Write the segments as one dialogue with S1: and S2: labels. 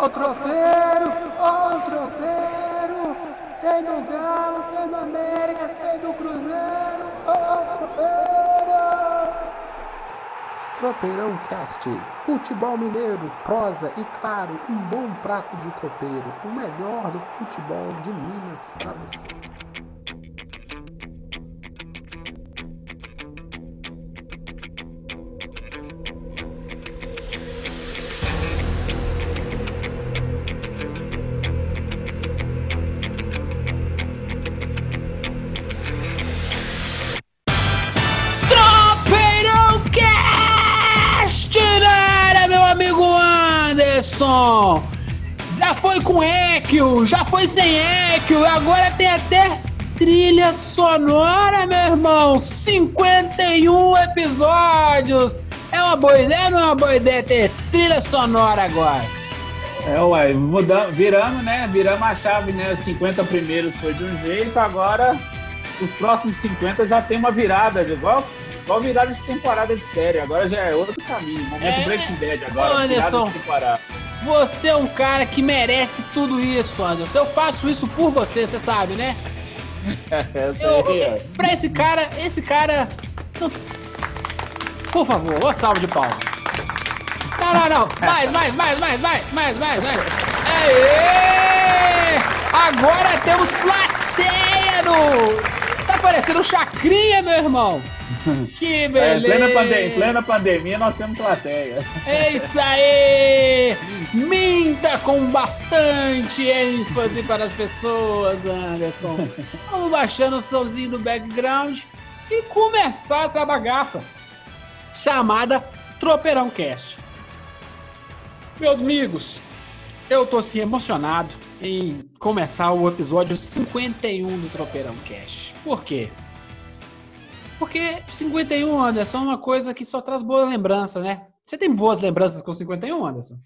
S1: Ó o tropeiro, ó o tropeiro. Tem do Galo, tem do América, tem do Cruzeiro. Ó o tropeiro. Tropeirão Cast, futebol mineiro, prosa e claro, um bom prato de tropeiro, o melhor do futebol de Minas para você. Equio, já foi sem Equio, agora tem até trilha sonora, meu irmão! 51 episódios! É uma boa ideia ou não é uma boa ideia ter trilha sonora agora?
S2: É, uai, mudamos, viramos, né? Viramos a chave, né? Os 50 primeiros foi de um jeito, agora os próximos 50 já tem uma virada, igual, igual virada de temporada de série. Agora já é outro caminho. Momento
S1: É.
S2: Breaking Bad agora.
S1: Anderson. Você é um cara que merece tudo isso, Anderson. Eu faço isso por você, você sabe, né?
S2: Eu
S1: pra esse cara, esse cara. Por favor, uma salva de palmas. Não, não, não. Mais, mais, mais, mais, mais, mais, mais, mais. Aê! Agora temos plateia no. Tá parecendo chacrinha, meu irmão. Que
S2: É, em,
S1: beleza.
S2: plena pande- em plena pandemia nós temos plateia.
S1: É isso aí! Minta com bastante ênfase para as pessoas, Anderson. Vamos baixando o somzinho do background e começar essa bagaça chamada Tropeirão Cast. Meus amigos, eu tô assim emocionado em começar o episódio 51 do Tropeirão Cast. Por quê? Porque 51, Anderson, é uma coisa que só traz boas lembranças, né? Você tem boas lembranças com 51, Anderson?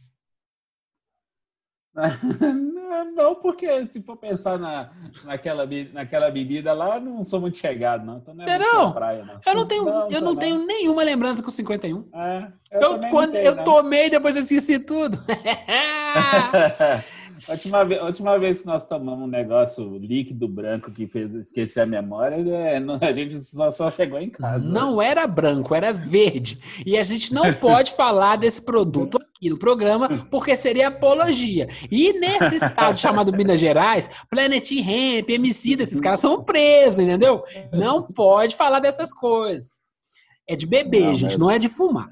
S2: Não, não, porque se for pensar na, naquela, naquela bebida lá, não sou muito chegado, não. Então não é
S1: É, não?
S2: praia, não.
S1: Eu não tenho, eu
S2: sou
S1: não tenho nenhuma lembrança com 51.
S2: É, eu
S1: Eu,
S2: não
S1: quando
S2: tenho,
S1: eu
S2: não.
S1: tomei, depois eu esqueci tudo.
S2: A última, vez, última vez que nós tomamos um negócio líquido branco que fez esquecer a memória, é, não- a gente só, só chegou em casa.
S1: Não era branco, era verde. E a gente não pode falar desse produto aqui no programa, porque seria apologia. E nesse estado chamado Minas Gerais, Planet Hemp, MC, esses caras são presos, entendeu? Não pode falar dessas coisas. É de beber,
S2: Não,
S1: gente,
S2: mas-
S1: não é de fumar.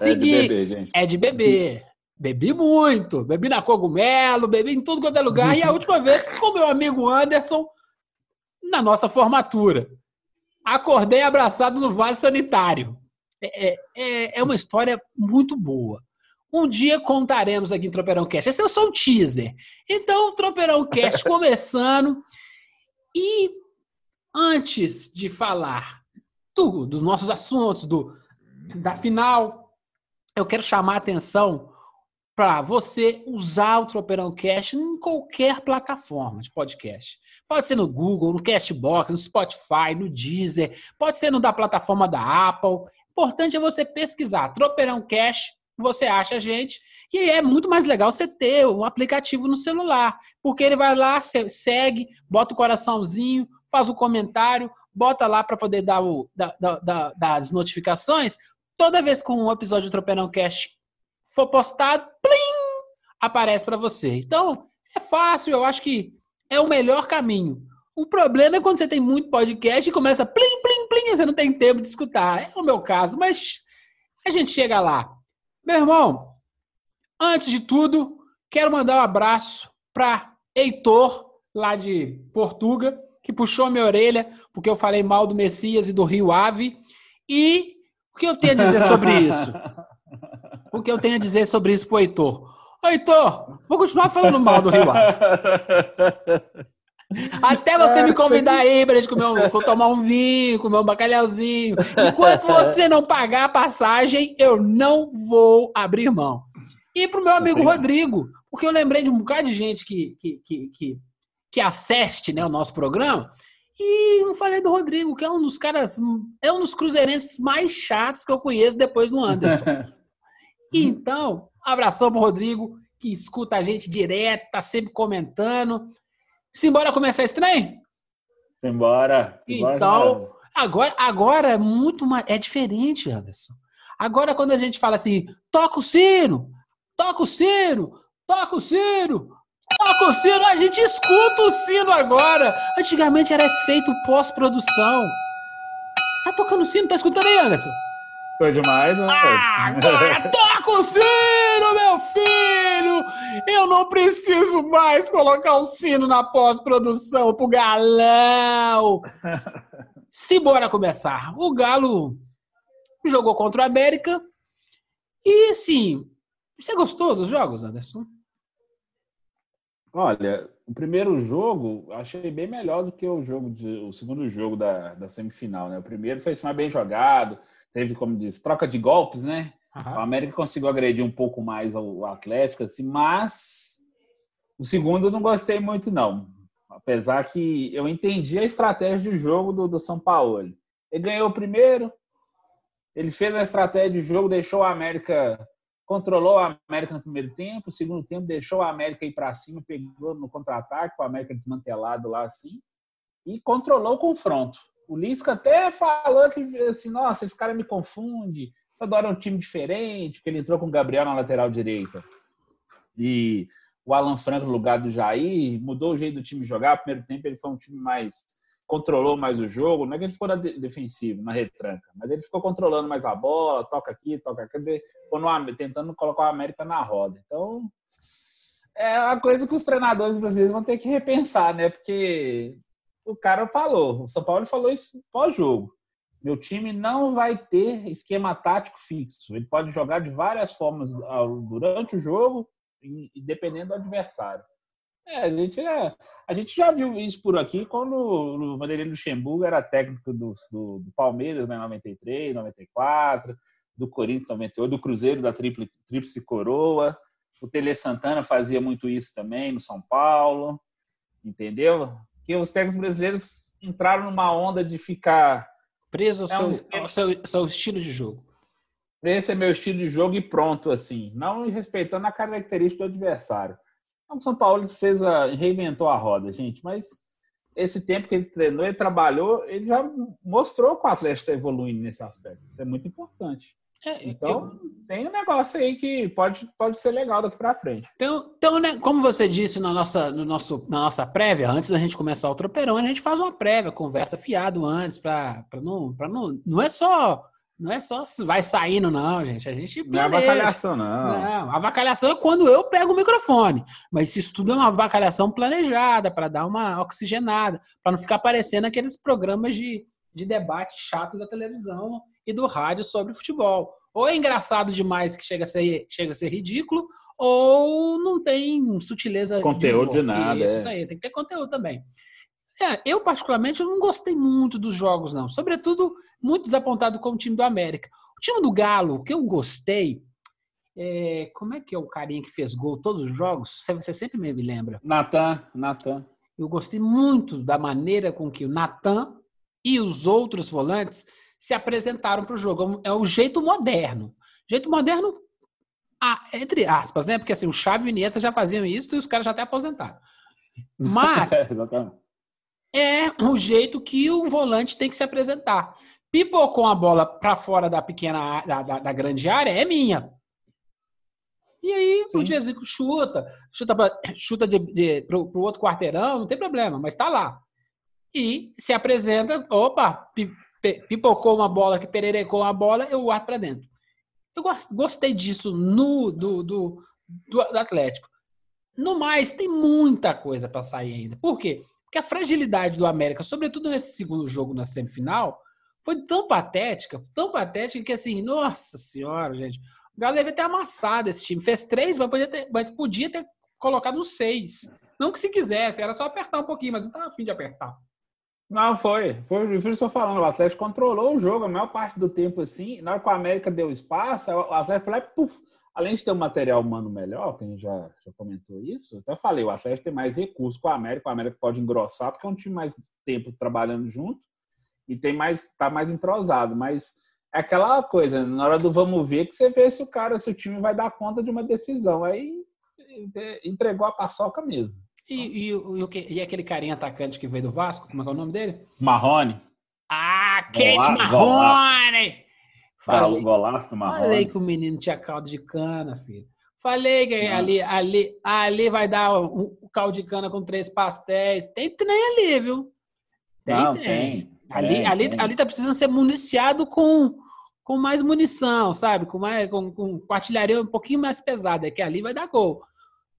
S2: É de beber, gente.
S1: É de beber. Bebi muito. Bebi na cogumelo, bebi em tudo quanto é lugar. E a última vez com meu amigo Anderson, na nossa formatura. Acordei abraçado no vaso sanitário. É, é- é, é uma história muito boa. Um dia contaremos aqui em Tropeirão Cast. Esse é só um teaser. Então, Tropeirão Cast começando. E antes de falar do- dos nossos assuntos, do, da final, eu quero chamar a atenção para você usar o Tropeirão Cast em qualquer plataforma de podcast. Pode ser no Google, no Castbox, no Spotify, no Deezer, pode ser no da plataforma da Apple. Importante é você pesquisar Tropeirão Cast, você acha a gente, e é muito mais legal você ter um aplicativo no celular, porque ele vai lá, se- segue, bota o coraçãozinho, faz o comentário, bota lá para poder dar, o, das notificações. Toda vez que um episódio do Tropeirão Cast for postado, plim, aparece para você. Então, é fácil, eu acho que é o melhor caminho. O problema é quando você tem muito podcast e começa plim, plim, plim, e você não tem tempo de escutar. É o meu caso, mas a gente chega lá. Meu irmão, antes de tudo, quero mandar um abraço para Heitor, lá de Portuga, que puxou minha orelha porque eu falei mal do Messias e do Rio Ave. E o que eu tenho a dizer sobre isso? O que eu tenho a dizer sobre isso pro Heitor? Ô, Heitor, vou continuar falando mal do Rio Ave. Até você me convidar aí pra gente comer um, tomar um vinho, comer um bacalhauzinho. Enquanto você não pagar a passagem, eu não vou abrir mão. E pro meu amigo. Rodrigo, porque eu lembrei de um bocado de gente que, que, que, que, que assiste né, o nosso programa. E eu falei do Rodrigo, que é um dos caras, é um dos cruzeirenses mais chatos que eu conheço depois do Anderson. Então, abração pro Rodrigo, que escuta a gente direto, tá sempre comentando. Simbora começar esse trem?
S2: Simbora.
S1: Simbora então, agora, agora é muito mais. É diferente, Anderson. Agora, quando a gente fala assim, toca o sino, toca o sino, toca o sino, toca o sino, a gente escuta o sino agora. Antigamente era feito pós-produção. Tá tocando o sino, tá escutando aí, Anderson?
S2: Foi demais, né?
S1: Ah, agora toca o sino, meu filho! Eu não preciso mais colocar o sino na pós-produção pro galão! Simbora começar. O Galo jogou contra o América e, assim, você gostou dos jogos, Anderson?
S2: Olha, o primeiro jogo achei bem melhor do que o jogo de, o segundo jogo da, da semifinal, né? O primeiro foi mais bem jogado, teve, como diz, troca de golpes, né? Uhum. O América conseguiu agredir um pouco mais o Atlético, assim, mas o segundo eu não gostei muito, não. Apesar que eu entendi a estratégia de jogo do, do São Paulo. Ele ganhou o primeiro, ele fez a estratégia de jogo, deixou o América controlou a América no primeiro tempo, no segundo tempo deixou a América ir para cima, pegou no contra-ataque, com a América desmantelado lá assim, e controlou o confronto. O Lisca até falou que assim, nossa, esse cara me confunde, toda hora é um time diferente, porque ele entrou com o Gabriel na lateral direita. E o Alan Franco no lugar do Jair, mudou o jeito do time jogar. Primeiro tempo ele foi um time mais controlou mais o jogo, não é que ele ficou na defensivo, na retranca, mas ele ficou controlando mais a bola, toca aqui, toca aqui, tentando colocar o América na roda. Então, é uma coisa que os treinadores brasileiros vão ter que repensar, né? Porque o cara falou, o São Paulo falou isso pós-jogo. Meu time não vai ter esquema tático fixo. Ele pode jogar de várias formas durante o jogo, dependendo do adversário. É, a gente, é, a gente já viu isso por aqui quando o Vanderlei Luxemburgo era técnico do, do, do Palmeiras né, em 93, 94, do Corinthians 98, do Cruzeiro da Tríplice Coroa. O Tele Santana fazia muito isso também no São Paulo, entendeu? Que os técnicos brasileiros entraram numa onda de ficar
S1: preso ao, é seu, ao seu, seu estilo de jogo.
S2: Esse é meu estilo de jogo e pronto, assim, não respeitando a característica do adversário. O São Paulo fez a, reinventou a roda, gente, mas esse tempo que ele treinou, ele trabalhou, ele já mostrou que o Atlético está evoluindo nesse aspecto. Isso é muito importante. É, então, eu... tem um negócio aí que pode, pode ser legal daqui para frente.
S1: Então, então né, como você disse na nossa, no nosso, na nossa prévia, antes da gente começar o tropeirão, a gente faz uma prévia, conversa fiado antes, para não, não. Não é só não é só vai saindo, não, gente. A gente
S2: planeja. Não é avacalhação, não.
S1: Não, a avacalhação é quando eu pego o microfone. Mas isso tudo é uma avacalhação planejada, para dar uma oxigenada, para não ficar aparecendo aqueles programas de, de debate chato da televisão e do rádio sobre futebol. Ou é engraçado demais que chega a ser, chega a ser ridículo, ou não tem sutileza.
S2: Conteúdo de, de nada.
S1: Isso, é. isso aí, tem que ter conteúdo também. É, eu, particularmente, não gostei muito dos jogos, não. Sobretudo, muito desapontado com o time do América. O time do Galo, que eu gostei, é, como é que é o carinha que fez gol todos os jogos? Você sempre me lembra.
S2: Natan, Natan.
S1: Eu gostei muito da maneira com que o Natan e os outros volantes se apresentaram para o jogo. É o jeito moderno. Jeito moderno, entre aspas, né? Porque assim, o Xavi e o Iniesta já faziam isso e os caras já até aposentaram. Mas
S2: Exatamente
S1: é o jeito que o volante tem que se apresentar. Pipocou a bola para fora da pequena da, da, da, grande área, é minha. E aí Sim. o Jezico chuta, chuta, pra, chuta de, de, pro, pro outro quarteirão, não tem problema, mas tá lá. E se apresenta, opa, pipocou uma bola, que pererecou uma bola, eu guardo para dentro. Eu gostei disso no do, do, do, Atlético. No mais, tem muita coisa para sair ainda. Por quê? Porque a fragilidade do América, sobretudo nesse segundo jogo na semifinal, foi tão patética, tão patética que assim, nossa senhora, gente. O Galo deve ter amassado esse time. Fez três, mas podia ter, mas podia ter colocado seis. Não que se quisesse, era só apertar um pouquinho, mas não estava afim de apertar.
S2: Não, foi. Foi o que eu falando. O Atlético controlou o jogo a maior parte do tempo assim. Na hora que o América deu espaço, o Atlético e puf, além de ter um material humano melhor, que a gente já, já comentou isso, até falei, o Atlético tem mais recursos com o América, o América pode engrossar, porque é um time mais tempo trabalhando junto e tem mais, tá mais entrosado, mas é aquela coisa, na hora do vamos ver, que você vê se o cara, se o time vai dar conta de uma decisão. Aí entregou a paçoca mesmo.
S1: E, e, e, e, aquele carinha atacante que veio do Vasco, como é, é o nome dele?
S2: Marrone.
S1: Ah, Kate Marrone!
S2: Falei, golaço do Marrone.
S1: Falei que o menino tinha caldo de cana, filho. Falei que ali, ali, ali vai dar o, o caldo de cana com três pastéis. Tem trem ali, viu?
S2: Tem, Não, tem. tem.
S1: Ali, tem, ali, tem. ali tá precisando ser municiado com, com mais munição, sabe? Com, mais, com, com, com artilharia um pouquinho mais pesada, que ali vai dar gol.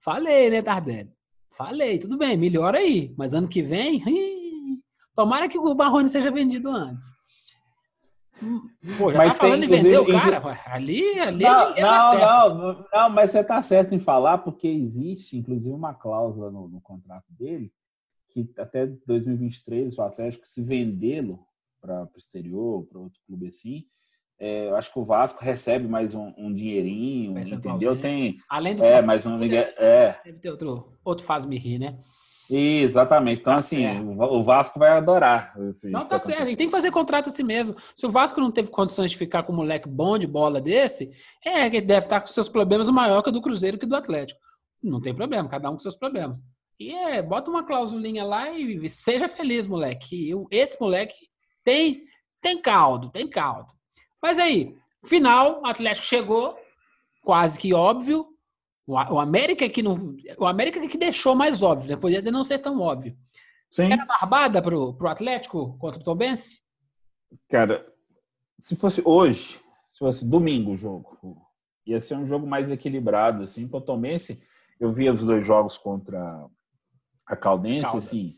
S1: Falei, né, Tardelli? Falei, tudo bem, melhora aí. Mas ano que vem, tomara que o Barrone seja vendido antes. Pô, já mas tá falando em vender o cara? Ali, ali
S2: não, é não, não, não, mas você tá certo em falar, porque existe, inclusive, uma cláusula no, no contrato dele que até 2023 o Atlético, se vendê-lo para o exterior, para outro clube assim, é, eu acho que o Vasco recebe mais um, um dinheirinho, entendeu? Tem,
S1: Além do
S2: é, mas não é.
S1: Deve ter outro, outro faz-me rir, né?
S2: Exatamente. Então, tá assim, certo. o Vasco vai adorar.
S1: Não, tá certo. E tem que fazer contrato assim mesmo. Se o Vasco não teve condições de ficar com um moleque bom de bola desse, é que deve estar com seus problemas maior que o do Cruzeiro que do Atlético. Não tem problema, cada um com seus problemas. E é, bota uma clausulinha lá e seja feliz, moleque. Esse moleque tem, tem caldo, tem caldo. Mas aí, final, o Atlético chegou, quase que óbvio. O, o América que não, o América que deixou mais óbvio, né? Podia não ser tão óbvio. Sim. Você era barbada pro, pro Atlético contra o Tombense?
S2: Cara, se fosse hoje, se fosse domingo o jogo, ia ser um jogo mais equilibrado, assim, pro Tombense. Eu via os dois jogos contra a Caldense, Caldas. assim,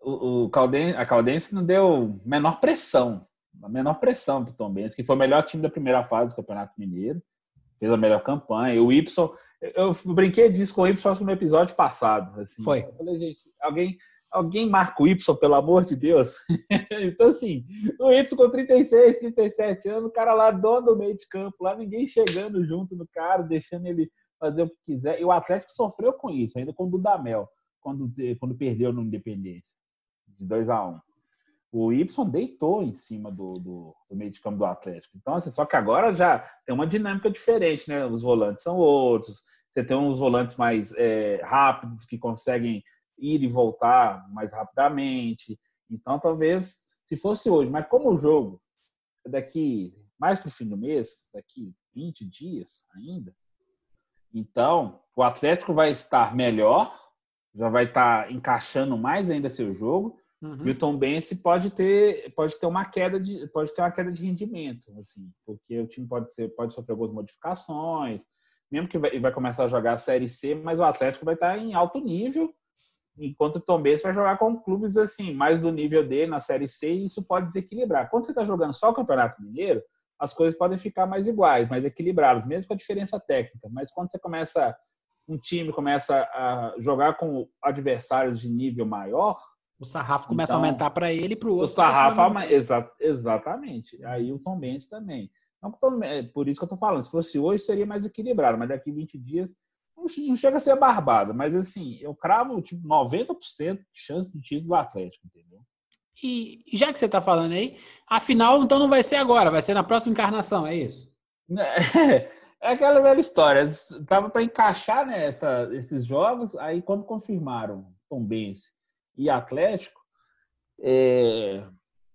S2: o, o Caldense, a Caldense não deu menor pressão a menor pressão para o Tom Benz, que foi o melhor time da primeira fase do Campeonato Mineiro, fez a melhor campanha. O Y, eu brinquei disso com o Y no episódio passado. Assim.
S1: Foi.
S2: Eu falei, gente, alguém, alguém marca o Y, pelo amor de Deus. então, assim, o Y com 36, 37 anos, o cara lá, dono do meio de campo, lá ninguém chegando junto no cara, deixando ele fazer o que quiser. E o Atlético sofreu com isso, ainda com o Dudamel, quando, quando perdeu no Independência, de 2 a 1 o Y deitou em cima do, do, do, meio de campo do Atlético. Então, assim, só que agora já tem uma dinâmica diferente, né? Os volantes são outros, você tem uns volantes mais é, rápidos que conseguem ir e voltar mais rapidamente. Então, talvez, se fosse hoje, mas como o jogo é daqui mais para o fim do mês, daqui 20 dias ainda, então o Atlético vai estar melhor, já vai estar encaixando mais ainda seu jogo Uhum. E o Tom Bense pode ter, pode ter uma queda de, pode ter uma queda de rendimento, assim, porque o time pode ser, pode sofrer algumas modificações, mesmo que vai, vai começar a jogar a Série C, mas o Atlético vai estar em alto nível, enquanto o Tom Bense vai jogar com clubes assim, mais do nível dele na Série C, e isso pode desequilibrar. Quando você está jogando só o Campeonato Mineiro, as coisas podem ficar mais iguais, mais equilibradas, mesmo com a diferença técnica. Mas quando você começa um time começa a jogar com adversários de nível maior,
S1: o sarrafo começa então, a aumentar para ele e para o outro.
S2: O sarrafo aumenta. Exa exatamente. Aí o Tom Benz também. Então, por isso que eu estou falando. Se fosse hoje, seria mais equilibrado, mas daqui 20 dias não chega a ser barbado. Mas assim, eu cravo tipo 90% de chance de título do Atlético, entendeu?
S1: E já que você está falando aí, a final então não vai ser agora, vai ser na próxima encarnação, é isso?
S2: É, é aquela velha história. Tava para encaixar né, esses jogos, aí quando confirmaram Tom Benz e Atlético, é,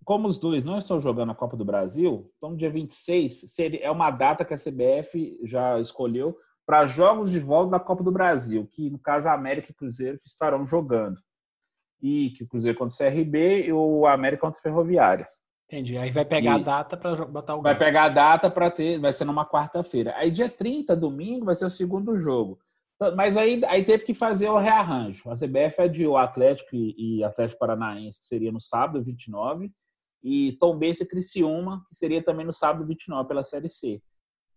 S2: como os dois não estão jogando a Copa do Brasil, então dia 26 seria, é uma data que a CBF já escolheu para jogos de volta da Copa do Brasil, que no caso a América e Cruzeiro estarão jogando. E que o Cruzeiro contra o CRB e o América contra o Ferroviária.
S1: Entendi. Aí vai pegar e a data para botar o
S2: Vai pegar a data para ter, vai ser numa quarta-feira. Aí dia 30, domingo, vai ser o segundo jogo. Então, mas aí, aí teve que fazer o rearranjo. A CBF adiou o Atlético e, e Atlético Paranaense, que seria no sábado 29, e Tombense e Criciúma, que seria também no sábado 29 pela Série C.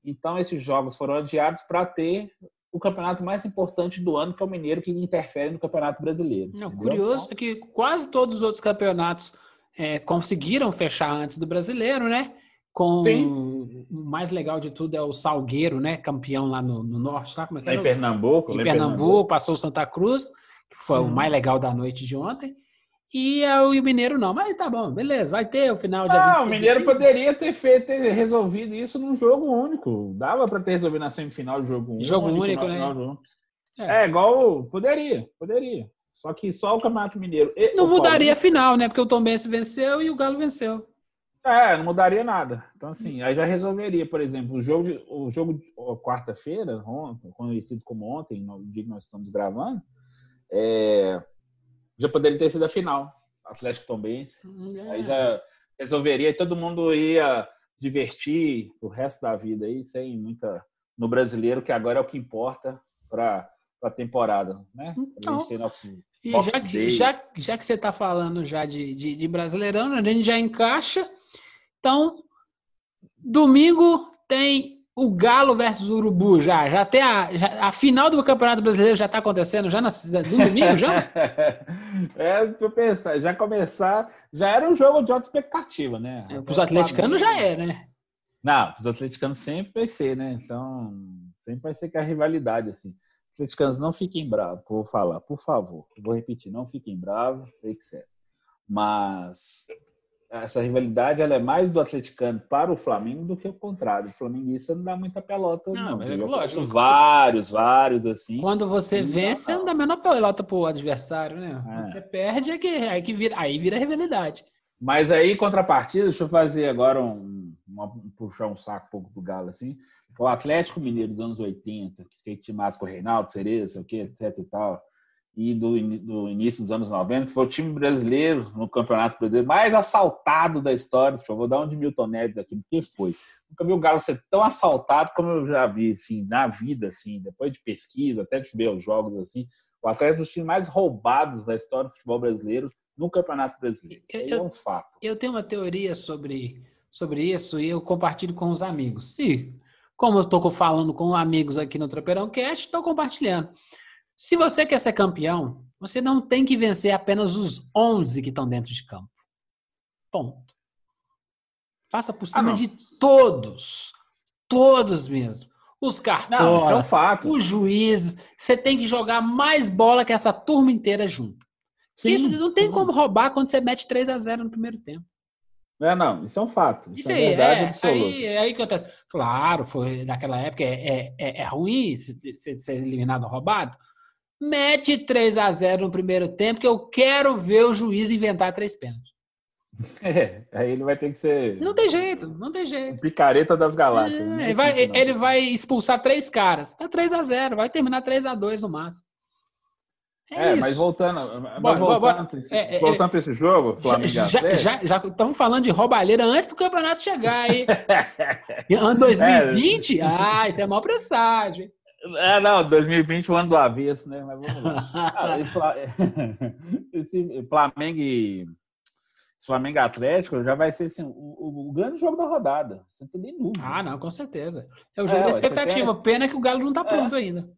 S2: Então, esses jogos foram adiados para ter o campeonato mais importante do ano, que é o Mineiro, que interfere no Campeonato Brasileiro.
S1: Não, curioso é que quase todos os outros campeonatos é, conseguiram fechar antes do brasileiro, né? Com Sim. o mais legal de tudo é o Salgueiro, né? Campeão lá no, no norte, tá? Como é que
S2: é? Em Pernambuco.
S1: Em Pernambuco, Pernambuco, passou o Santa Cruz, que foi hum. o mais legal da noite de ontem. E o Mineiro não, mas tá bom, beleza, vai ter o final de.
S2: Ah, o Mineiro poderia ter feito, ter resolvido isso num jogo único. Dava para ter resolvido na semifinal jogo único.
S1: Jogo único, né?
S2: É. é, igual. Poderia, poderia. Só que só o Campeonato Mineiro.
S1: não mudaria a final, né? Porque o Tom Benz venceu e o Galo venceu.
S2: É, não mudaria nada. Então, assim, aí já resolveria, por exemplo, o jogo, de, o jogo quarta-feira, conhecido como ontem, no dia que nós estamos gravando, é, já poderia ter sido a final. Atlético Tombense. É. Aí já resolveria e todo mundo ia divertir o resto da vida aí, sem muita. No brasileiro, que agora é o que importa para a temporada, né?
S1: Então, a gente tem nosso e já que, já, já que você está falando já de, de, de Brasileirão, a gente já encaixa. Então, domingo tem o Galo versus o Urubu já. Já tem a, já, a final do Campeonato Brasileiro já está acontecendo já na, no domingo já?
S2: é, para pensar, já começar, já era um jogo de alta expectativa, né?
S1: É, para os atleticanos já é, né?
S2: Não, para os atleticanos sempre vai ser, né? Então, sempre vai ser que a rivalidade, assim. Atleticanos, não fiquem bravos, que eu vou falar, por favor. Eu vou repetir, não fiquem bravos, etc. Mas essa rivalidade ela é mais do atleticano para o Flamengo do que o contrário. O flamenguista não dá muita pelota, não. não. Mas é lógico. Vários, vários, assim.
S1: Quando você vence, você não dá a menor pelota pro adversário, né? É. Quando você perde, é que, aí, que vira, aí vira rivalidade.
S2: Mas aí, contrapartida, deixa eu fazer agora um, uma, puxar um saco um pouco do Galo, assim. O Atlético Mineiro dos anos 80, que tinha mais com o Reinaldo, Cereza, o que, etc e tal, e do, do, início dos anos 90, foi o time brasileiro no Campeonato Brasileiro mais assaltado da história. Vou dar um de Milton Neves aqui, porque foi. Nunca vi o Galo ser tão assaltado como eu já vi, assim, na vida, assim, depois de pesquisa, até de ver os jogos, assim. O Atlético é dos times mais roubados da história do futebol brasileiro no Campeonato Brasileiro. Isso aí é um fato.
S1: Eu tenho uma teoria sobre, sobre isso e eu compartilho com os amigos. Sim, como eu estou falando com amigos aqui no Tropeirão Cast, estou compartilhando. Se você quer ser campeão, você não tem que vencer apenas os 11 que estão dentro de campo. Ponto. Passa por cima ah, de todos. Todos mesmo. Os cartões, é um os juízes. Você tem que jogar mais bola que essa turma inteira junto. Sim, não tem sim. como roubar quando você mete 3 a 0 no primeiro tempo.
S2: Não, não, isso é um fato.
S1: Isso, isso é aí, é verdade é, absoluta. Aí, é aí que acontece. Claro, foi naquela época é, é, é ruim ser, ser eliminado roubado. Mete 3 a 0 no primeiro tempo, que eu quero ver o juiz inventar três pênaltis.
S2: É, aí ele vai ter que ser.
S1: Não tem jeito, não tem jeito.
S2: Picareta das galáxias.
S1: É, ele, vai, ele vai expulsar três caras. Tá 3 a 0 vai terminar 3 a 2 no máximo.
S2: É, é mas voltando, mas voltando, para esse, é, é, é. esse jogo, Flamengo
S1: já, já, já estamos falando de roubalheira antes do campeonato chegar aí. ano 2020? É. ah, isso é mau presságio.
S2: É, não, 2020 o ano do avesso, né? Mas vamos lá. Ah, esse Flamengo e Flamengo Atlético já vai ser assim, o, o, grande jogo da rodada. Você não tem nem dúvida.
S1: Ah, não, com certeza. É o jogo da expectativa. Pena que o Galo não está pronto ainda.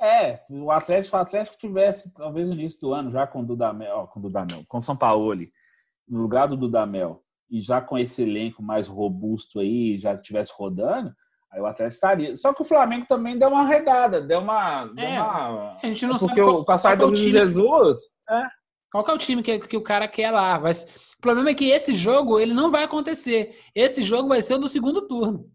S2: É, o Atlético, o Atlético tivesse, talvez no início do ano, já com o Dudamel, com o Dudamel, com o São Paulo, no lugar do Dudamel, e já com esse elenco mais robusto aí, já tivesse rodando, aí o Atlético estaria. Só que o Flamengo também deu uma arredada, deu uma. Deu é, uma...
S1: A gente não
S2: porque sabe. Porque o passar do Jesus. É.
S1: Qual que é o time que, que o cara quer lá? Mas, o problema é que esse jogo ele não vai acontecer. Esse jogo vai ser o do segundo turno.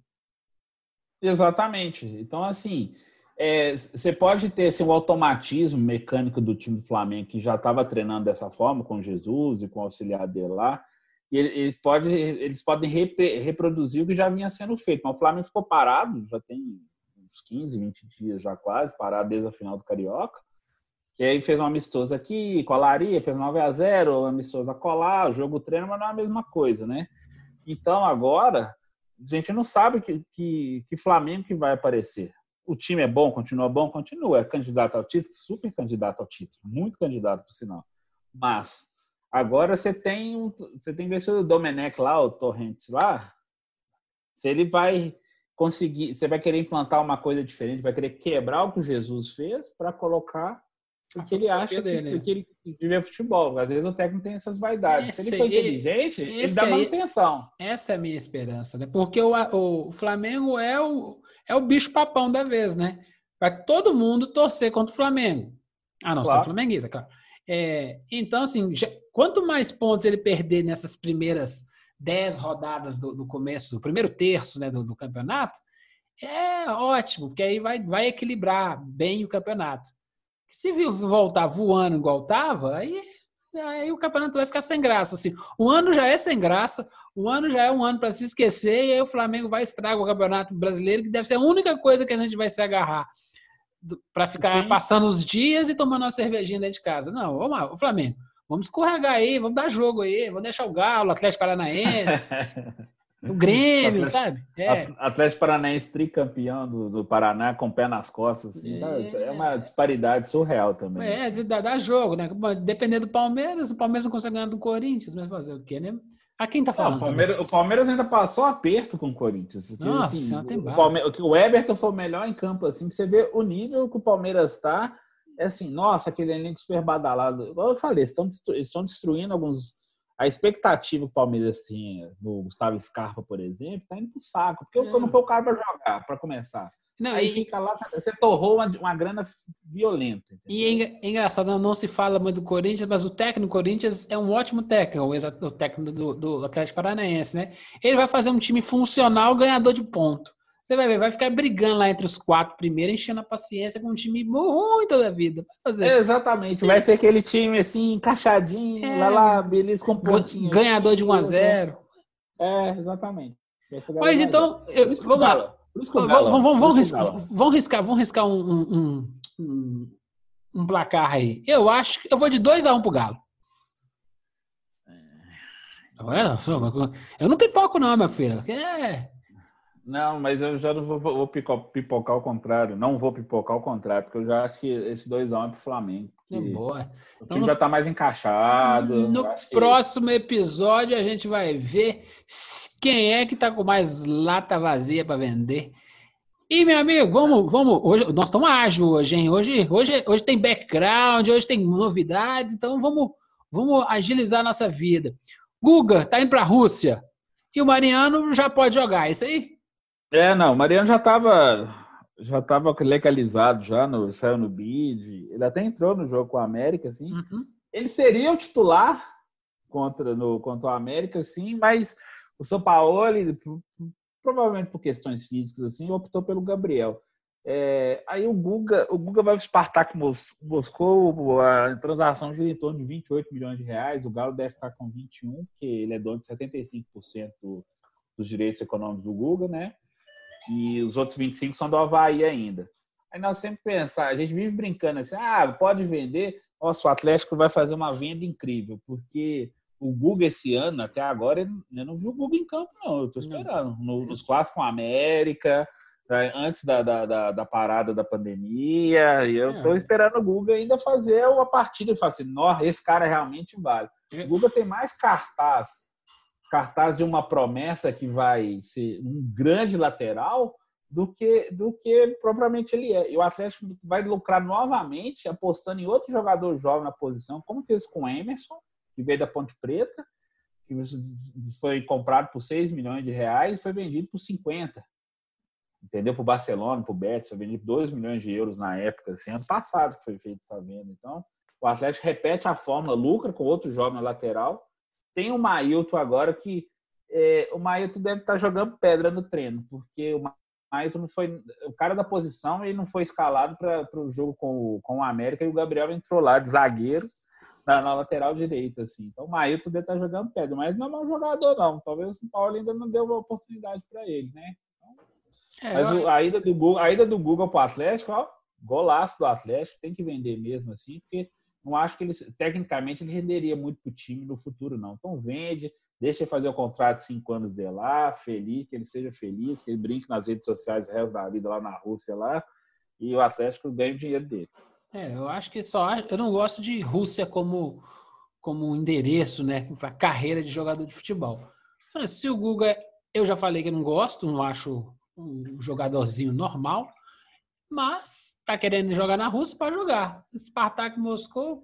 S2: Exatamente. Então, assim, é, você pode ter assim, o automatismo mecânico do time do Flamengo, que já estava treinando dessa forma, com Jesus e com o auxiliar dele lá, e eles, pode, eles podem reproduzir o que já vinha sendo feito. Mas o Flamengo ficou parado, já tem uns 15, 20 dias já quase, parado desde a final do Carioca. Que aí fez uma amistosa aqui, colaria, fez 9 a 0 amistosa colar, o jogo treino, mas não é a mesma coisa, né? Então agora, a gente não sabe que, que, que Flamengo que vai aparecer o time é bom, continua bom, continua. É candidato ao título, super candidato ao título, muito candidato, por sinal. Mas agora você tem um, você tem que ver se o Domenech lá, o Torrentes lá, se ele vai conseguir, você vai querer implantar uma coisa diferente, vai querer quebrar o que o Jesus fez para colocar o que ele acha dele. que, que ele vive futebol. Às vezes o técnico tem essas vaidades. Esse, se ele for inteligente, ele dá manutenção.
S1: essa é a minha esperança, né? Porque o, o Flamengo é o, é o bicho papão da vez, né? Vai todo mundo torcer contra o Flamengo. Ah, não, claro. sou flamenguista, claro. É, então, assim, já, quanto mais pontos ele perder nessas primeiras dez rodadas do, do, começo, do primeiro terço né, do, do campeonato, é ótimo, porque aí vai, vai equilibrar bem o campeonato. Se voltar voando igual estava, aí, aí o campeonato vai ficar sem graça. Assim. O ano já é sem graça, o ano já é um ano para se esquecer, e aí o Flamengo vai estragar o campeonato brasileiro, que deve ser a única coisa que a gente vai se agarrar para ficar Sim. passando os dias e tomando uma cervejinha dentro de casa. Não, vamos lá, o Flamengo. Vamos escorregar aí, vamos dar jogo aí, vamos deixar o Galo, o Atlético Paranaense, o Grêmio, Atlético, sabe?
S2: É. Atlético Paranaense tricampeão do, do Paraná com o pé nas costas, assim, tá, é, é uma disparidade surreal também.
S1: É, dá, dá jogo, né? Dependendo do Palmeiras, o Palmeiras não consegue ganhar do Corinthians, mas fazer o quê, né? A quem tá falando?
S2: O, Palmeiras, o, Palmeiras, ainda passou aperto com o Corinthians.
S1: Nossa, assim,
S2: o, Palmeiras, o Everton foi o melhor em campo, assim, você vê o nível que o Palmeiras está. É assim, nossa, aquele elenco super badalado. Igual eu falei, estão, estão destruindo alguns. A expectativa que o Palmeiras tinha no Gustavo Scarpa, por exemplo, tá indo pro saco. Porque é. eu não foi o cara para jogar, para começar. Não, Aí e... fica lá, você torrou uma, uma grana violenta. Entendeu?
S1: E é, engraçado, não, se fala muito do Corinthians, mas o técnico do Corinthians é um ótimo técnico, o, técnico do, do Atlético Paranaense, né? Ele vai fazer um time funcional, ganhador de ponto. Você vai ver, vai ficar brigando lá entre os quatro primeiros, enchendo a paciência com um time ruim toda a vida. Vai.
S2: Exatamente, vai ser aquele time assim, encaixadinho, é, lá, lá, beleza, com pontinho.
S1: Ganhador de 1 a 0
S2: É, exatamente.
S1: Mas então, eu, vamos lá. Vamos, riscar, vamos riscar, vamos riscar um, um, um, um, placar aí. Eu acho que eu vou de 2x1 um pro Galo. É, eu não pipoco, não, minha filha. É.
S2: Não, mas eu já não vou, vou pipocar ao contrário. Não vou pipocar ao contrário, porque eu já acho que esse 2x1 é pro Flamengo.
S1: É boa.
S2: O time então, já tá mais encaixado.
S1: No próximo que... episódio a gente vai ver quem é que tá com mais lata vazia para vender. E, meu amigo, vamos, vamos. Hoje, nós estamos ágil hoje, hein? Hoje, hoje, hoje tem background, hoje tem novidades, então vamos, vamos agilizar a nossa vida. Guga tá indo para a Rússia. E o Mariano já pode jogar, é isso aí?
S2: É, não, o Mariano já estava já estava legalizado já no saiu no bid. Ele até entrou no jogo com a América, assim. Uhum. Ele seria o titular contra no contra o América, sim, mas o São Paulo, ele, provavelmente por questões físicas, assim, optou pelo Gabriel. É, aí o Guga, o Guga vai para o Spartak Moscou, a transação gira em torno de 28 milhões de reais, o Galo deve ficar com 21, porque ele é dono de 75% do, dos direitos econômicos do Guga, né? E os outros 25 são do Havaí ainda. Aí nós sempre pensar, a gente vive brincando assim, ah, pode vender, nossa, o Atlético vai fazer uma venda incrível, porque o Guga esse ano, até agora, eu não vi o Guga em campo, não. Eu estou esperando. No, nos clássicos com a América, né, antes da, da, da, da, parada da pandemia, e eu estou é. esperando o Guga ainda fazer uma partida e falar assim, nossa, esse cara realmente vale. O Guga tem mais cartaz cartaz de uma promessa que vai ser um grande lateral do que do que propriamente ele é. E o Atlético vai lucrar novamente apostando em outro jogador jovem na posição, como fez com o Emerson, que veio da Ponte Preta, que foi comprado por 6 milhões de reais e foi vendido por 50. Entendeu? Para o Barcelona, para o Betis, foi vendido 2 milhões de euros na época, assim, ano passado que foi feito essa venda. Então, o Atlético repete a fórmula, lucra com outro jovem na lateral tem o Mailton agora que é, o Mailton deve estar tá jogando pedra no treino, porque o Mailton não foi o cara da posição e não foi escalado para o jogo com o, com o América e o Gabriel entrou lá de zagueiro na, na lateral direita, assim. Então o Mailton deve estar tá jogando pedra, mas não é um jogador, não. Talvez o Paulo ainda não deu uma oportunidade para ele, né? Então, é, mas eu... a, ida do Google, a ida do Google para o Atlético, ó, golaço do Atlético, tem que vender mesmo assim, porque não acho que ele, tecnicamente, ele renderia muito para o time no futuro, não. Então vende, deixa ele fazer o contrato cinco anos de lá, feliz, que ele seja feliz, que ele brinque nas redes sociais o resto da vida lá na Rússia lá, e o Atlético ganhe o dinheiro dele.
S1: É, eu acho que só. Eu não gosto de Rússia como, como endereço, né, para carreira de jogador de futebol. Mas se o Guga, eu já falei que não gosto, não acho um jogadorzinho normal. Mas tá querendo jogar na Rússia para jogar. Spartak Moscou.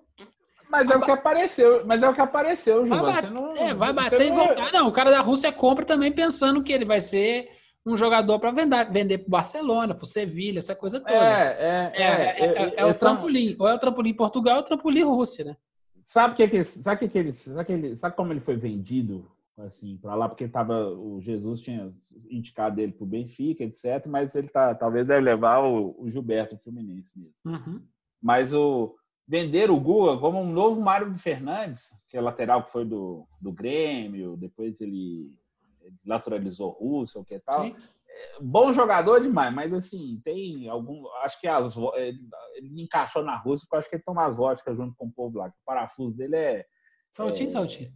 S2: Mas é o que apareceu, mas é o que apareceu, Ju.
S1: Vai bater, não, é, vai bater e voltar. Não, o cara da Rússia compra também pensando que ele vai ser um jogador para vender, vender para Barcelona, para Sevilha, essa coisa toda.
S2: É, é, é.
S1: É, é, é o trampolim. Ou é o trampolim Portugal ou é o trampolim Rússia, né?
S2: Sabe que, que sabe que ele, sabe que ele, sabe como ele foi vendido assim, para lá, porque tava, o Jesus tinha indicado ele para o Benfica, etc., mas ele tá, talvez deve levar o, o Gilberto o Fluminense mesmo.
S1: Uhum.
S2: Mas o vender o Guga como um novo Mário Fernandes, que é lateral que foi do, do Grêmio, depois ele, ele naturalizou russo, o que tal. Sim. É, bom jogador demais, mas assim, tem algum. Acho que as, ele, ele encaixou na Rússia, porque acho que ele toma as vodkas junto com o povo lá. O parafuso dele é.
S1: Soltinho, é, soltinho.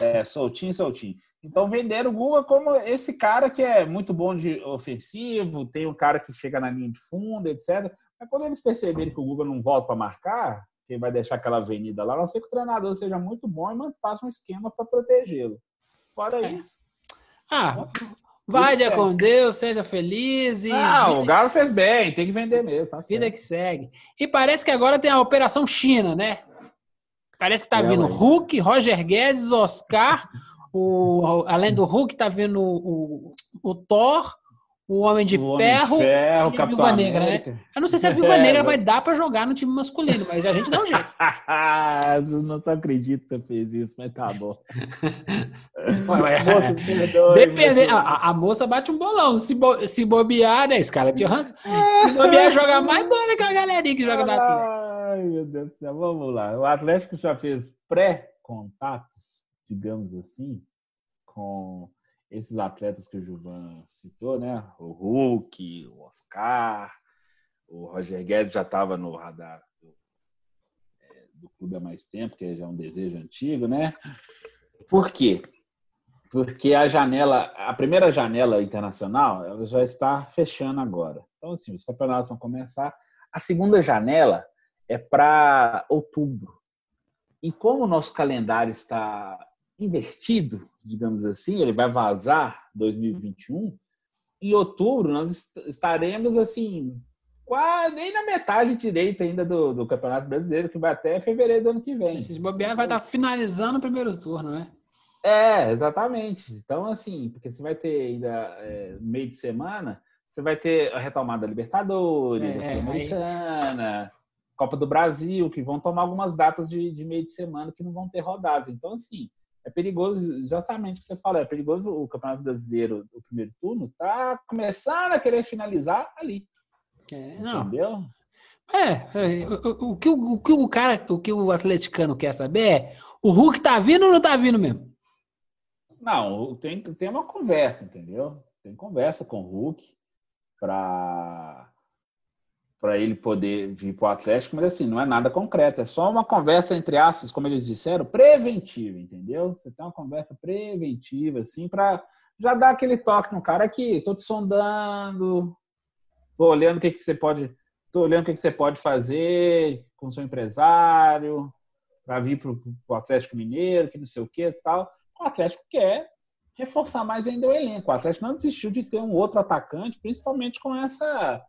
S2: É, soltinho, soltinho. Então venderam o Guga como esse cara que é muito bom de ofensivo, tem um cara que chega na linha de fundo, etc. Mas quando eles perceberem que o Guga não volta para marcar, que vai deixar aquela avenida lá, a não ser que o treinador seja muito bom e faça um esquema para protegê-lo. Fora é. isso.
S1: Ah, vai dia com Deus, seja feliz. E
S2: ah, o Galo fez bem, tem que vender mesmo. Tá
S1: vida que segue. E parece que agora tem a Operação China, né? Parece que tá é, vindo mas... Hulk, Roger Guedes, Oscar. O, além do Hulk, tá vindo o, o, o Thor, o Homem de o Ferro,
S2: Homem de Ferro
S1: e a Viúva Negra, né? Eu não sei se a Viúva é, Negra vai dar para jogar no time masculino, mas a gente dá um jeito.
S2: não acredito que eu fiz isso, mas tá bom.
S1: moça, Depende, a, a, moça bate um bolão. Se, bo, se bobear, né, Scarlett Johansson? Se bobear, joga mais bola que a galerinha que joga na
S2: Ai, meu Deus do céu. Vamos lá. O Atlético já fez pré-contatos, digamos assim, com esses atletas que o Juvan citou, né? O Hulk, o Oscar, o Roger Guedes já estava no radar do, é, do, clube há mais tempo, que já é um desejo antigo, né? Por quê? Porque a janela, a primeira janela internacional, ela já está fechando agora. Então, assim, os campeonatos vão começar. A segunda janela é para outubro. E como o nosso calendário está invertido, digamos assim, ele vai vazar 2021. Em outubro nós estaremos assim quase nem na metade direita ainda do, do Campeonato Brasileiro, que vai até fevereiro do ano que vem.
S1: Esse bobear vai estar finalizando o primeiro turno, né?
S2: É, exatamente. Então, assim, porque você vai ter ainda é, meio de semana, você vai ter a retomada da Libertadores, é, Sul-Americana, Copa do Brasil, que vão tomar algumas datas de, de meio de semana que não vão ter rodadas. Então, assim, é perigoso, exatamente o que você falou, é perigoso o Campeonato Brasileiro, o primeiro turno, tá começando a querer finalizar ali.
S1: É, não. Entendeu? É, é o, o, que, o, que o cara, o que o atleticano quer saber é o Hulk tá vindo ou não tá vindo mesmo?
S2: Não, tem, tem uma conversa, entendeu? Tem conversa com o Hulk para para ele poder vir para o Atlético, mas assim, não é nada concreto, é só uma conversa entre aspas, como eles disseram, preventiva, entendeu? Você tem uma conversa preventiva, assim, para já dar aquele toque no cara aqui, tô te sondando, tô olhando o que, que você pode, tô olhando o que, que você pode fazer com seu empresário, para vir para o Atlético Mineiro, que não sei o que tal. O Atlético quer reforçar mais ainda o elenco. O Atlético não desistiu de ter um outro atacante, principalmente com essa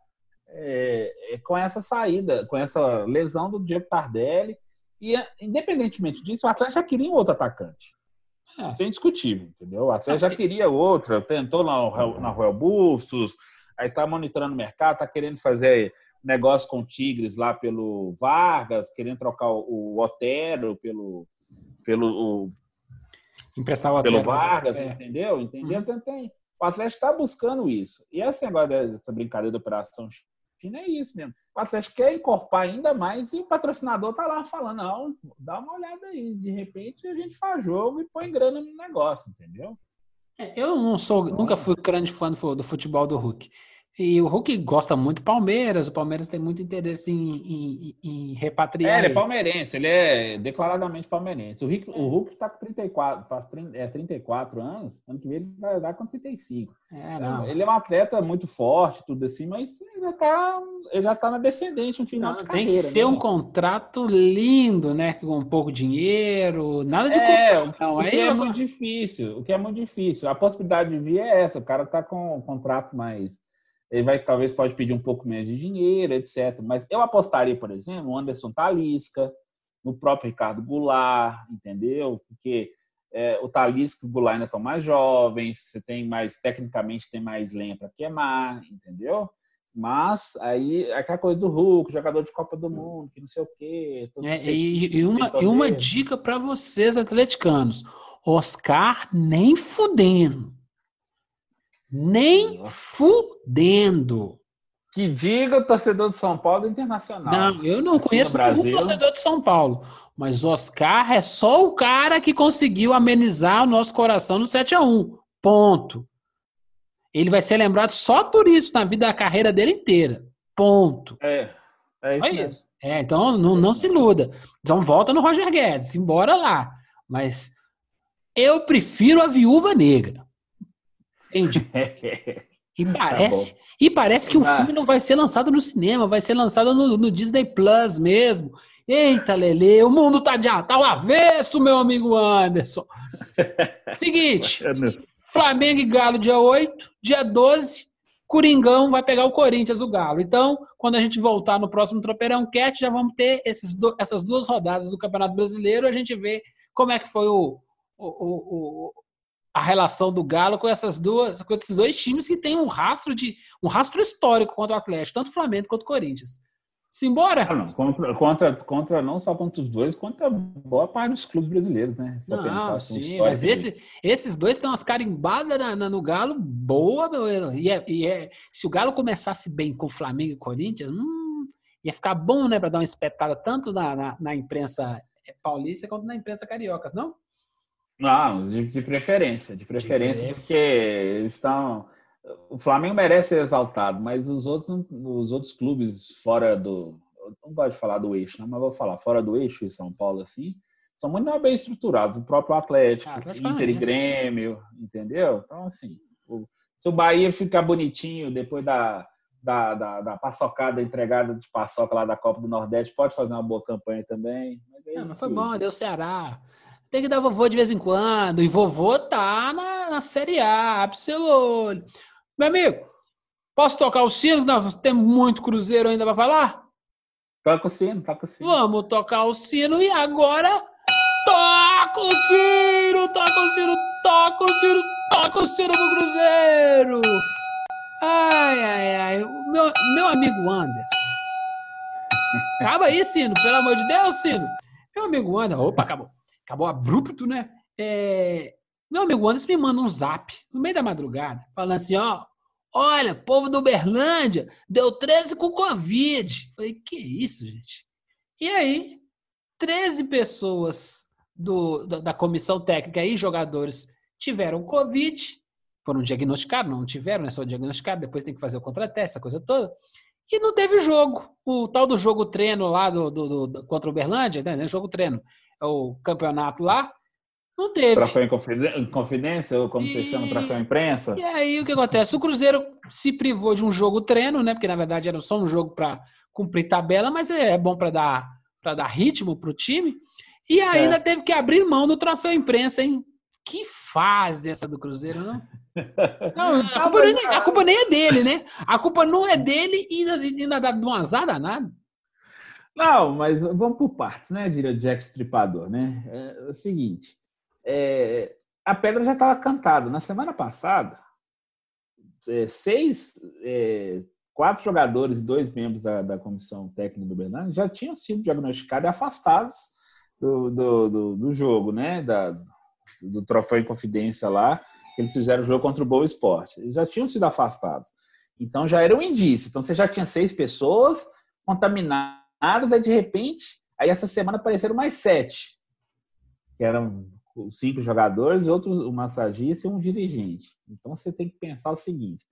S2: é, é, com essa saída, com essa lesão do Diego Tardelli. E, independentemente disso, o Atlético já queria um outro atacante. É. Isso é indiscutível, entendeu? O Atlético já queria outro, tentou na, na Royal Bustos, aí está monitorando o mercado, está querendo fazer negócio com o Tigres lá pelo Vargas, querendo trocar o, Otero pelo. pelo o,
S1: Emprestar o
S2: Otero. Pelo Vargas, é. entendeu? Entendeu? Então, tem, o Atlético está buscando isso. E esse negócio dessa brincadeira da Operação China é isso mesmo. O Atlético quer encorpar ainda mais e o patrocinador tá lá falando, não, dá uma olhada aí. De repente a gente faz jogo e põe grana no negócio, entendeu?
S1: É, eu não sou, nunca fui grande fã do futebol do Hulk. E o Hulk gosta muito do Palmeiras, o Palmeiras tem muito interesse em, em, em repatriar.
S2: É, ele é palmeirense, ele é declaradamente palmeirense. O Hulk, o Hulk tá com 34, faz 30, é, 34 anos, ano que vem ele vai dar com 35. É, não. Ele é um atleta muito forte, tudo assim, mas ele já tá, ele já tá na descendente no final não, de
S1: carreira.
S2: Tem
S1: que ser né? um contrato lindo, né? Com pouco dinheiro, nada de
S2: é, o, não, o que é muito difícil, o que é muito difícil. A possibilidade de vir é essa, o cara tá com um contrato mais ele vai talvez pode pedir um pouco menos de dinheiro, etc. Mas eu apostaria, por exemplo, no Anderson Talisca, no próprio Ricardo Goulart, entendeu? Porque é, o Talisca e o Goulart ainda estão mais jovens, você tem mais, tecnicamente, tem mais lenha para queimar, entendeu? Mas aí aquela coisa do Hulk, jogador de Copa do Mundo, que não sei o quê.
S1: É, e, e, uma, e uma dica para vocês, atleticanos: Oscar nem fudendo. Nem fudendo.
S2: Que diga o torcedor de São Paulo internacional.
S1: Não, eu não conheço nenhum torcedor de São Paulo. Mas Oscar é só o cara que conseguiu amenizar o nosso coração no 7 a 1 Ponto. Ele vai ser lembrado só por isso na vida da carreira dele inteira. Ponto.
S2: É. É
S1: só isso. isso. É, então não, não se iluda. Então volta no Roger Guedes, embora lá. Mas eu prefiro a viúva negra. Entende? E tá parece, tá e parece que o filme não vai ser lançado no cinema, vai ser lançado no, no Disney Plus mesmo. Eita, Lele, o mundo tá de tá ao avesso, meu amigo Anderson. Seguinte, Flamengo e Galo dia 8, dia 12, Coringão vai pegar o Corinthians, o Galo. Então, quando a gente voltar no próximo Tropeirão Cat, já vamos ter esses do, essas duas rodadas do Campeonato Brasileiro, a gente vê como é que foi o, o, o, a relação do Galo com essas duas, com esses dois times que têm um rastro de um rastro histórico contra o Atlético, tanto o Flamengo quanto o Corinthians. Simbora?
S2: Ah, não, contra, contra, contra não só contra os dois, contra boa parte dos clubes brasileiros, né?
S1: Não, pensar, sim, mas esse, esses dois têm umas carimbadas na, na, no Galo boa, meu. E, é, e é, se o Galo começasse bem com o Flamengo e Corinthians, hum, ia ficar bom, né, para dar uma espetada tanto na, na, na imprensa paulista quanto na imprensa carioca, não?
S2: Não, de, de preferência, de preferência, de porque eles estão. O Flamengo merece ser exaltado, mas os outros, os outros clubes fora do. Não gosto de falar do eixo, não, mas vou falar fora do eixo de São Paulo, assim, são muito bem estruturados. O próprio Atlético, ah, Inter e Grêmio, entendeu? Então, assim, o, se o Bahia ficar bonitinho depois da, da, da, da paçocada entregada de paçoca lá da Copa do Nordeste, pode fazer uma boa campanha também.
S1: Mas, aí, mas foi bom, deu Ceará. Tem que dar vovô de vez em quando. E vovô tá na, na Série A, olho. Meu amigo, posso tocar o sino? Nós temos muito cruzeiro ainda para falar?
S2: Toca o sino, toca o sino.
S1: Vamos tocar o sino e agora toca o sino, toca o sino, toca o sino, toca o sino pro Cruzeiro. Ai, ai, ai. Meu, meu amigo Anderson. Acaba aí, Sino, pelo amor de Deus, Sino. Meu amigo Anderson. Opa, acabou acabou abrupto, né? É, meu amigo Anderson me manda um zap no meio da madrugada, falando assim: ó, olha, povo do Uberlândia deu 13 com Covid. Falei, que isso, gente? E aí, 13 pessoas do, da comissão técnica e jogadores tiveram Covid, foram diagnosticados, não tiveram, né? Só diagnosticados, depois tem que fazer o contrateste, essa coisa toda. E não teve jogo. O tal do jogo treino lá do, do, do contra o Uberlândia, né? Jogo treino o campeonato lá, não teve.
S2: Troféu em confidência, ou como e... você chama, troféu imprensa.
S1: E aí o que acontece? O Cruzeiro se privou de um jogo treino, né? Porque na verdade era só um jogo para cumprir tabela, mas é bom para dar dar ritmo para o time. E ainda é. teve que abrir mão do troféu imprensa, hein? Que fase essa do Cruzeiro, não? Não, a, culpa nem, a culpa nem é dele, né? A culpa não é dele e ainda, ainda dá um azar danado.
S2: Não, mas vamos por partes, né, diria Jack Stripador, né? É o seguinte, é, a pedra já estava cantada. Na semana passada, é, seis, é, quatro jogadores e dois membros da, da comissão técnica do Bernardo já tinham sido diagnosticados e afastados do, do, do, do jogo, né? Da, do troféu em confidência lá, eles fizeram o jogo contra o Boa Esporte. Eles já tinham sido afastados. Então já era um indício. Então você já tinha seis pessoas contaminadas aí de repente, aí essa semana apareceram mais sete, que eram cinco jogadores, outros um massagista e um dirigente. Então você tem que pensar o seguinte: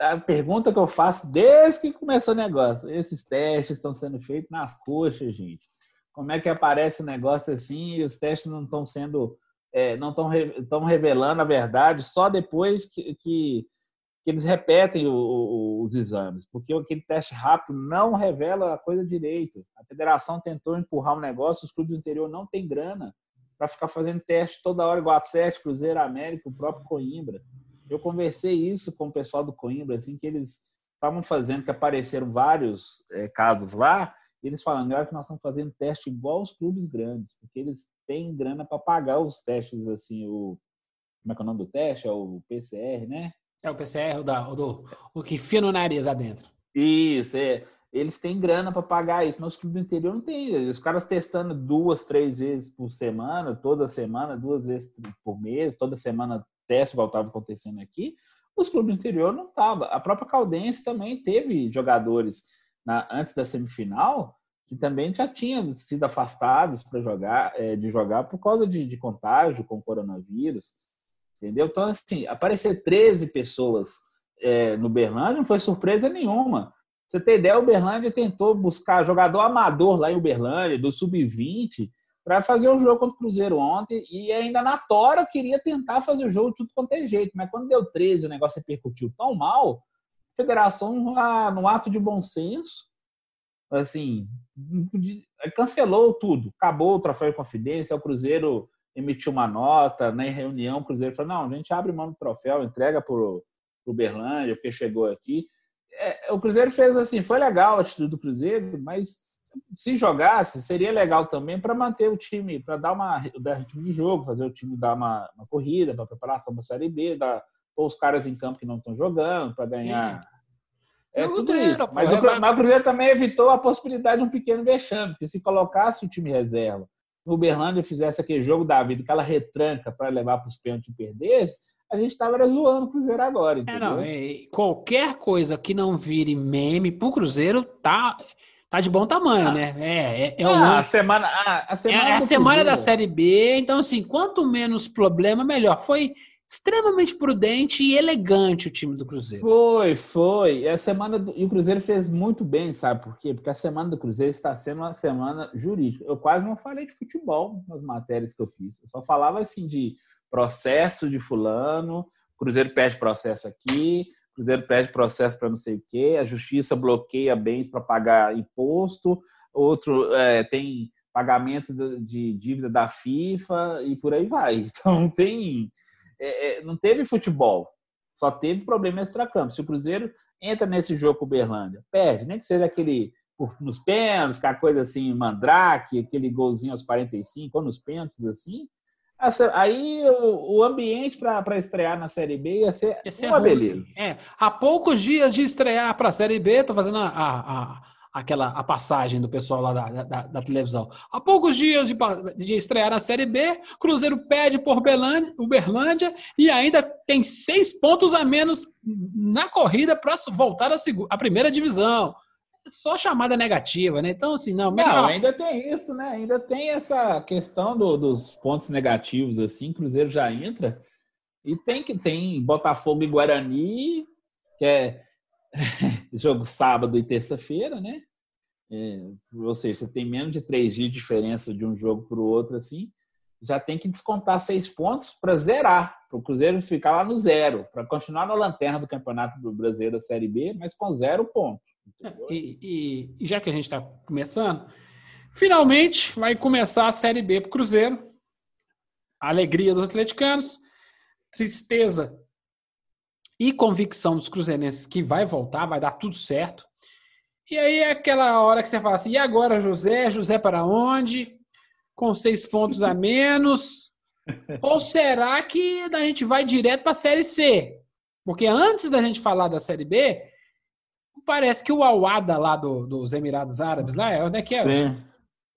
S2: a pergunta que eu faço desde que começou o negócio, esses testes estão sendo feitos nas coxas, gente. Como é que aparece o um negócio assim e os testes não estão sendo, é, não estão revelando a verdade só depois que, que que eles repetem o, o, os exames, porque aquele teste rápido não revela a coisa direito. A federação tentou empurrar um negócio, os clubes do interior não têm grana para ficar fazendo teste toda hora, igual Atlético, Cruzeiro, América, o próprio Coimbra. Eu conversei isso com o pessoal do Coimbra, assim, que eles estavam fazendo, que apareceram vários é, casos lá, e eles falando, agora que nós estamos fazendo teste igual os clubes grandes, porque eles têm grana para pagar os testes, assim, o... Como é que é o nome do teste? É o PCR, né?
S1: É o PCR, o, da, o, do, o que enfia no nariz adentro.
S2: Isso, é. eles têm grana para pagar isso. Mas os clubes do interior não tem. Os caras testando duas, três vezes por semana, toda semana, duas vezes por mês, toda semana teste, igual estava acontecendo aqui. Os clubes do interior não estavam. A própria Caldense também teve jogadores na, antes da semifinal que também já tinham sido afastados para jogar, é, de jogar por causa de, de contágio com o coronavírus. Entendeu? Então, assim, aparecer 13 pessoas é, no Berlândia não foi surpresa nenhuma. Você tem ideia, o Uberlândia tentou buscar jogador amador lá em Uberlândia, do Sub-20, para fazer o jogo contra o Cruzeiro ontem. E ainda na Tora queria tentar fazer o jogo de tudo quanto é jeito. Mas quando deu 13 o negócio repercutiu tão mal, a federação, no ato de bom senso, assim, cancelou tudo. Acabou o troféu de confidência, o Cruzeiro emitiu uma nota, na reunião o Cruzeiro falou, não, a gente abre mão do troféu, entrega para o Uberlândia, porque chegou aqui é, o Cruzeiro fez assim, foi legal a atitude do Cruzeiro, mas se jogasse, seria legal também para manter o time, para dar uma dar ritmo de jogo, fazer o time dar uma, uma corrida para preparação para a Série B, dar pôr os caras em campo que não estão jogando para ganhar. Sim. É tudo Cruzeiro, isso. Mas, o, mas o Cruzeiro também evitou a possibilidade de um pequeno vexame, porque se colocasse o time reserva Uberlândia fizesse aquele jogo da vida, aquela retranca para levar para os pênaltis e perdesse, a gente estava zoando o Cruzeiro agora. Entendeu? É, não,
S1: é, qualquer coisa que não vire meme pro Cruzeiro tá, tá de bom tamanho, ah, né? É, é, é
S2: ah, a semana, a, a semana,
S1: é, a semana da Série B, então assim, quanto menos problema, melhor. Foi extremamente prudente e elegante o time do Cruzeiro.
S2: Foi, foi. A semana do... e o Cruzeiro fez muito bem, sabe por quê? Porque a semana do Cruzeiro está sendo uma semana jurídica. Eu quase não falei de futebol nas matérias que eu fiz. Eu só falava assim de processo de fulano, Cruzeiro pede processo aqui, Cruzeiro pede processo para não sei o quê, a justiça bloqueia bens para pagar imposto, outro é, tem pagamento de dívida da FIFA e por aí vai. Então tem, é, é, não teve futebol, só teve problema extracampo. Se o Cruzeiro entra nesse jogo com o Berlândia, perde, nem que seja aquele nos pênaltis, aquela coisa assim, mandrake, aquele golzinho aos 45, ou nos pênaltis assim, Aí o, o ambiente para estrear na Série B ia ser, ia ser uma ruim. beleza.
S1: É, há poucos dias de estrear para a Série B, estou fazendo a, a, a, aquela a passagem do pessoal lá da, da, da televisão. Há poucos dias de, de, estrear na Série B, Cruzeiro pede por Belândia, Uberlândia e ainda tem seis pontos a menos na corrida para voltar à primeira divisão só chamada negativa, né? Então, assim, não.
S2: Melhor... Não, ainda tem isso, né? Ainda tem essa questão do, dos pontos negativos, assim. Cruzeiro já entra. E tem que tem Botafogo e Guarani, que é jogo sábado e terça-feira, né? É, ou seja, você tem menos de três dias de diferença de um jogo para o outro, assim. Já tem que descontar seis pontos para zerar, para o Cruzeiro ficar lá no zero, para continuar na lanterna do Campeonato Brasileiro da Série B, mas com zero pontos.
S1: E, e, e, já que a gente está começando, finalmente vai começar a Série B para o Cruzeiro. Alegria dos atleticanos, tristeza e convicção dos cruzeirenses que vai voltar, vai dar tudo certo. E aí é aquela hora que você fala assim: e agora, José? José para onde? Com seis pontos a menos? Ou será que a gente vai direto para a Série C? Porque antes da gente falar da Série B, parece que o Awada lá do, dos Emirados Árabes, lá, é onde é que é?
S2: Sim.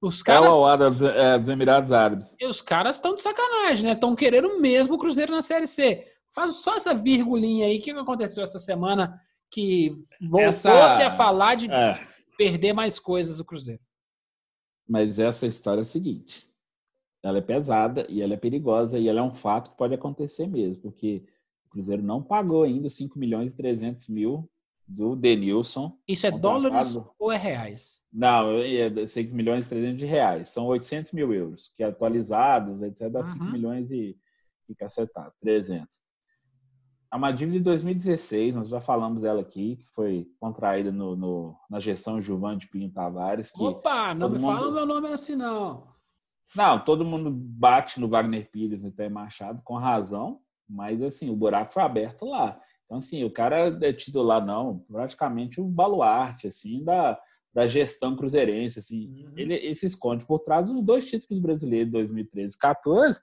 S2: Os caras, é o Awada dos, é, dos Emirados Árabes.
S1: E os caras estão de sacanagem, né? Estão querendo mesmo o Cruzeiro na Série C. Faz só essa virgulinha aí. O que aconteceu essa semana que voltou-se essa... a falar de é. perder mais coisas do Cruzeiro?
S2: Mas essa história é a seguinte. Ela é pesada e ela é perigosa e ela é um fato que pode acontecer mesmo, porque o Cruzeiro não pagou ainda 5 milhões e 300 mil do Denilson.
S1: Isso é dólares ou é reais?
S2: Não, é 5 milhões e 300 de reais. São 800 mil euros, que atualizados, etc., dá uhum. 5 milhões e, e cacetado, 300. É uma dívida de 2016, nós já falamos dela aqui, que foi contraída no, no na gestão Gilvan de Pinho Tavares. Que
S1: Opa, não me mundo... fala o meu nome assim, não.
S2: Não, todo mundo bate no Wagner Pires, no Té Machado, com razão, mas assim, o buraco foi aberto lá. Então, assim, o cara é titular, não, praticamente um baluarte, assim, da, da gestão cruzeirense, assim. Uhum. Ele, ele se esconde por trás dos dois títulos brasileiros, 2013 e 14,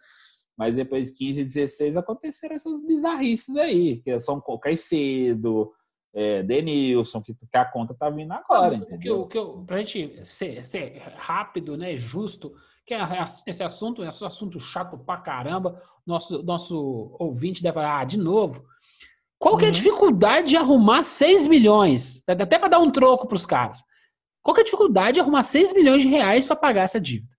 S2: mas depois 15 e 16 aconteceram essas bizarrices aí, que são Caicedo, é, Denilson, que, que a conta tá vindo agora, entendeu?
S1: O que eu, pra gente ser, ser rápido, né, justo, que é esse assunto, esse assunto chato pra caramba, nosso, nosso ouvinte deve falar, ah, de novo. Qual que é a uhum. dificuldade de arrumar 6 milhões? Até para dar um troco para os caras. Qual que é a dificuldade de arrumar 6 milhões de reais para pagar essa dívida?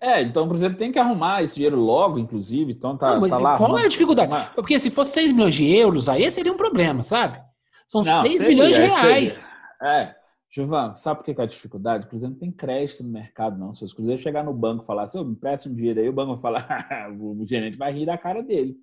S2: É, então o Cruzeiro tem que arrumar esse dinheiro logo, inclusive. Então tá,
S1: não,
S2: tá lá.
S1: Qual é a dificuldade? Porque se fosse 6 milhões de euros, aí seria um problema, sabe? São não, 6 seria, milhões de reais.
S2: Seria. É. Gilvan, sabe por que é a dificuldade? O Cruzeiro não tem crédito no mercado, não. Se o Cruzeiro chegar no banco e falar assim, me presta um dinheiro aí, o banco vai falar, o gerente vai rir da cara dele.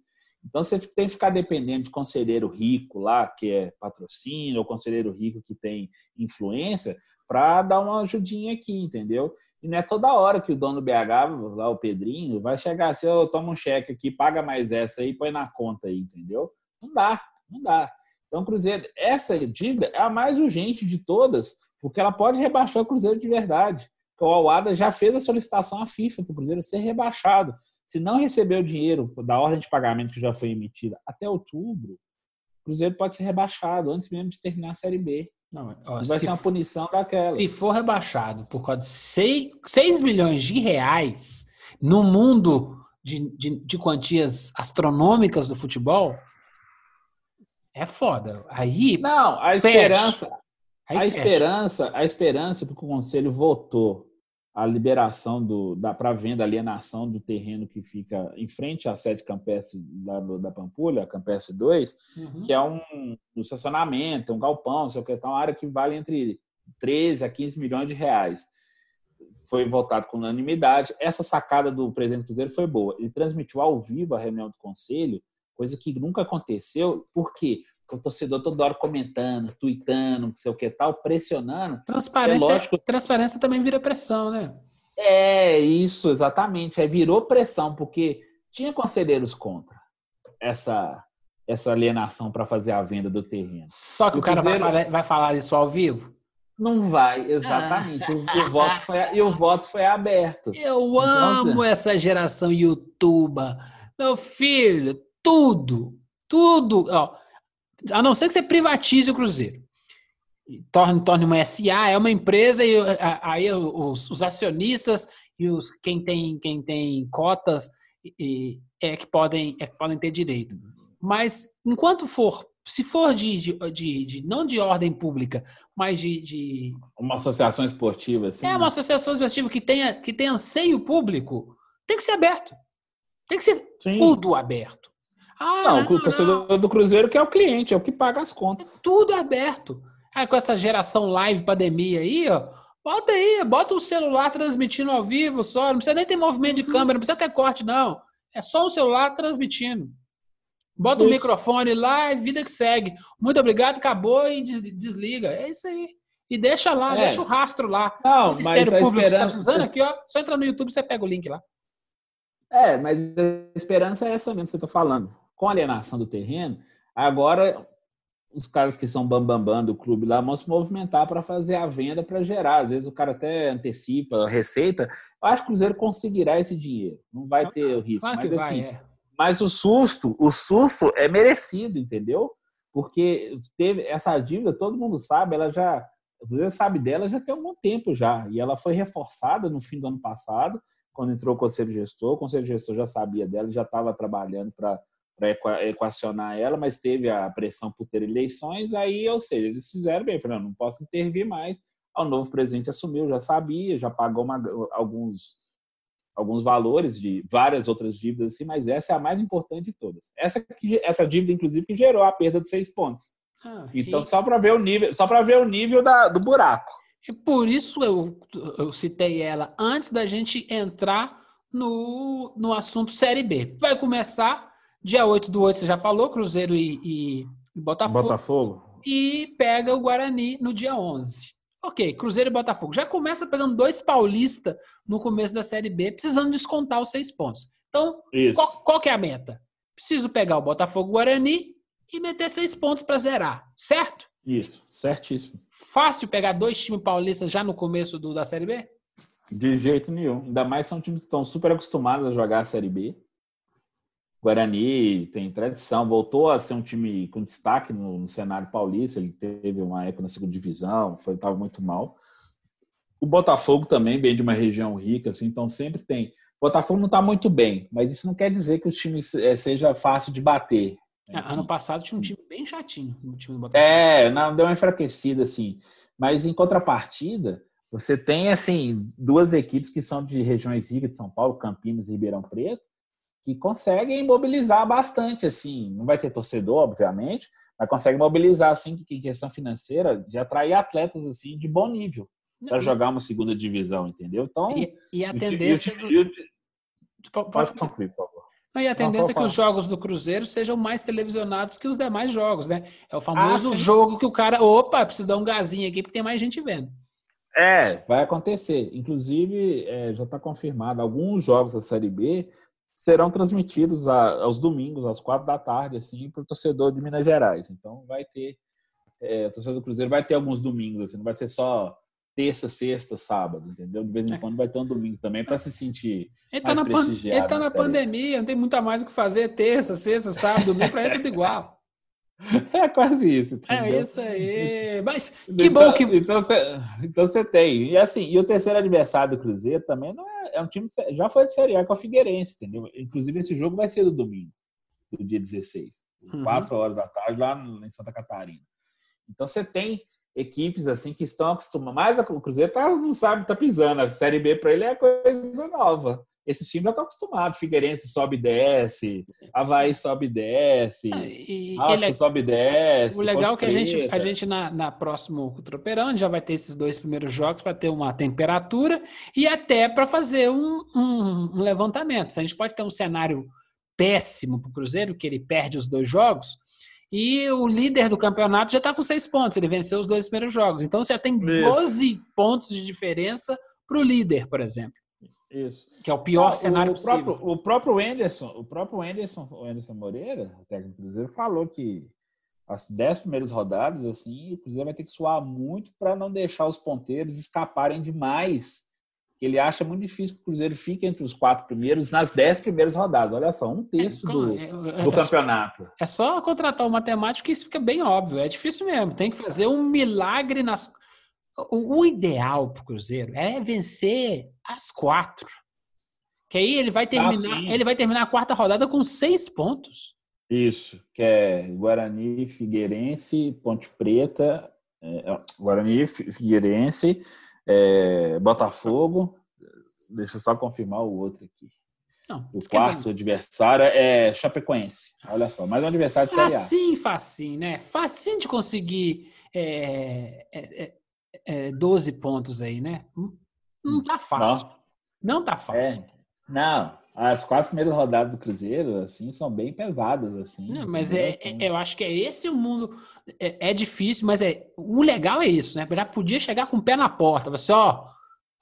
S2: Então você tem que ficar dependendo de conselheiro rico lá, que é patrocínio, ou conselheiro rico que tem influência, para dar uma ajudinha aqui, entendeu? E não é toda hora que o dono do BH, lá o Pedrinho, vai chegar assim, eu tomo um cheque aqui, paga mais essa aí, põe na conta aí, entendeu? Não dá, não dá. Então, Cruzeiro, essa dívida é a mais urgente de todas, porque ela pode rebaixar o Cruzeiro de verdade. O Alada já fez a solicitação à FIFA para o Cruzeiro ser rebaixado. Se não receber o dinheiro da ordem de pagamento que já foi emitida até outubro, o Cruzeiro pode ser rebaixado antes mesmo de terminar a Série B. Não, ó, vai ser uma punição daquela.
S1: Se for rebaixado por causa de 6, 6 milhões de reais no mundo de, de, de quantias astronômicas do futebol, é foda. Aí.
S2: Não, a esperança. A fecha. esperança, a esperança porque o conselho votou a liberação do da para venda, alienação do terreno que fica em frente à sede campestre da, da Pampulha, Campestre 2, uhum. que é um, um estacionamento, um galpão, sei o que, tá uma área que vale entre 13 a 15 milhões de reais. Foi votado com unanimidade. Essa sacada do presidente Cruzeiro foi boa. Ele transmitiu ao vivo a reunião do conselho, coisa que nunca aconteceu, porque o torcedor toda hora comentando, tweetando, não sei o que tal, pressionando.
S1: Transparência, é lógico... transparência também vira pressão, né?
S2: É, isso, exatamente. Aí virou pressão, porque tinha conselheiros contra essa, essa alienação para fazer a venda do terreno.
S1: Só que o, o cara Cruzeiro... vai, falar, vai falar isso ao vivo?
S2: Não vai, exatamente. Ah. O, o, voto foi, e o voto foi aberto.
S1: Eu então, amo assim... essa geração YouTube. Meu filho, tudo, tudo. Ó, a não ser que você privatize o Cruzeiro. Torne, torne uma SA, é uma empresa, e aí os, os acionistas e os, quem, tem, quem tem cotas e, é, que podem, é que podem ter direito. Mas enquanto for, se for de, de, de, de não de ordem pública, mas de, de.
S2: Uma associação esportiva, assim.
S1: É, uma né? associação esportiva que tenha, que tenha anseio público, tem que ser aberto. Tem que ser Sim. tudo aberto.
S2: Ah, não, não, o torcedor não. do Cruzeiro que é o cliente, é o que paga as contas.
S1: É tudo aberto. Aí com essa geração live pandemia aí, ó, bota aí, bota o celular transmitindo ao vivo só, não precisa nem ter movimento de câmera, não precisa ter corte, não. É só um celular transmitindo. Bota o microfone lá e vida que segue. Muito obrigado, acabou e desliga. É isso aí. E deixa lá, é. deixa o rastro lá.
S2: Não, mas a Público esperança...
S1: Tá precisando aqui, ó, só entra no YouTube e você pega o link lá.
S2: É, mas a esperança é essa mesmo que você está falando com a alienação do terreno, agora os caras que são bambambam bam, bam do clube lá vão se movimentar para fazer a venda para gerar. Às vezes o cara até antecipa a receita. Eu acho que o Cruzeiro conseguirá esse dinheiro. Não vai ter o risco. Claro mas, vai, assim, é. mas o susto, o susto é merecido, entendeu? Porque teve essa dívida, todo mundo sabe, ela já. O Cruzeiro sabe dela já tem algum tempo já. E ela foi reforçada no fim do ano passado, quando entrou o Conselho Gestor. O Conselho Gestor já sabia dela, já estava trabalhando para para equacionar ela, mas teve a pressão por ter eleições, aí, ou seja, eles fizeram bem, falaram, não posso intervir mais. O novo presidente assumiu, já sabia, já pagou uma, alguns, alguns valores de várias outras dívidas, assim, mas essa é a mais importante de todas. Essa, essa dívida, inclusive, que gerou a perda de seis pontos. Ah, então, e... só para ver o nível, só para ver o nível da, do buraco.
S1: E por isso eu, eu citei ela antes da gente entrar no, no assunto Série B. Vai começar Dia 8 do 8, você já falou, Cruzeiro e, e, e Botafogo.
S2: Botafogo.
S1: E pega o Guarani no dia 11. Ok, Cruzeiro e Botafogo. Já começa pegando dois paulistas no começo da Série B, precisando descontar os seis pontos. Então, qual, qual, que é a meta? Preciso pegar o Botafogo Guarani e meter seis pontos para zerar, certo?
S2: Isso, certíssimo.
S1: Fácil pegar dois times paulistas já no começo do, da Série B?
S2: De jeito nenhum. Ainda mais são times que estão super acostumados a jogar a Série B. Guarani tem tradição, voltou a ser um time com destaque no, no cenário paulista. Ele teve uma época na segunda divisão, foi estava muito mal. O Botafogo também vem de uma região rica, assim, então sempre tem. O Botafogo não está muito bem, mas isso não quer dizer que o time é, seja fácil de bater.
S1: É, ano passado tinha um time bem chatinho no time do
S2: Botafogo. É, não, deu uma enfraquecida, assim. Mas em contrapartida, você tem, assim, duas equipes que são de regiões ricas de São Paulo, Campinas e Ribeirão Preto, que conseguem mobilizar bastante, assim. Não vai ter torcedor, obviamente, mas consegue mobilizar, assim, que em questão financeira, de atrair atletas, assim, de bom nível para jogar uma segunda divisão, entendeu? Então,
S1: e, e a tendência do... Pode concluir, por favor. E a tendência é que os jogos do Cruzeiro sejam mais televisionados que os demais jogos, né? É o famoso ah, jogo que o cara, opa, precisa dar um gazinho aqui porque tem mais gente vendo.
S2: É, vai acontecer. Inclusive, é, já está confirmado, alguns jogos da Série B serão transmitidos a, aos domingos, às quatro da tarde, assim, para o torcedor de Minas Gerais. Então, vai ter, é, o torcedor do Cruzeiro vai ter alguns domingos, assim, não vai ser só terça, sexta, sábado, entendeu? De vez em é. quando vai ter um domingo também para se sentir
S1: ele tá mais na prestigiado. Ele tá na, pandemia, não tem muita mais o que fazer, terça, sexta, sábado, domingo, para ele é tudo igual.
S2: É quase isso.
S1: É entendeu? É isso aí. Mas que então, bom que.
S2: Então você, então tem. E assim, e o terceiro adversário do Cruzeiro também não é, é um time já foi de Série A com a Figueirense, entendeu? Inclusive, esse jogo vai ser do domingo, do dia 16, uhum. 4 horas da tarde, lá em Santa Catarina. Então você tem equipes assim que estão acostumadas. Mas o Cruzeiro tá, não sabe, tá pisando. A Série B para ele é coisa nova. Esses times já estão acostumados. Figueirense sobe e desce, Havaí sobe e desce, ah, é... sobe e desce.
S1: O legal é que a gente, a gente na, na próximo tropeirão já vai ter esses dois primeiros jogos para ter uma temperatura e até para fazer um, um, um levantamento. A gente pode ter um cenário péssimo para o Cruzeiro, que ele perde os dois jogos, e o líder do campeonato já está com seis pontos. Ele venceu os dois primeiros jogos. Então você já tem Isso. 12 pontos de diferença para o líder, por exemplo.
S2: Isso.
S1: Que é o pior cenário
S2: o, possível. Próprio, o próprio Anderson, o próprio Anderson, o Anderson Moreira, o técnico do Cruzeiro, falou que as dez primeiras rodadas, assim, o Cruzeiro vai ter que suar muito para não deixar os ponteiros escaparem demais ele acha muito difícil que o Cruzeiro fique entre os quatro primeiros nas dez primeiras rodadas. Olha só, um terço do, é, é, do é campeonato.
S1: Só, é só contratar o matemático que isso fica bem óbvio. É difícil mesmo. Tem que fazer um milagre nas. O, ideal para o Cruzeiro é vencer as quatro. Que aí ele vai terminar, ah, ele vai terminar a quarta rodada com seis pontos.
S2: Isso, que é Guarani, Figueirense, Ponte Preta, é, Guarani, Figueirense, é, Botafogo. Deixa eu só confirmar o outro aqui. Não, o quarto adversário é Chapecoense. Olha só, mais um adversário de Série A.
S1: Facinho, facinho, né? Facinho de conseguir é, é, é, 12 é, pontos aí, né? Não tá fácil. Não, não tá fácil.
S2: É, não, as quatro primeiras rodadas do Cruzeiro, assim, são bem pesadas, assim.
S1: Não, mas é, é, eu acho que é esse o mundo. É, é, difícil, mas é o legal é isso, né? Já podia chegar com o pé na porta. Você, ó,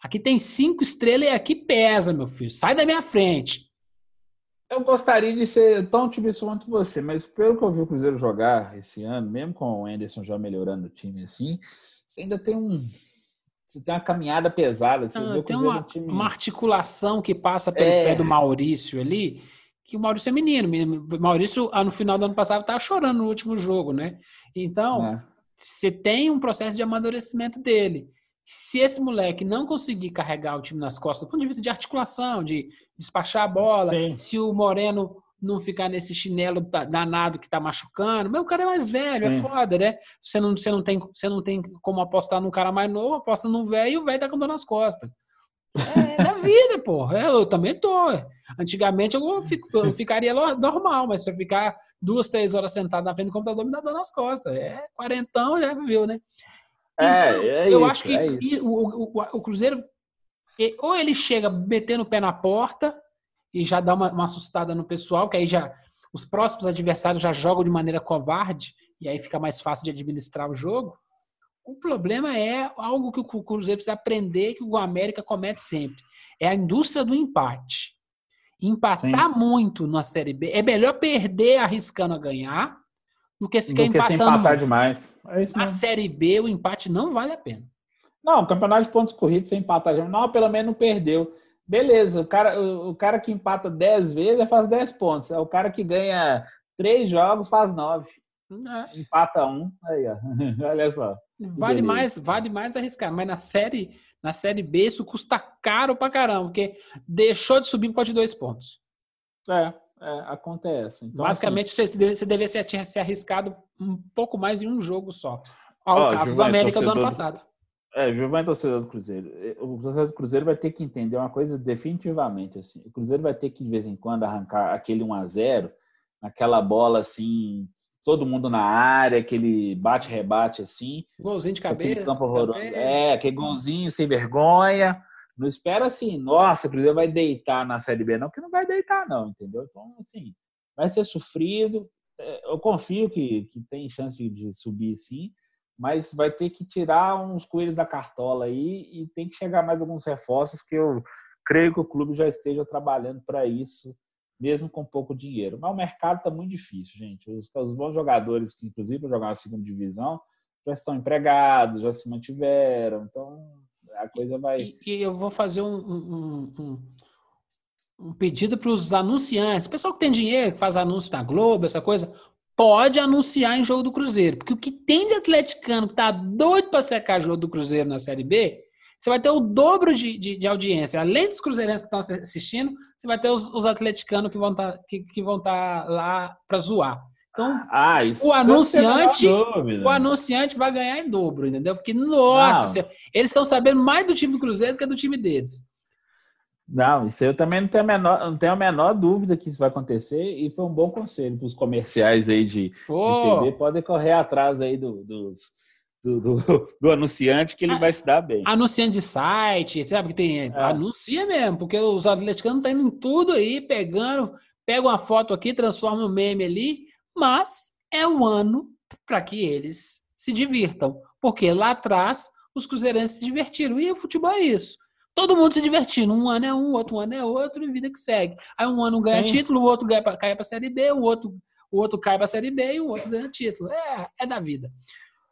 S1: aqui tem cinco estrelas e aqui pesa, meu filho. Sai da minha frente.
S2: Eu gostaria de ser tão otimista quanto você, mas pelo que eu vi o Cruzeiro jogar esse ano, mesmo com o Anderson já melhorando o time assim, você ainda tem um você tem uma caminhada pesada. Você
S1: Não, tem uma, time... uma, articulação que passa pelo é. pé do Maurício ali, que o Maurício é menino. O Maurício, ah, no final do ano passado, estava chorando no último jogo, né? Então, é. você tem um processo de amadurecimento dele. Se esse moleque não conseguir carregar o time nas costas, do ponto de vista de articulação, de despachar a bola, Sim. se o Moreno não ficar nesse chinelo danado que tá machucando. Mas o cara é mais velho, é Sim. é foda, né? Você não, você, não tem, você não tem como apostar num cara mais novo, aposta num velho e o velho tá com dor nas costas. É da vida, pô. É, eu também tô. Antigamente eu, fico, eu, ficaria normal, mas se eu ficar duas, três horas sentado na frente do computador, me dá dor nas costas. É quarentão, já viu, né?
S2: É, então, é
S1: eu
S2: isso,
S1: acho que
S2: é
S1: o, o, o, Cruzeiro, ou ele chega metendo o pé na porta, e já dá uma, uma assustada no pessoal, que aí já os próximos adversários já jogam de maneira covarde e aí fica mais fácil de administrar o jogo. O problema é algo que o Cruzeiro precisa aprender que o América comete sempre. É a indústria do empate. Empatar Sim. muito na Série B. É melhor perder arriscando a ganhar do que ficar do que empatando.
S2: empatar muito. demais.
S1: É na Série B, o empate não vale a pena.
S2: Não, campeonato de pontos corridos sem empatar. Não, pelo menos não perdeu. Beleza, o cara, o, o cara que empata 10 vezes faz 10 pontos. É o cara que ganha três jogos faz 9. É. Empata um, aí, ó. Olha só.
S1: Vale mais, vale mais arriscar, mas na série, na série B isso custa caro pra caramba, porque deixou de subir por causa de dois pontos.
S2: É, é acontece.
S1: Então, Basicamente, assim, você, você deveria ser, ser arriscado um pouco mais em um jogo só. Ao ó, caso do América do ano passado.
S2: É, Giovanni torcedor do Cruzeiro. O torcedor do Cruzeiro vai ter que entender uma coisa definitivamente assim. O Cruzeiro vai ter que de vez em quando arrancar aquele 1 a 0, aquela bola assim todo mundo na área, aquele bate-rebate assim.
S1: Golzinho de cabeça.
S2: Campo horroroso. É, aquele golzinho sem vergonha. Não espera assim, nossa, o Cruzeiro vai deitar na Série B, não, porque não vai deitar, não, entendeu? Então, assim, vai ser sofrido. É, eu confio que, que tem chance de, de subir sim, mas vai ter que tirar uns coelhos da cartola aí e tem que chegar mais alguns reforços que eu creio que o clube já esteja trabalhando para isso mesmo com pouco dinheiro. Mas o mercado está muito difícil, gente. Os, os, bons jogadores que, inclusive, para jogar na segunda divisão, já estão empregados, já se mantiveram. Então, a coisa vai.
S1: E, e eu vou fazer um, um, um, um pedido para os anunciantes. pessoal que tem dinheiro, que faz anúncio na Globo, essa coisa, pode anunciar em jogo do Cruzeiro. Porque o que tem de atleticano que tá doido para secar jogo do Cruzeiro na Série B você vai ter o dobro de, de, de audiência. Além dos cruzeirenses que estão assistindo, você vai ter os, os atleticanos que vão estar tá, que, que vão tá lá para zoar. Então,
S2: ah,
S1: o anunciante, o anunciante vai ganhar em dobro, entendeu? Porque nossa, eles estão sabendo mais do time do Cruzeiro do que do time deles.
S2: Não, isso eu também não tenho a menor, não tenho a menor dúvida que isso vai acontecer e foi um bom conselho para os comerciais aí de, de, TV, podem correr atrás aí do, dos do, do, do, anunciante que ele vai se dar bem.
S1: Anunciante de site, sabe? Que tem, é. Anuncia mesmo, porque os atleticanos estão indo em tudo aí, pegando, pega uma foto aqui, transforma um meme ali, mas é um ano para que eles se divirtam. Porque lá atrás os cruzeirenses se divertiram. E o futebol é isso. Todo mundo se divertindo. Um ano é um, outro ano é outro, e vida que segue. Aí um ano ganha Sim. título, o outro ganha pra, cai para a Série B, o outro, o outro cai para a Série B e o outro ganha título. É, é da vida.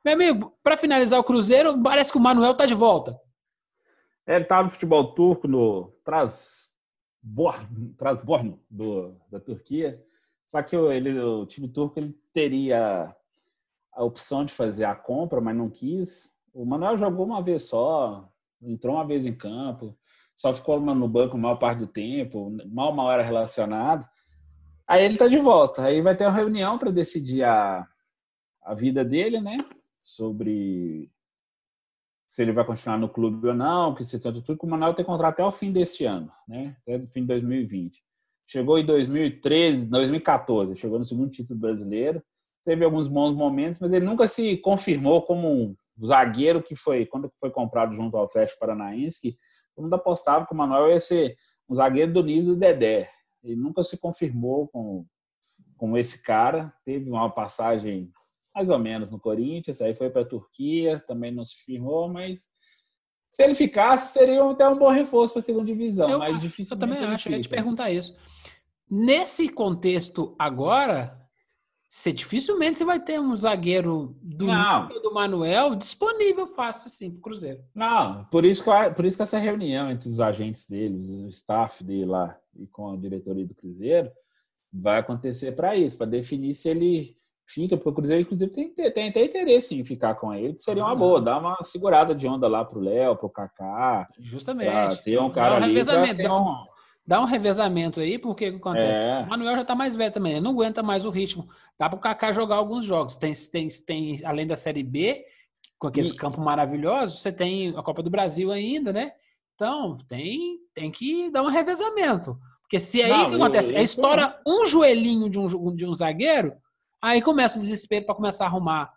S1: Meu amigo, para finalizar o Cruzeiro, parece que o Manuel tá de volta.
S2: É, ele tá no futebol turco, no Trasborno, Trasborno do, da Turquia. Só que ele, o time turco ele teria a opção de fazer a compra, mas não quis. O Manuel jogou uma vez só, entrou uma vez em campo, só ficou no banco a maior parte do tempo, mal uma hora relacionado. Aí ele tá de volta. Aí vai ter uma reunião para decidir a, a vida dele, né? sobre se ele vai continuar no clube ou não, que se tanto tudo, que o Manaus tem contrato até o fim desse ano, né? Até o fim de 2020. Chegou em 2013, 2014, chegou no segundo título brasileiro, teve alguns bons momentos, mas ele nunca se confirmou como um zagueiro que foi, quando foi comprado junto ao Atlético Paranaense, que todo mundo apostava que o Manuel ia ser um zagueiro do nível do Dedé. Ele nunca se confirmou com, com esse cara, teve uma passagem mais ou menos no Corinthians, aí foi para a Turquia, também não se firmou, mas se ele ficasse, seria até um bom reforço para a segunda divisão, eu, mas difícil.
S1: Eu também acho, eu ia te perguntar isso. Nesse contexto agora, você dificilmente você vai ter um zagueiro do, do Manuel disponível fácil assim para o Cruzeiro.
S2: Não, por isso, que, por isso que essa reunião entre os agentes deles, o staff dele lá e com a diretoria do Cruzeiro vai acontecer para isso, para definir se ele fica, porque o Cruzeiro, inclusive, tem, tem até interesse em ficar com ele, que seria uma ah. boa, dar uma segurada de onda lá pro Léo, pro Kaká.
S1: Justamente.
S2: Ter um cara ali.
S1: Dá um, dá um revezamento aí, porque o que acontece? É. O Manuel já tá mais velho também, não aguenta mais o ritmo. Dá pro Kaká jogar alguns jogos. Tem, tem, tem além da Série B, com aqueles e... campos maravilhosos, você tem a Copa do Brasil ainda, né? Então, tem, tem que dar um revezamento. Porque se aí o que acontece? Eu, eu, estoura um joelhinho de um, de um zagueiro, Aí começa o desespero para começar a arrumar,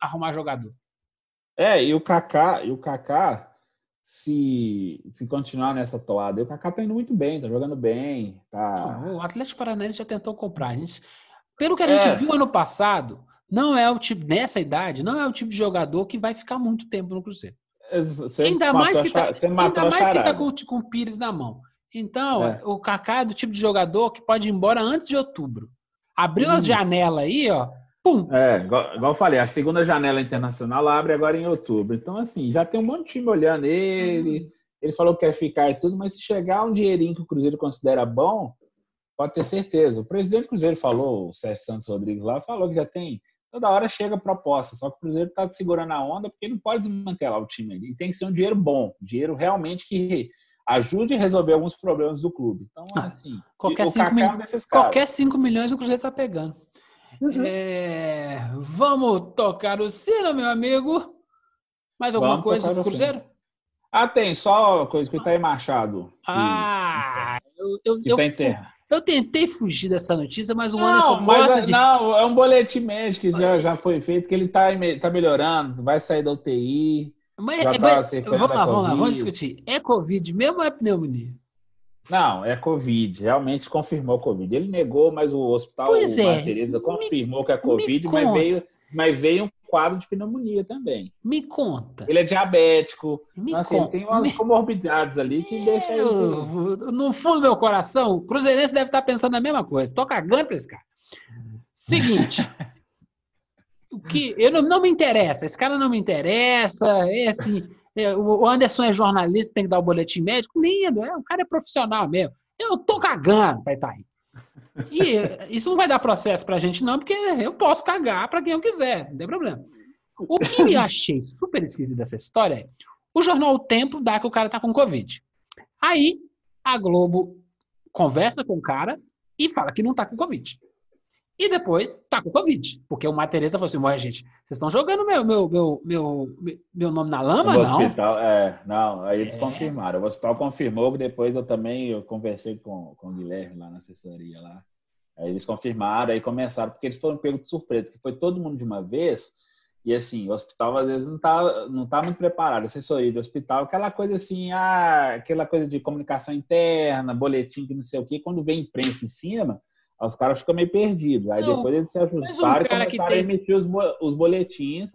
S1: arrumar jogador.
S2: É, e o Kaká, e o Kaká se, se continuar nessa toada, o Kaká tá indo muito bem, tá jogando bem, tá.
S1: Não, o Atlético Paranaense já tentou comprar. A gente, pelo que a gente é. viu ano passado, não é o tipo nessa idade, não é o tipo de jogador que vai ficar muito tempo no Cruzeiro. Você ainda mais que tá, ainda mais que tá com, com o Pires na mão. Então, é. o Kaká é do tipo de jogador que pode ir embora antes de outubro. Abriu as janelas aí, ó. Pum.
S2: É, igual, igual, eu falei, a segunda janela internacional abre agora em outubro. Então, assim, já tem um monte de time olhando ele. Uhum. Ele falou que quer ficar e tudo, mas se chegar um dinheirinho que o Cruzeiro considera bom, pode ter certeza. O presidente do Cruzeiro falou, o Sérgio Santos Rodrigues lá, falou que já tem. Toda hora chega proposta, só que o Cruzeiro está segurando a onda porque não pode desmantelar o time ali. Tem que ser um dinheiro bom, dinheiro realmente que ajude a resolver alguns problemas do clube. Então, ah, assim,
S1: qualquer 5 mil... qualquer cinco milhões o Cruzeiro está pegando. Uhum. É... Vamos tocar o sino, meu amigo. Mais alguma Vamos coisa do Cruzeiro?
S2: Ah, tem, só coisa que está aí Machado.
S1: Ah, eu, eu, eu,
S2: tá
S1: eu, tentei fugir dessa notícia, mas o Anderson
S2: não, gosta é, de... Não, é um boletim médico que já, já foi feito, que ele está tá melhorando, vai sair da UTI.
S1: Mas, é, tá vamos lá, vamos lá, vamos discutir. É Covid mesmo ou é pneumonia?
S2: Não, é Covid. Realmente confirmou Covid. Ele negou, mas o hospital pois é. Teresa confirmou me, que é Covid, mas veio, mas veio um quadro de pneumonia também.
S1: Me conta.
S2: Ele é diabético. Me então, assim, tem umas me... comorbidades ali que deixa ele.
S1: No fundo do meu coração, o Cruzeirense deve estar pensando a mesma coisa. Tô cagando pra esse cara. Seguinte. o que eu não, não me interessa, esse cara não me interessa, é assim, o Anderson é jornalista, tem que dar o boletim médico, lindo, é, o cara é profissional mesmo. Eu tô cagando pra Itaí. E isso não vai dar processo pra gente, não, porque eu posso cagar para quem eu quiser, não tem problema. O que eu achei super esquisito dessa história é o jornal O Tempo dá que o cara tá com Covid. Aí a Globo conversa com o cara e fala que não tá com Covid. E depois tá com Covid. Porque uma Tereza falou assim: Ué, gente, vocês estão jogando meu, meu, meu, meu, meu nome na lama?
S2: No
S1: não?
S2: hospital, é, não, aí eles é. confirmaram. O hospital confirmou que depois eu também eu conversei com, com o Guilherme lá na assessoria lá. Aí eles confirmaram, aí começaram, porque eles foram pegos de surpresa, que foi todo mundo de uma vez. E assim, o hospital às vezes não tá, não tá muito preparado. Assessoria do hospital, aquela coisa assim, ah, aquela coisa de comunicação interna, boletim que não sei o quê, quando vem imprensa em cima os caras ficam meio perdidos. Aí não, depois eles se ajustaram um e começaram tem... a emitir os, os boletins.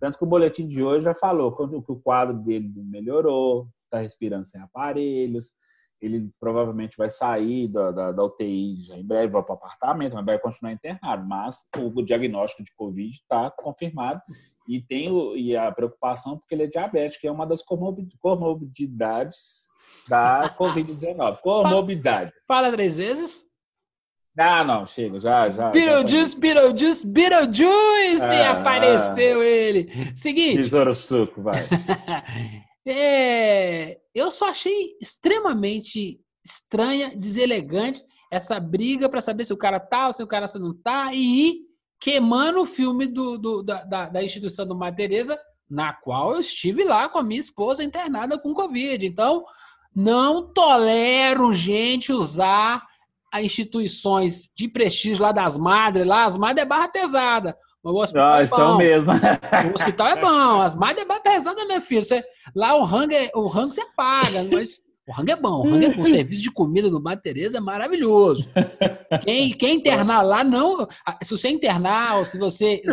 S2: Tanto que o boletim de hoje já falou que o quadro dele melhorou, está respirando sem aparelhos, ele provavelmente vai sair da, da, da UTI já em breve, vai para o apartamento, mas vai continuar internado. Mas o diagnóstico de Covid está confirmado e tem o, e a preocupação porque ele é diabético, que é uma das comorbidades da Covid-19. Comorbidade.
S1: Fala três vezes.
S2: Ah, não, chega, já, já.
S1: Beetlejuice, já Beetlejuice, Beetlejuice! Ah, apareceu ah, ele. Seguinte.
S2: Tesouro suco, vai.
S1: é, eu só achei extremamente estranha, deselegante essa briga para saber se o cara tá ou se o cara não tá e queimando o filme do, do da, da, da, instituição do Maria Tereza, na qual eu estive lá com a minha esposa internada com Covid. Então, não tolero gente usar a instituições de prestígio lá das madres, lá as madres é barra pesada.
S2: o hospital ah, é bom. mesmo.
S1: o hospital é bom, as madres é barra pesada, meu filho. Você, lá o rango, é, o rango você paga, mas o rango é bom. O, rango é, o serviço de comida do Madre Teresa é maravilhoso. Quem, quem internar lá, não. Se você internar, ou se você, se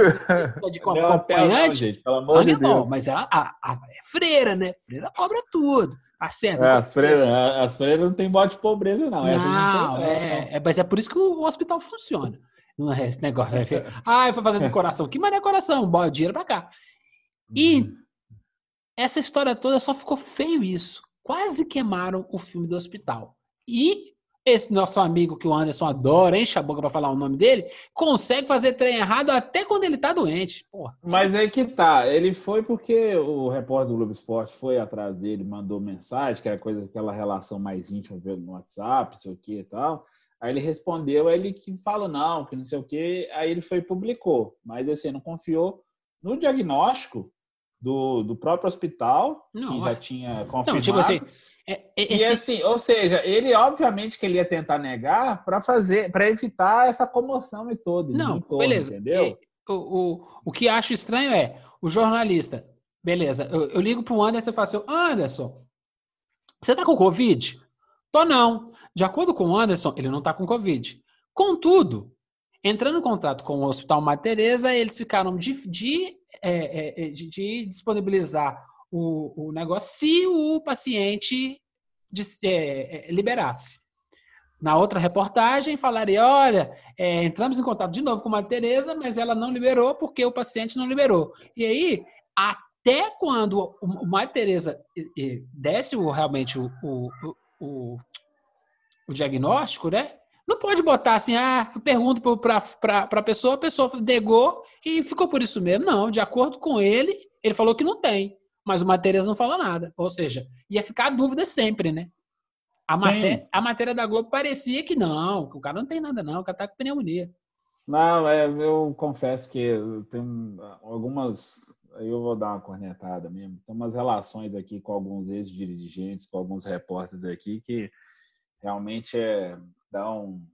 S1: você de acompanhante, não, gente, pelo amor rango de é Deus. bom, mas ela, a, a, é freira, né? Freira cobra tudo. Acerta.
S2: É, as, freiras, as freiras não tem bote de pobreza, não.
S1: Não, não, é, é, mas é por isso que o hospital funciona. Não é esse negócio. ah, eu vou fazer decoração. Que mané coração? Bora dinheiro pra cá. E uhum. essa história toda só ficou feio isso. Quase queimaram o filme do hospital. E esse nosso amigo que o Anderson adora, enche a boca para falar o nome dele, consegue fazer trem errado até quando ele tá doente. Porra.
S2: Mas aí que tá, ele foi porque o repórter do Globo Esporte foi atrás dele, mandou mensagem, que era coisa, aquela relação mais íntima no WhatsApp, sei o que e tal. Aí ele respondeu, aí ele que fala não, que não sei o que, aí ele foi e publicou. Mas assim, não confiou no diagnóstico do, do próprio hospital, não, que já tinha confirmado. Não, tipo assim, é, é. E assim, ou seja, ele obviamente que ele ia tentar negar para fazer, para evitar essa comoção e todo.
S1: Não, todo, beleza. Entendeu? O, o, o que acho estranho é o jornalista, beleza, eu, eu ligo para o Anderson e falo assim, Anderson, você tá com Covid? Tô não. De acordo com o Anderson, ele não tá com Covid. Contudo, entrando em contato com o Hospital Mater Teresa, eles ficaram de, de, é, é, de, de disponibilizar o, o negócio se o paciente é, é, liberasse. Na outra reportagem, falaria: olha, é, entramos em contato de novo com a Tereza, mas ela não liberou porque o paciente não liberou. E aí, até quando o Mário Tereza desce o, realmente o, o, o, o, diagnóstico, né? Não pode botar assim, ah, eu pergunto para a pessoa, a pessoa negou e ficou por isso mesmo. Não, de acordo com ele, ele falou que não tem, mas o Tereza não falou nada. Ou seja, ia ficar a dúvida sempre, né? A, maté a matéria da Globo parecia que não, que o cara não tem nada, não, o cara tá com pneumonia.
S2: Não, é, eu confesso que tem algumas. Eu vou dar uma cornetada mesmo. Tem umas relações aqui com alguns ex-dirigentes, com alguns repórteres aqui, que realmente é, dá, um,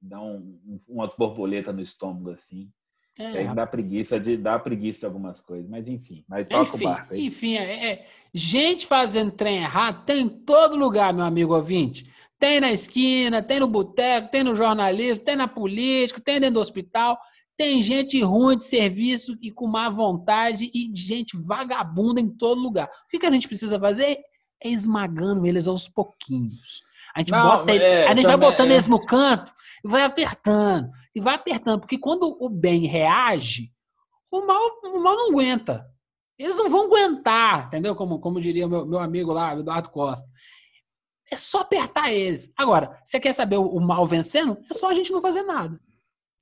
S2: dá um, uma borboleta no estômago, assim. É, dá preguiça de dá preguiça de algumas coisas, mas enfim, mas toca
S1: enfim,
S2: o barco
S1: aí. Enfim, é, é, gente fazendo trem errado tem em todo lugar, meu amigo ouvinte. Tem na esquina, tem no boteco, tem no jornalismo, tem na política, tem dentro do hospital. Tem gente ruim de serviço e com má vontade e gente vagabunda em todo lugar. O que, que a gente precisa fazer? É esmagando eles aos pouquinhos. A gente, Não, bota, é, a gente vai botando é. eles no canto e vai apertando. E vai apertando. Porque quando o bem reage, o mal, o mal não aguenta. Eles não vão aguentar, entendeu? Como, como diria meu, meu amigo lá, Eduardo Costa. É só apertar eles. Agora, você quer saber o, mal vencendo? É só a gente não fazer nada.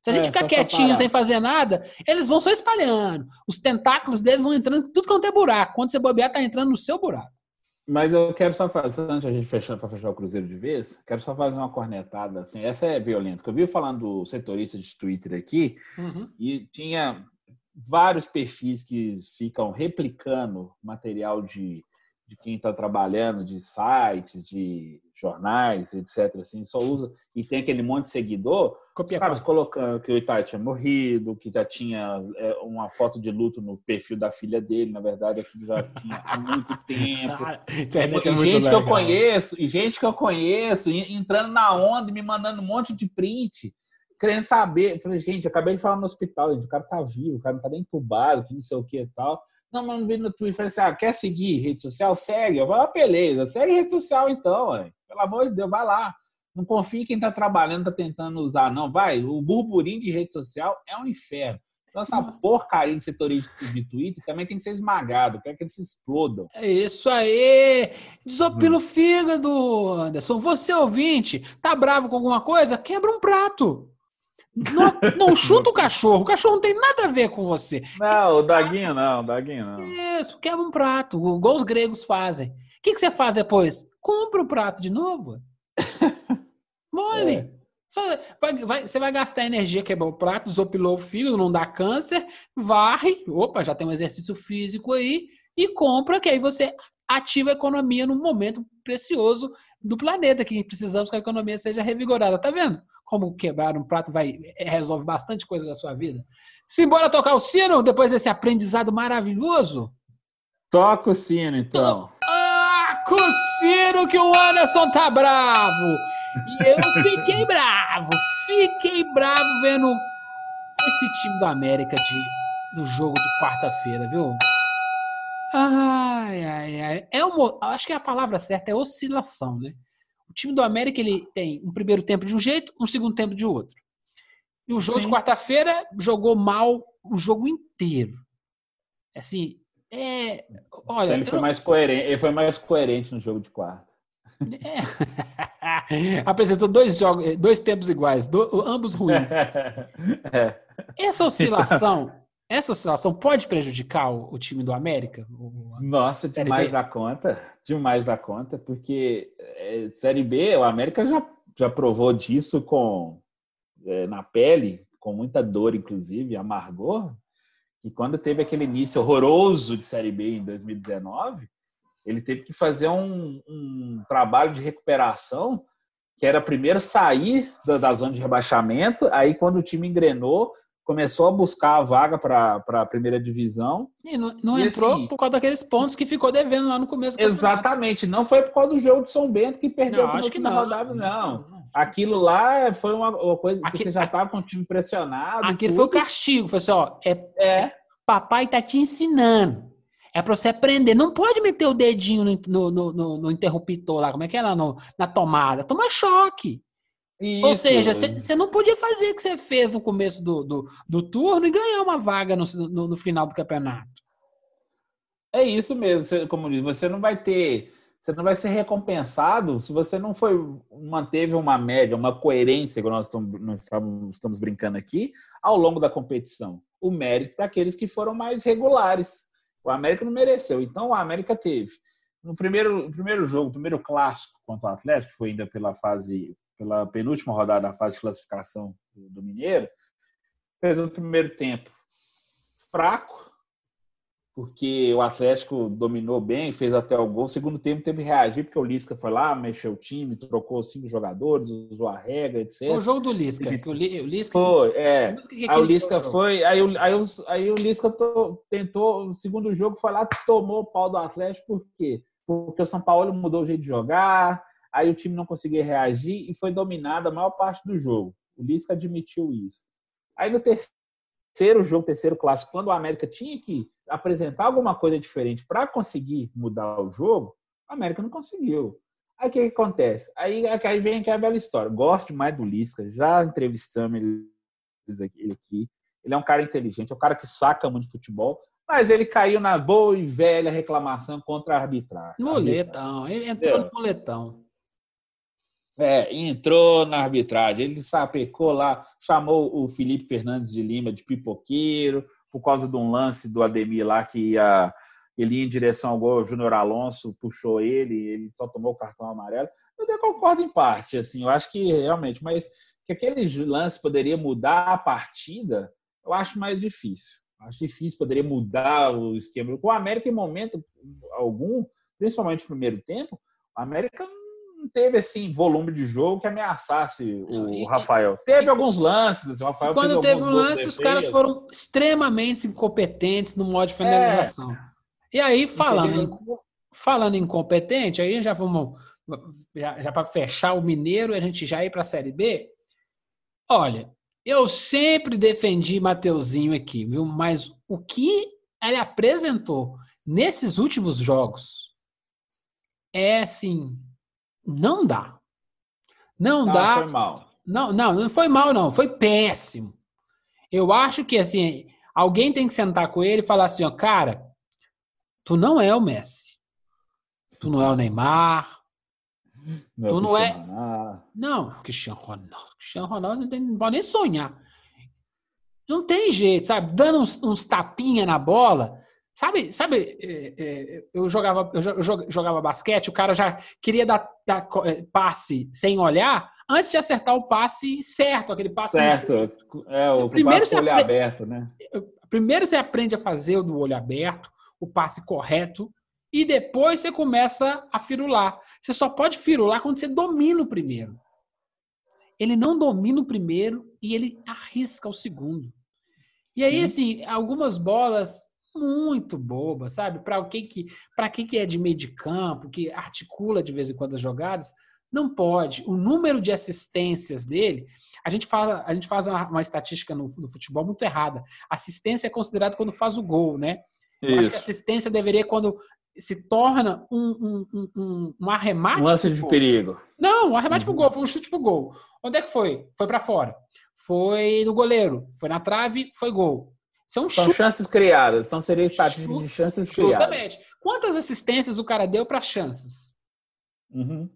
S1: Se a gente é, ficar quietinho sem fazer nada, eles vão só espalhando. Os tentáculos deles vão entrando tudo quanto é buraco. Quando você bobear, tá entrando no seu buraco.
S2: Mas eu quero só fazer, antes a gente fechar para fechar o Cruzeiro de vez, quero só fazer uma cornetada assim. Essa é violenta. Eu vi falando do setorista de Twitter aqui uhum. e tinha vários perfis que ficam replicando material de de quem está trabalhando, de sites, de jornais, etc. Assim, só usa e tem aquele monte de seguidor, Copia sabe, colocando que o Itai tinha morrido, que já tinha é, uma foto de luto no perfil da filha dele, na verdade, aquilo já tinha há muito tempo. Ah, e, é gente legal. que eu conheço, e gente que eu conheço, entrando na onda, me mandando um monte de print, querendo saber. Falei, gente, acabei de falar no hospital, gente, o cara tá vivo, o cara não tá nem entubado, que não sei o que e tal. Não, mas não vi no Twitter. Falei assim, ah, quer seguir rede social? Segue. Eu falei, ah, beleza. Segue rede social então, ué. Pelo amor de Deus, vai lá. Não confie em quem está trabalhando, está tentando usar, não. Vai, o burburinho de rede social é um inferno. Então, essa porcaria de setorista de Twitter também tem que ser esmagado. Quero que eles se explodam.
S1: É isso aí! Desopila hum. o fígado, Anderson. Você, ouvinte, tá bravo com alguma coisa? Quebra um prato. Não, não, chuta o cachorro. O cachorro não tem nada a ver com você.
S2: Não, o Daguinho não, o Daguinho não.
S1: Isso, quebra um prato, igual os gregos fazem. O que, que você faz depois? Compra o prato de novo. Mole. É. Só, vai, vai, você vai gastar energia, quebrar o prato, desopilou o fígado, não dá câncer, varre, opa, já tem um exercício físico aí, e compra, que aí você ativa a economia num momento precioso do planeta, que precisamos que a economia seja revigorada. Tá vendo? como quebrar um prato vai é, resolve bastante coisa da sua vida. Simbora tocar o sino depois desse aprendizado maravilhoso?
S2: Toca o sino, então.
S1: Toca o sino que o Anderson tá bravo. E eu fiquei bravo, fiquei bravo vendo esse time do América de, do jogo de quarta-feira, viu? Ai, ai, ai. É uma, acho que a palavra certa é oscilação, né? time do América ele tem um primeiro tempo de um jeito, um segundo tempo de outro. E o jogo Sim. de quarta-feira jogou mal o jogo inteiro. Assim, é, olha,
S2: ele foi mais coerente, ele foi mais coerente no jogo de quarta.
S1: É. Apresentou dois jogos, dois tempos iguais, do, ambos ruins. É. Essa oscilação essa oscilação pode prejudicar o, o time do América? O,
S2: Nossa, demais da conta. Demais da conta, porque é, Série B, o América já, já provou disso com é, na pele, com muita dor, inclusive, amargor, que quando teve aquele início horroroso de Série B em 2019, ele teve que fazer um, um trabalho de recuperação que era primeiro sair da, da zona de rebaixamento, aí quando o time engrenou, começou a buscar a vaga para a primeira divisão.
S1: E não, não e entrou assim, por causa daqueles pontos que ficou devendo lá no começo.
S2: Exatamente, não foi por causa do jogo de São Bento que perdeu
S1: não, acho que não,
S2: rodada, não. não. Aquilo lá foi uma, uma coisa que você já estava com o time pressionado.
S1: Aquilo tudo. foi o castigo. Foi assim, ó, é, é. papai tá te ensinando. É para você aprender. Não pode meter o dedinho no, no, no, no interruptor lá, como é que é lá no, na tomada. Toma choque. Isso. Ou seja, você não podia fazer o que você fez no começo do, do, do, turno e ganhar uma vaga no, no, no final do campeonato.
S2: É isso mesmo, você, como diz, você não vai ter, você não vai ser recompensado se você não foi manteve uma média, uma coerência, que nós estamos, brincando aqui, ao longo da competição. O mérito para aqueles que foram mais regulares. O América não mereceu, então o América teve. No primeiro, no primeiro jogo, primeiro clássico contra o Atlético, que foi ainda pela fase, pela penúltima rodada da fase de classificação do Mineiro, fez o primeiro tempo fraco, porque o Atlético dominou bem, fez até o gol. O segundo tempo teve que reagir, porque o Lisca foi lá, mexeu o time, trocou cinco jogadores, usou a regra, etc. Foi
S1: o jogo do Lisca. Que o, Lisca
S2: foi, é. Que aí o Lisca foi, aí, o, aí, o, aí o Lisca to, tentou, o segundo jogo foi lá, tomou o pau do Atlético, por quê? Porque o São Paulo mudou o jeito de jogar, aí o time não conseguia reagir e foi dominado a maior parte do jogo. O Lisca admitiu isso. Aí no terceiro jogo, terceiro clássico, quando o América tinha que apresentar alguma coisa diferente para conseguir mudar o jogo, o América não conseguiu. Aí o que, que, acontece? Aí, aí vem aquela bela história. Gosto mais do Lisca, já entrevistamos ele, ele aqui. Ele é um cara inteligente, é um cara que saca muito de futebol, mas ele caiu na boa e velha reclamação contra a arbitragem.
S1: Moletão, ele entrou no moletão.
S2: É, entrou na arbitragem. Ele sapecou lá, chamou o Felipe Fernandes de Lima de pipoqueiro, por causa de um lance do Ademir lá que ia, ele ia em direção ao gol, o Júnior Alonso puxou ele, ele só tomou o cartão amarelo. Eu concordo em parte, assim, eu acho que realmente, mas que aquele lance poderia mudar a partida, eu acho mais difícil. Acho difícil, poderia mudar o esquema. Com o América, em momento algum, principalmente no primeiro tempo, o América não teve assim volume de jogo que ameaçasse o e, Rafael. Teve e, alguns lances, assim, o Rafael
S1: quando teve um lance, os caras foram extremamente incompetentes no modo de é. finalização. É. E aí falando em, falando incompetente, aí já vamos já, já para fechar o Mineiro, a gente já ir para a Série B. Olha, eu sempre defendi Mateuzinho aqui, viu? Mas o que ele apresentou nesses últimos jogos é assim não dá. Não ah, dá.
S2: Foi mal.
S1: Não, não, não foi mal, não. Foi péssimo. Eu acho que, assim, alguém tem que sentar com ele e falar assim, ó, cara, tu não é o Messi. Tu não é o Neymar. Não tu não é. Não, Cristiano Ronaldo. Cristiano Ronaldo não, tem, não pode nem sonhar. Não tem jeito, sabe? Dando uns, uns tapinha na bola, Sabe, sabe é, é, eu, jogava, eu jogava basquete, o cara já queria dar, dar, é, passe sem olhar antes de acertar o passe certo, aquele passe.
S2: Certo, é o primeiro passe olho aberto, né?
S1: Primeiro você aprende a fazer o do olho aberto, o passe correto, e depois você começa a firular. Você só pode firular quando você domina o primeiro. Ele não domina o primeiro e ele arrisca o segundo. E aí, Sim. assim, algumas bolas muito boba, sabe? Para o que que para que que é de meio de campo, que articula de vez em quando as jogadas, não pode. O número de assistências dele, a gente fala, a gente faz uma, uma estatística no, no, futebol muito errada. Assistência é considerado quando faz o gol, né?
S2: Isso.
S1: Acho que assistência deveria quando se torna um, um, um, um arremate. Um
S2: lance de perigo.
S1: Não, um arremate uhum. pro gol, foi um chute pro gol. Onde é que foi? Foi para fora. Foi no goleiro, foi na trave, foi gol.
S2: São, São chances criadas. Então seria estatística de chances criadas.
S1: Justamente. Quantas assistências o cara deu para chances?
S2: Uhum.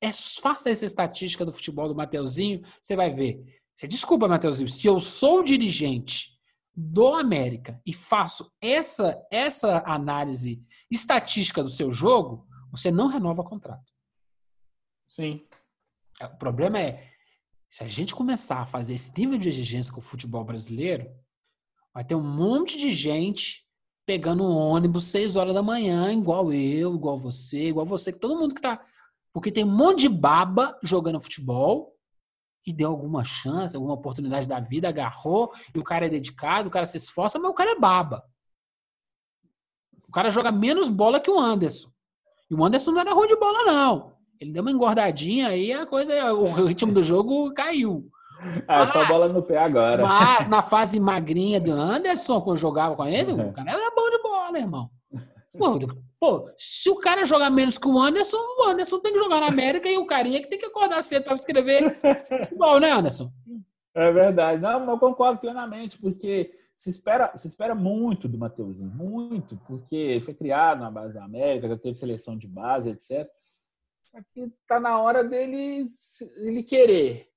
S1: É, faça essa estatística do futebol do Mateuzinho, você vai ver. Você desculpa, Mateuzinho, se eu sou dirigente do América e faço essa essa análise estatística do seu jogo, você não renova o contrato.
S2: Sim.
S1: É, o problema é se a gente começar a fazer esse nível de exigência com o futebol brasileiro, Vai ter um monte de gente pegando um ônibus 6 horas da manhã, igual eu, igual você, igual você, que todo mundo que tá. Porque tem um monte de baba jogando futebol e deu alguma chance, alguma oportunidade da vida, agarrou, e o cara é dedicado, o cara se esforça, mas o cara é baba. O cara joga menos bola que o Anderson. E o Anderson não era ruim de bola, não. Ele deu uma engordadinha aí, a coisa, o ritmo do jogo caiu.
S2: Ah, mas, só bola no pé agora.
S1: Mas na fase magrinha do Anderson, quando eu jogava com ele, o cara era bom de bola, irmão. Pô, pô, se o cara jogar menos que o Anderson, o Anderson tem que jogar na América e o carinha que tem que acordar cedo para escrever igual, né, Anderson?
S2: É verdade. Não, eu concordo plenamente, porque se espera, se espera muito do Mateuzinho, muito, porque foi criado na base da América, já teve seleção de base, etc. Só que tá na hora dele ele querer.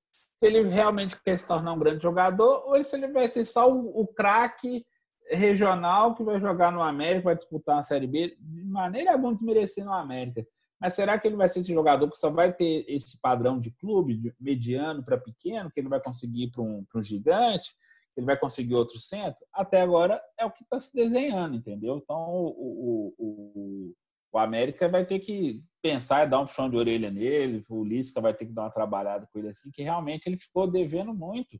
S2: Se ele realmente quer se tornar um grande jogador, ou se ele vai ser só o, o craque regional que vai jogar no América, vai disputar uma Série B, de maneira alguma desmerecendo o América. Mas será que ele vai ser esse jogador que só vai ter esse padrão de clube, de mediano para pequeno, que ele vai conseguir para um, um gigante? ele vai conseguir outro centro, até agora é o que está se desenhando, entendeu? Então o, o, o, o, América vai ter que pensar e dar um puxão de orelha nele, o Lisca vai ter que dar uma trabalhada com ele assim, que realmente ele ficou devendo muito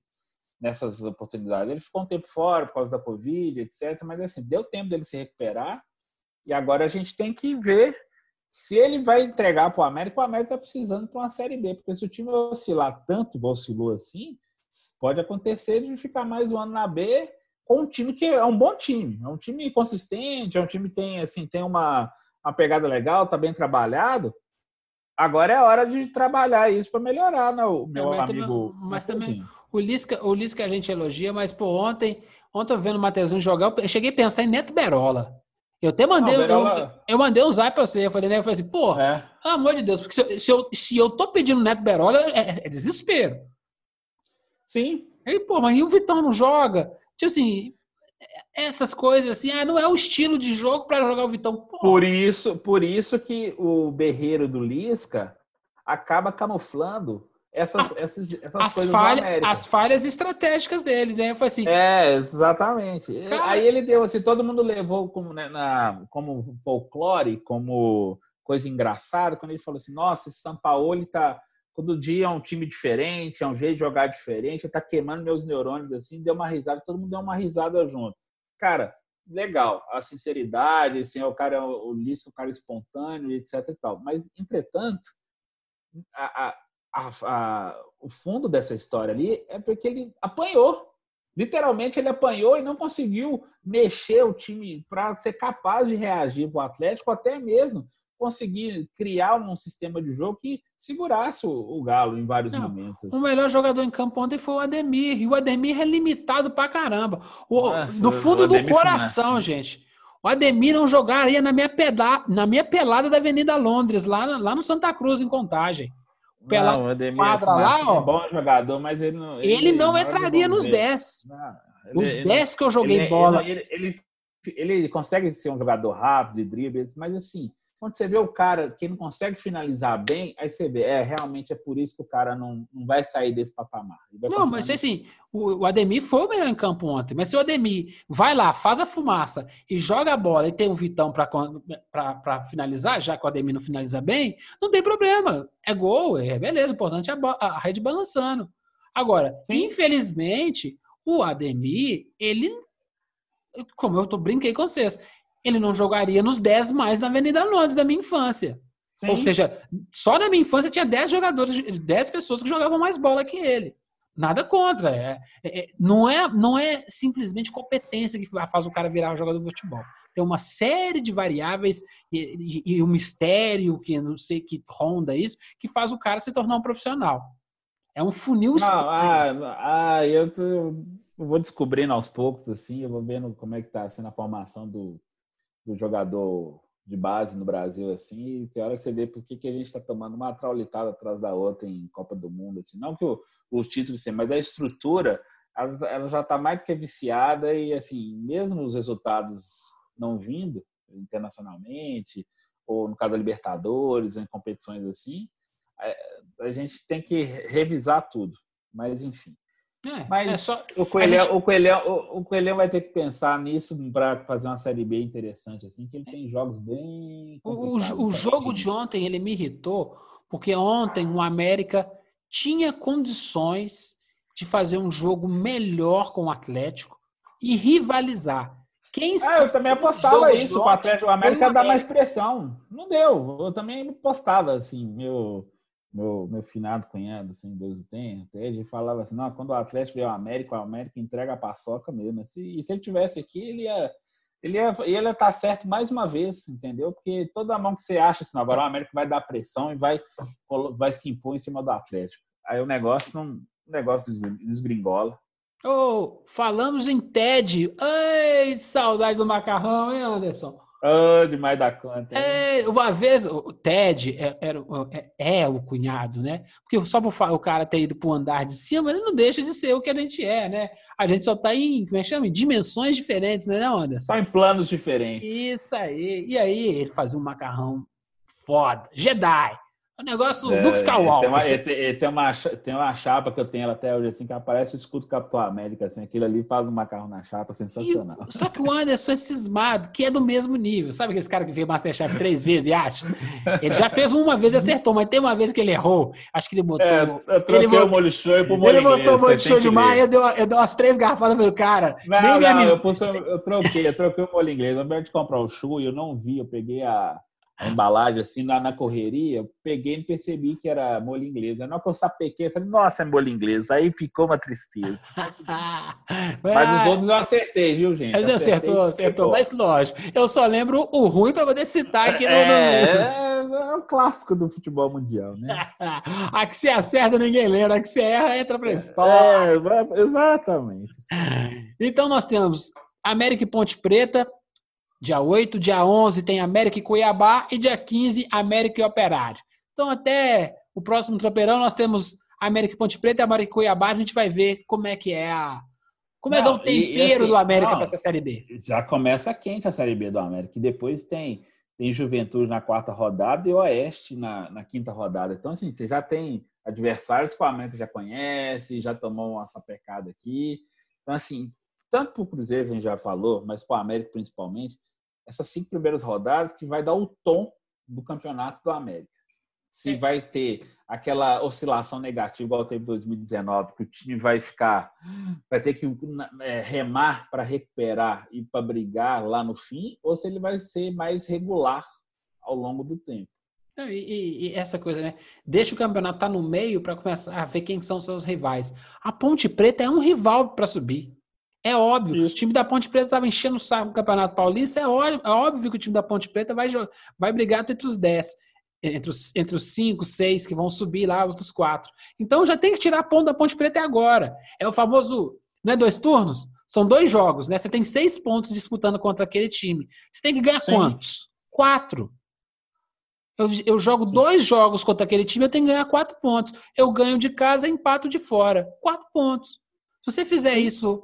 S2: nessas oportunidades. Ele ficou um tempo fora por causa da Covid, etc. Mas assim, deu tempo dele se recuperar e agora a gente tem que ver se ele vai entregar para o América. O América está precisando para uma Série B, porque se o time oscilar tanto, oscilou assim, pode acontecer de ficar mais um ano na B com um time que é um bom time, é um time consistente, é um time que tem assim tem uma, uma pegada legal, tá bem trabalhado. Agora é hora de trabalhar isso para melhorar, né, o meu mas amigo.
S1: Também, mas também o Lisca, o Lisca a gente elogia, mas pô, ontem, ontem eu vendo o Mateuzinho jogar, eu cheguei a pensar em Neto Berola. Eu até mandei, Não, Berola... eu, eu, mandei um zap pra você. Eu falei, né? Eu falei assim, pô, é. pelo amor de Deus, porque se, se, eu, se eu tô pedindo Neto Berola, é, é desespero.
S2: Sim.
S1: Aí, pô, mas e o Vitão não joga? Tipo assim, essas coisas assim, ah, não é o estilo de jogo para jogar o Vitão.
S2: Por isso, por isso que o berreiro do Lisca acaba camuflando essas, ah, essas, essas as coisas
S1: falha, As falhas estratégicas dele, né? Foi assim.
S2: É, exatamente. Cara... Aí ele deu assim, todo mundo levou como, né, na, como folclore, como coisa engraçada, quando ele falou assim, nossa, esse São Paulo tá Todo dia é um time diferente, é um jeito de jogar diferente, tá queimando meus neurônios assim, deu uma risada, todo mundo deu uma risada junto. Cara, legal, a sinceridade, assim, é o cara, o Lisca, o cara espontâneo, etc e tal. Mas, entretanto, a, a, a, o fundo dessa história ali é porque ele apanhou. Literalmente, ele apanhou e não conseguiu mexer o time para ser capaz de reagir para o Atlético, até mesmo conseguir criar um sistema de jogo que segurasse o, o Galo em vários não, momentos.
S1: Assim. O melhor jogador em campo ontem foi o Ademir, e o Ademir é limitado pra caramba. O, Nossa, no fundo do coração, gente. O Ademir não jogaria na minha, peda na minha pelada da Avenida Londres, lá, lá no Santa Cruz, em Contagem.
S2: Pela não, o Ademir quadra é lá, ó, é bom jogador, mas ele não.
S1: Ele, ele não entraria nos 10. Não, Os 10 que eu joguei ele, bola.
S2: Ele, ele, ele, consegue ser um jogador rápido, de dribles, mas assim, quando você vê o cara que não consegue finalizar bem, aí você vê, é, realmente é por isso que o cara não, não vai sair desse patamar.
S1: Não, mas assim, o, o Ademir foi o melhor em campo ontem, mas se o Ademir vai lá, faz a fumaça e joga a bola e tem o Vitão para finalizar, já que o Ademir não finaliza bem, não tem problema. É gol, é beleza, o importante é a, a rede balançando. Agora, Sim. infelizmente, o Ademir, ele como eu tô, brinquei com vocês, ele não jogaria nos 10 mais na Avenida Londres da minha infância. Sim. Ou seja, só na minha infância tinha 10 jogadores, 10 pessoas que jogavam mais bola que ele. Nada contra. É, é, é, não, é, não é simplesmente competência que faz o cara virar um jogador de futebol. Tem uma série de variáveis e, e, e um mistério que não sei que ronda isso, que faz o cara se tornar um profissional. É um funil
S2: não, ah, ah, eu, tô, eu vou descobrindo aos poucos, assim, eu vou vendo como é que tá sendo a formação do, do jogador de base no Brasil, assim, e tem hora que você vê por que, que a gente está tomando uma traulitada atrás da outra em Copa do Mundo, assim, não que o, os títulos, assim, mas a estrutura, ela, ela já está mais do que viciada e, assim, mesmo os resultados não vindo internacionalmente, ou no caso da Libertadores, ou em competições assim, a, a gente tem que revisar tudo, mas enfim. É, Mas é só... o, Coelhão, gente... o, Coelhão, o, Coelhão vai ter que pensar nisso para fazer uma série B interessante, assim, que ele tem jogos bem.
S1: O, o jogo de ontem ele me irritou, porque ontem o América tinha condições de fazer um jogo melhor com o Atlético e rivalizar.
S2: Quem ah, eu também apostava isso, o Atlético o América dá mais pressão. Não deu. Eu também apostava, assim, meu meu, meu finado cunhado, assim, Deus o tenha, até ele falava assim, não, quando o Atlético veio ao América, o América entrega a paçoca mesmo. Se, e se ele tivesse aqui, ele ia, ele ia, ele ia estar certo mais uma vez, entendeu? Porque toda mão que você acha assim, agora o América vai dar pressão e vai, vai se impor em cima do Atlético. Aí o negócio não, o negócio desgringola.
S1: Oh, falamos em TED. Ai, saudade do macarrão, hein, Anderson?
S2: Oh, demais da conta.
S1: É, uma vez, o Ted é, é, é, o cunhado, né? Porque só por o cara ter ido para o andar de cima, ele não deixa de ser o que a gente é, né? A gente só está em, como é que chama? Em dimensões diferentes, né, Anderson?
S2: Só em planos diferentes.
S1: Isso aí. E aí, ele fazia um macarrão foda. Jedi. O negócio é, Luke Skywalker.
S2: Tem uma, tem, tem, uma, tem uma chapa que eu tenho ela até hoje, assim, que aparece o escudo Capitão América, assim, aquilo ali faz um macarrão na chapa sensacional.
S1: E, só que o Anderson é cismado, que é do mesmo nível. Sabe aquele cara que vê Masterchef três vezes e acha? Ele já fez uma vez e acertou, mas tem uma vez que ele errou. Acho que ele botou. É,
S2: eu troquei ele o molho show pro molho
S1: Ele botou o molho show demais, eu dei, eu dei umas três garfadas pro cara.
S2: Não, nem não, eu, pus, eu, troquei, eu troquei o molho inglês. Ao invés de comprar o show, eu não vi, eu peguei a a embalagem assim na, na correria, eu peguei e percebi que era molho inglês. Na hora que eu sapequei, eu falei, nossa, é molho inglês. Aí ficou uma tristeza. mas os outros eu acertei, viu, gente?
S1: Mas acertou, acertou. Mas lógico, eu só lembro o ruim para poder citar aqui no.
S2: É, é, é o clássico do futebol mundial, né?
S1: a que você acerta, ninguém lembra. A que você erra, entra pra história.
S2: É, exatamente.
S1: Então nós temos América e Ponte Preta, Dia 8, dia 11 tem América e Cuiabá e dia 15 América e Operário. Então até o próximo tropeirão nós temos América e Ponte Preta e América e Cuiabá, a gente vai ver como é que é a como é não, é o tempero e, assim, do América para essa série B.
S2: Já começa quente a série B do América, e depois tem tem Juventude na quarta rodada e Oeste na, na quinta rodada. Então assim, você já tem adversários que o América já conhece, já tomou uma sapecada aqui. Então assim, tanto para o Cruzeiro, a gente já falou, mas para o América principalmente, essas cinco primeiras rodadas que vai dar o tom do campeonato do América. Se vai ter aquela oscilação negativa igual teve em 2019, que o time vai ficar, vai ter que é, remar para recuperar e para brigar lá no fim, ou se ele vai ser mais regular ao longo do tempo.
S1: E, e, e, essa coisa, né? Deixa o campeonato estar tá no meio para começar a ver quem são seus rivais. A Ponte Preta é um rival para subir. É óbvio. Isso. O time da Ponte Preta estava enchendo o saco do Campeonato Paulista. É óbvio, é óbvio, que o time da Ponte Preta vai, vai brigar entre os 10. Entre os, entre os cinco, seis que vão subir lá, os dos quatro. Então já tem que tirar a ponta da Ponte Preta agora. É o famoso, não é dois turnos? São dois jogos, né? Você tem seis pontos disputando contra aquele time. Você tem que ganhar Sim. quantos? Quatro. Eu, eu jogo Sim. dois jogos contra aquele time, eu tenho que ganhar quatro pontos. Eu ganho de casa, empato de fora. Quatro pontos. Se você fizer isso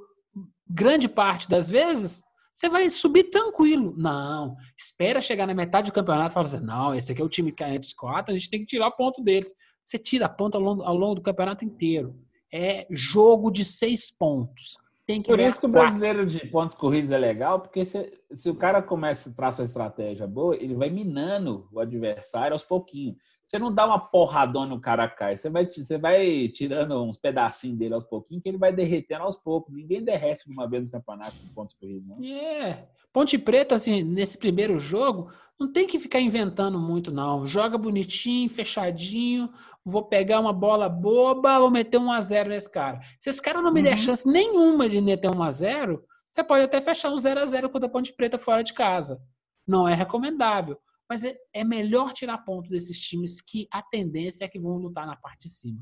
S1: grande parte das vezes, você vai subir tranquilo. Não, espera chegar na metade do campeonato e fala assim: não, esse aqui é o time que é entre os quatro, a gente tem que tirar ponto deles. Você tira a ponta ao longo, ao longo do campeonato inteiro. É jogo de seis pontos. Tem que
S2: Por isso que o brasileiro de pontos corridos é legal, porque se, se o cara começa a traçar estratégia boa, ele vai minando o adversário aos pouquinhos. Você não dá uma porradona no cara cai, você vai, você vai tirando uns pedacinhos dele aos pouquinhos, que ele vai derretendo aos poucos. Ninguém derrete de uma vez no campeonato de pontos corridos, não.
S1: É. Ponte Preta, assim, nesse primeiro jogo, não tem que ficar inventando muito, não. Joga bonitinho, fechadinho, vou pegar uma bola boba, vou meter um a zero nesse cara. Se esse cara não me uhum. der chance nenhuma de meter um a zero, você pode até fechar um 0 a 0 contra a Ponte Preta fora de casa. Não é recomendável. Mas é, é melhor tirar ponto desses times que a tendência é que vão lutar na parte de cima.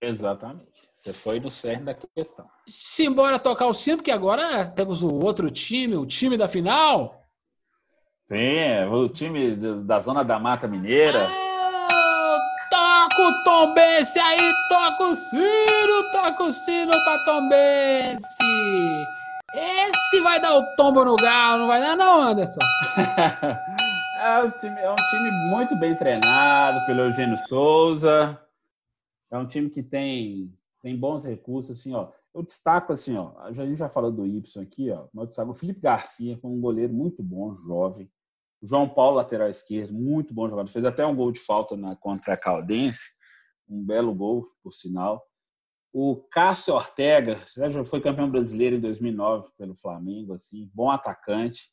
S2: Exatamente. Você foi no cerne da questão.
S1: Simbora tocar o cinto, que agora temos o outro time, o time da final.
S2: Sim, o time da Zona da Mata Mineira.
S1: Ah, toca o Tombense aí, toca o sino, toca o sino pra Tombense. Esse vai dar o tombo no galo, não vai dar não, Anderson?
S2: é, um time, é um time muito bem treinado pelo Eugênio Souza. É um time que tem, tem bons recursos, assim, ó. Eu destaco, assim, ó, a gente já falou do Y aqui, ó, mas eu destaco o Felipe Garcia, foi um goleiro muito bom, jovem. O João Paulo, lateral esquerdo, muito bom jogador. Fez até um gol de falta na, contra a Caldense. Um belo gol, por sinal. O Cássio Ortega já foi campeão brasileiro em 2009 pelo Flamengo, assim, bom atacante.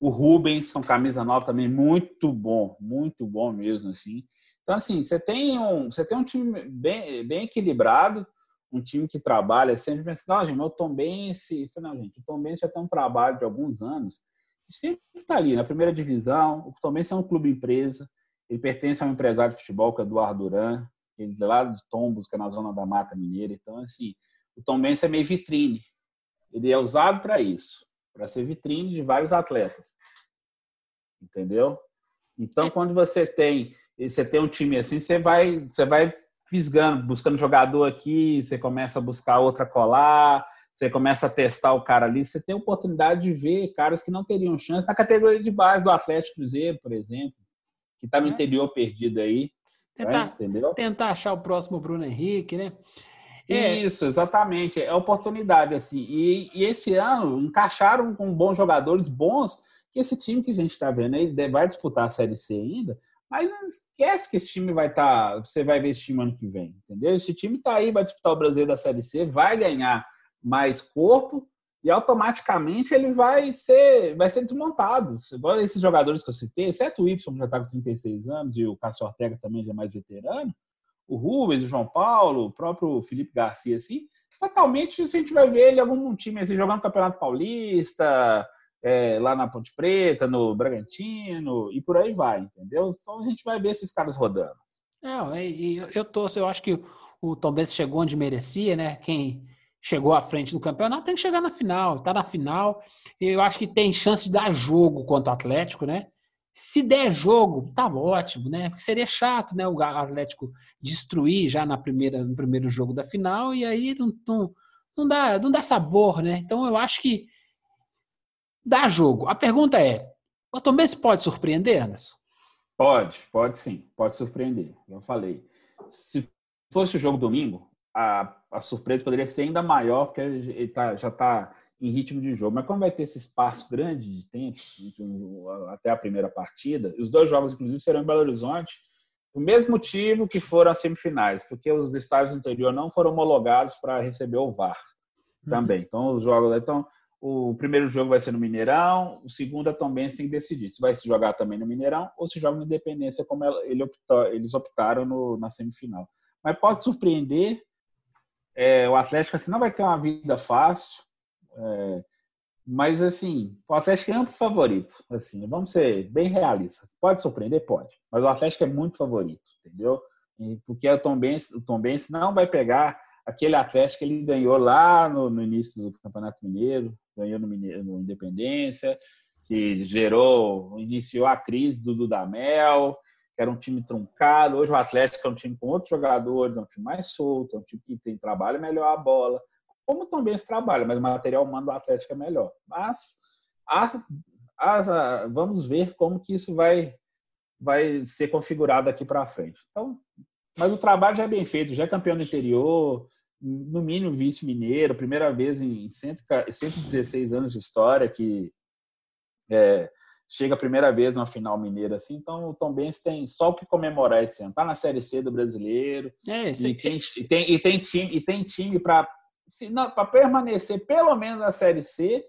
S2: O Rubens, com camisa nova também, muito bom, muito bom mesmo, assim. Então, assim, você tem um, você tem um time bem, bem equilibrado, um time que trabalha sempre pensando, não, gente, o Tom Bense, não, gente, o Tom Bense já tem um trabalho de alguns anos, que sempre está ali, na primeira divisão, o Tom Bense é um clube empresa, ele pertence a um empresário de futebol, que é Eduardo Duran, ele é lá de Tombos, que é na zona da Mata Mineira. Então, assim, o Tom Benz é meio vitrine. Ele é usado para isso, para ser vitrine de vários atletas. Entendeu? Então, é. quando você tem, você tem um time assim, você vai, você vai fisgando, buscando jogador aqui, você começa a buscar outra colar, você começa a testar o cara ali, você tem oportunidade de ver caras que não teriam chance na categoria de base do Atlético Cruzeiro, por exemplo, que está no é. interior perdido aí.
S1: Tentar, né? entendeu? tentar achar o próximo Bruno Henrique, né?
S2: É. Isso, exatamente. É oportunidade, assim. E, e, esse ano encaixaram com bons jogadores, bons, que esse time que a gente está vendo aí vai disputar a Série C ainda, mas não esquece que esse time vai estar. Tá, você vai ver esse time ano que vem, entendeu? Esse time está aí, vai disputar o Brasileiro da Série C, vai ganhar mais corpo e automaticamente ele vai ser, vai ser desmontado. Esses jogadores que eu citei, exceto o Y, que já está com 36 anos, e o Cássio Ortega também já é mais veterano, o Rubens, o João Paulo, o próprio Felipe Garcia, assim, fatalmente a gente vai ver ele em algum time assim, jogando no Campeonato Paulista, é, lá na Ponte Preta, no Bragantino, e por aí vai, entendeu? Então a gente vai ver esses caras rodando.
S1: É, eu, eu torço, eu acho que o Tom Benz chegou onde merecia, né? Quem chegou à frente do campeonato tem que chegar na final, tá na final. Eu acho que tem chance de dar jogo contra o Atlético, né? Se der jogo, tá ótimo, né? Porque seria chato, né? O Atlético destruir já na primeira, no primeiro jogo da final e aí não, não, não, dá, não dá sabor, né? Então eu acho que dá jogo. A pergunta é: o Tom Benz pode surpreender, Anderson?
S2: Pode, pode sim, pode surpreender. Eu falei. Se fosse o jogo domingo, a, a surpresa poderia ser ainda maior, porque ele tá, já está em ritmo de jogo. Mas como vai ter esse espaço grande de tempo, até a primeira partida, os dois jogos, inclusive, serão em Belo Horizonte, o mesmo motivo que foram as semifinais, porque os estádios do interior não foram homologados para receber o VAR uhum. também. Então, os jogos. Então, o primeiro jogo vai ser no Mineirão, o segundo também tem que decidir se vai se jogar também no Mineirão ou se joga no Independência, como ele optou, eles optaram no, na semifinal. Mas pode surpreender. É, o Atlético assim, não vai ter uma vida fácil. É, mas, assim, o Atlético é amplo favorito. Assim, vamos ser bem realistas. Pode surpreender? Pode. Mas o Atlético é muito favorito, entendeu? Porque o Tom Benz, o Tom Benz não vai pegar aquele Atlético que ele ganhou lá no, no início do Campeonato Mineiro, ganhou no, Mineiro, no Independência, que gerou, iniciou a crise do Dudamel, que era um time truncado. Hoje o Atlético é um time com outros jogadores, é um time mais solto, é um time que tem trabalho melhor a bola, como também se trabalha, mas o material humano do Atlético é melhor. Mas as, as, vamos ver como que isso vai, vai ser configurado aqui para frente. Então, mas o trabalho já é bem feito, já é campeão do interior, no mínimo vice-mineiro, primeira vez em 116 anos de história que é, chega a primeira vez na final mineira, assim, então o Tom Benz tem só o que comemorar esse ano. Tá na Série C do Brasileiro. É, e, tem, e, tem, e tem time, e tem time para para permanecer pelo menos na Série C,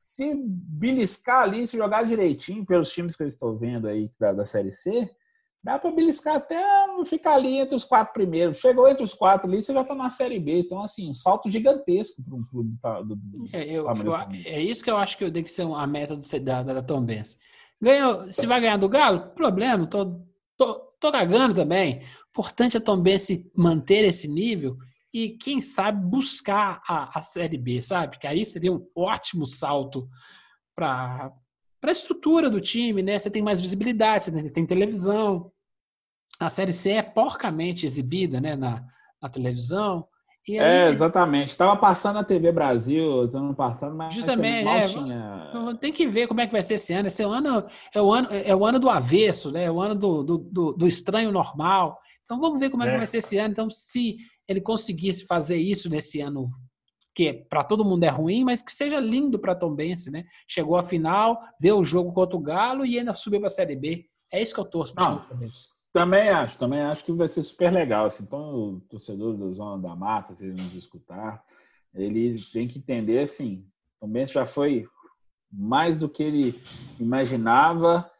S2: se beliscar ali, se jogar direitinho pelos times que eu estou vendo aí da, da Série C, dá para beliscar até ficar ali entre os quatro primeiros. Chegou entre os quatro ali, você já está na Série B. Então, assim, um salto gigantesco para um clube do, do,
S1: é, eu, eu, é isso que eu acho que tem que ser a meta do, da, da Tom Benz. Ganhou, se vai ganhar do Galo, problema, tô, tô, tô cagando também. Importante a Tom Benz manter esse nível e, quem sabe, buscar a, a Série B, sabe? Que aí seria um ótimo salto para a estrutura do time, né? Você tem mais visibilidade, você tem, tem, televisão. A Série C é porcamente exibida né, na, na televisão.
S2: Aí, é, exatamente. Estava passando na TV Brasil, ano passando, mas
S1: justamente, mal é, tinha... Tem que ver como é que vai ser esse ano. Esse ano é o ano, é o ano do avesso, né? É o ano do, do, do, do estranho normal. Então vamos ver como é, é que vai ser esse ano. Então, se ele conseguisse fazer isso nesse ano que para todo mundo é ruim, mas que seja lindo para Tom Bense, né? Chegou à final, deu o jogo contra o Galo e ainda subiu para a Série B. É isso que eu torço para
S2: Também acho, também acho que vai ser super legal. Assim. Então, o torcedor do Zona da Mata, se ele nos escutar, ele tem que entender assim, Tom Bense já foi mais do que ele imaginava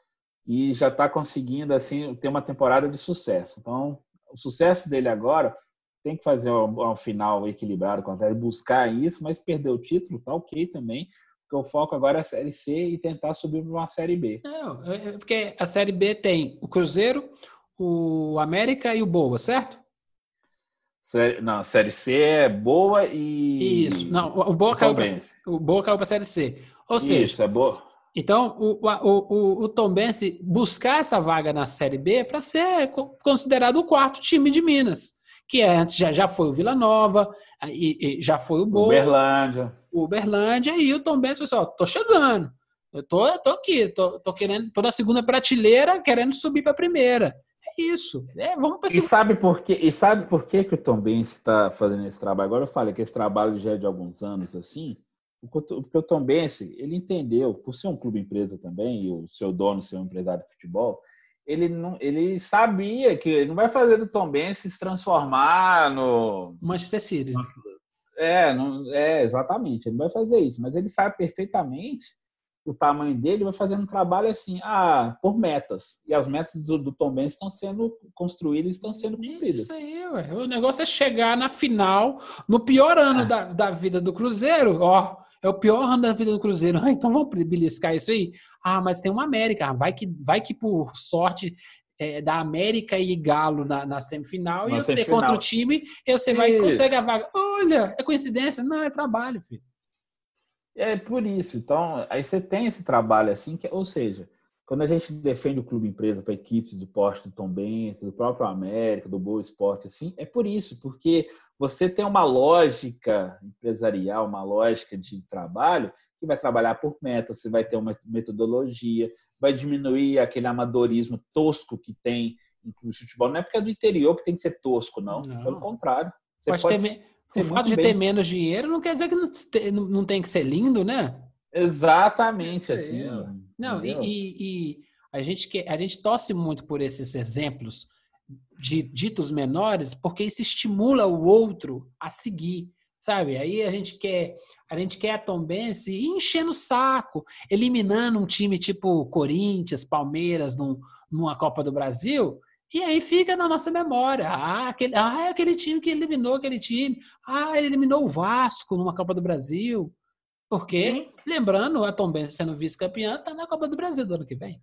S2: e já está conseguindo assim ter uma temporada de sucesso. Então, o sucesso dele agora tem que fazer um, um final equilibrado com a Atlético, buscar isso, mas perder o título tá ok também, porque o foco agora é a Série C e tentar subir para uma Série B.
S1: Não, é, é porque a Série B tem o Cruzeiro, o América e o Boa, certo?
S2: Série, não, a Série C é boa e.
S1: Isso. Não, o Boa caiu para o Boa caiu para a Série C. Ou seja,
S2: Isso, é boa.
S1: Então, o, o, o, o Tom Bense buscar essa vaga na Série B para ser considerado o quarto time de Minas, que é, antes já, já foi o Vila Nova, e, e já foi o Boa.
S2: Uberlândia.
S1: O Uberlândia e o Tom assim, ó, tô chegando. Eu tô, tô aqui, tô, tô querendo, tô na segunda prateleira, querendo subir para a primeira. É isso. É, vamos
S2: e sabe por quê? E sabe por que, que o Tom Benz está fazendo esse trabalho? Agora eu falei que esse trabalho já é de alguns anos assim. Porque o Tom Benz, ele entendeu, por ser um clube empresa também, e o seu dono ser um empresário de futebol, ele não, ele sabia que ele não vai fazer do Tom Benz se transformar no
S1: Manchester City.
S2: É, não, é exatamente. Ele não vai fazer isso, mas ele sabe perfeitamente o tamanho dele, vai fazendo um trabalho assim, ah, por metas. E as metas do, do Tom Benz estão sendo construídas, estão sendo cumpridas.
S1: Isso aí, ué. O negócio é chegar na final, no pior ano é. da, da vida do Cruzeiro, ó. É o pior ano da vida do Cruzeiro. Ah, então vamos beliscar isso aí? Ah, mas tem uma América. Ah, vai que, vai que por sorte é, da América e Galo na, na semifinal na e você contra o time, e você vai e consegue a vaga. Olha, é coincidência? Não, é trabalho, filho.
S2: É por isso. Então, aí você tem esse trabalho assim, que, ou seja, quando a gente defende o clube empresa para equipes do poste do Tom Benz, do próprio América, do Boa Esporte, assim, é por isso, porque você tem uma lógica empresarial, uma lógica de trabalho que vai trabalhar por metas, você vai ter uma metodologia, vai diminuir aquele amadorismo tosco que tem de futebol. Não é porque é do interior que tem que ser tosco, não. não. Pelo contrário.
S1: Você pode, pode ter, o fato de bem. ter menos dinheiro não quer dizer que não, tem que ser lindo, né?
S2: Exatamente assim.
S1: Não, e, e, a, gente que, a gente torce muito por esses exemplos de ditos menores, porque isso estimula o outro a seguir, sabe? Aí a gente quer a gente quer a Tombense enchendo o saco, eliminando um time tipo Corinthians, Palmeiras num, numa Copa do Brasil, e aí fica na nossa memória. Ah, aquele, ah, é aquele time que eliminou aquele time. Ah, ele eliminou o Vasco numa Copa do Brasil. Porque, Sim. lembrando, a Tom Benz sendo vice-campeã, está na Copa do Brasil do ano que vem.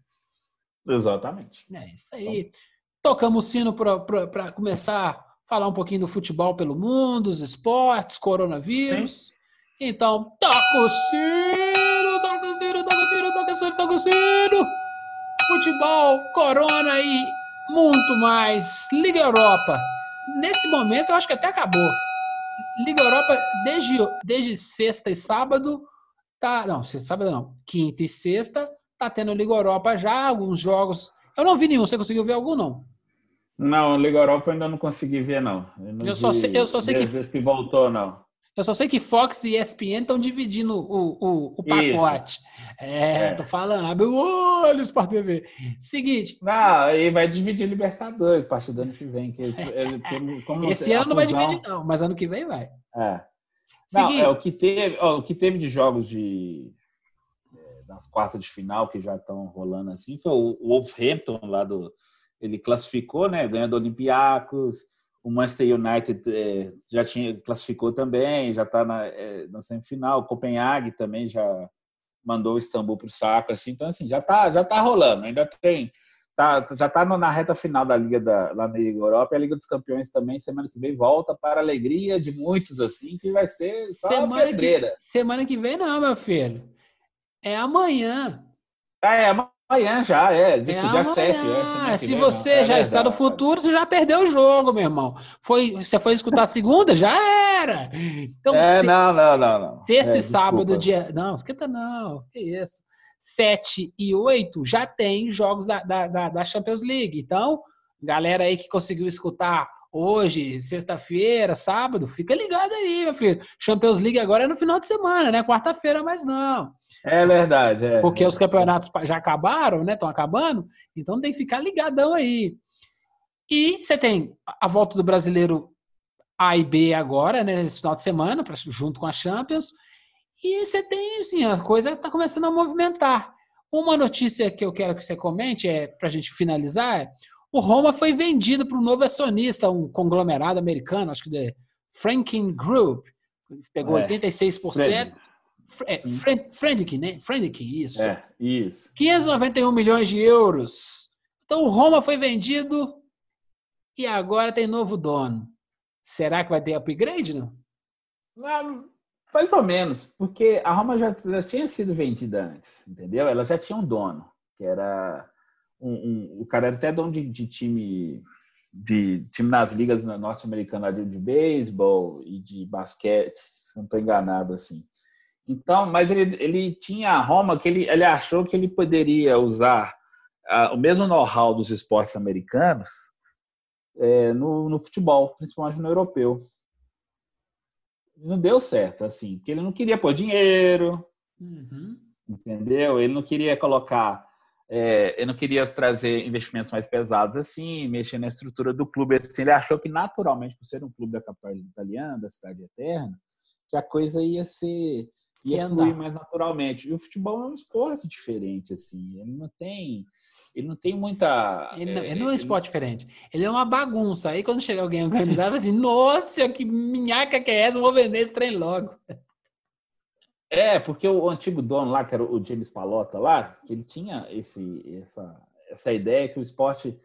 S2: Exatamente.
S1: É isso aí. Então. Tocamos o sino para começar a falar um pouquinho do futebol pelo mundo, os esportes, coronavírus. Sim. Então, toca o sino, toca o sino, toca o sino, toca o sino, toca o sino. Futebol, corona e muito mais. Liga Europa. Nesse momento, eu acho que até acabou. Liga Europa, desde, desde sexta e sábado, tá. Não, sábado não. Quinta e sexta, tá tendo Liga Europa já, alguns jogos. Eu não vi nenhum, você conseguiu ver algum, não?
S2: Não, Liga Europa eu ainda não consegui ver, não.
S1: Eu, não eu só sei, eu só sei
S2: que. que voltou, não.
S1: Eu só sei que Fox e ESPN estão dividindo o, o, o pacote. É, é, tô falando, abre o olho, Sport TV. Seguinte.
S2: Não, aí vai dividir Libertadores a partir do ano que vem. Que ele,
S1: Esse ano não vai dividir, não, mas ano que vem vai.
S2: É. Não, é, o, que teve, ó, o que teve de jogos de é, das quartas de final que já estão rolando assim foi o Wolverhampton lá do. Ele classificou, né? Ganhou do Olympiacos o Manchester United é, já tinha classificou também, já está na, é, na semifinal. O Copenhague também já mandou o Istambul para o saco, assim. Então assim já está já tá rolando. Ainda tem tá, já está na reta final da liga da lá na Liga Europa. E a Liga dos Campeões também semana que vem volta para a alegria de muitos assim que vai ser só semana pedreira.
S1: Que, semana que vem não, meu filho. É amanhã.
S2: Ah, é amanhã Amanhã já, é. Disse é dia 7. É,
S1: se você é já verdade. está no futuro, você já perdeu o jogo, meu irmão. Foi, você foi escutar a segunda? já era.
S2: Então, é, se... não, não, não, não.
S1: Sexta é, e sábado, dia. Não, esquenta não. Que isso. 7 e 8 já tem jogos da, da, da, da Champions League. Então, galera aí que conseguiu escutar hoje, sexta-feira, sábado, fica ligado aí, meu filho. Champions League agora é no final de semana, né? Quarta-feira, mas não.
S2: É verdade, é.
S1: Porque os campeonatos já acabaram, né? Estão acabando, então tem que ficar ligadão aí. E você tem a volta do brasileiro A e B agora, né? Nesse final de semana, junto com a Champions. E você tem, assim, a coisa está começando a movimentar. Uma notícia que eu quero que você comente, é para a gente finalizar, é o Roma foi vendido para um novo acionista, um conglomerado americano, acho que de Franklin Group, pegou é, 86%. É, Friendkin, né? Friendkin, isso.
S2: É, isso.
S1: 591 milhões de euros. Então o Roma foi vendido e agora tem novo dono. será que vai ter upgrade, não?
S2: não mais ou menos, porque a Roma já, já tinha sido vendida antes, entendeu? Ela já tinha um dono, que era um, um o cara era até dono de, de time de time nas ligas norte-americanas de, de beisebol e de basquete, se não estou enganado assim. Então, mas ele, ele tinha a Roma que ele, ele achou que ele poderia usar a, o mesmo know-how dos esportes americanos é, no, no futebol, principalmente no europeu. Não deu certo, assim, porque ele não queria pôr dinheiro, uhum. entendeu? Ele não queria colocar é, eu não queria trazer investimentos mais pesados assim, mexer na estrutura do clube. Assim, ele achou que naturalmente, por ser um clube da capital italiana, da cidade eterna, que a coisa ia ser ia fluir mais naturalmente. E o futebol é um esporte diferente, assim. Ele não tem ele não tem muita.
S1: Ele não é, ele não é um esporte ele... diferente. Ele é uma bagunça. Aí quando chega alguém organizado, assim, nossa, que minhaca que é essa? Eu vou vender esse trem logo.
S2: É, porque o antigo dono lá, que era o James Palota lá, que ele tinha esse, essa, essa ideia que o esporte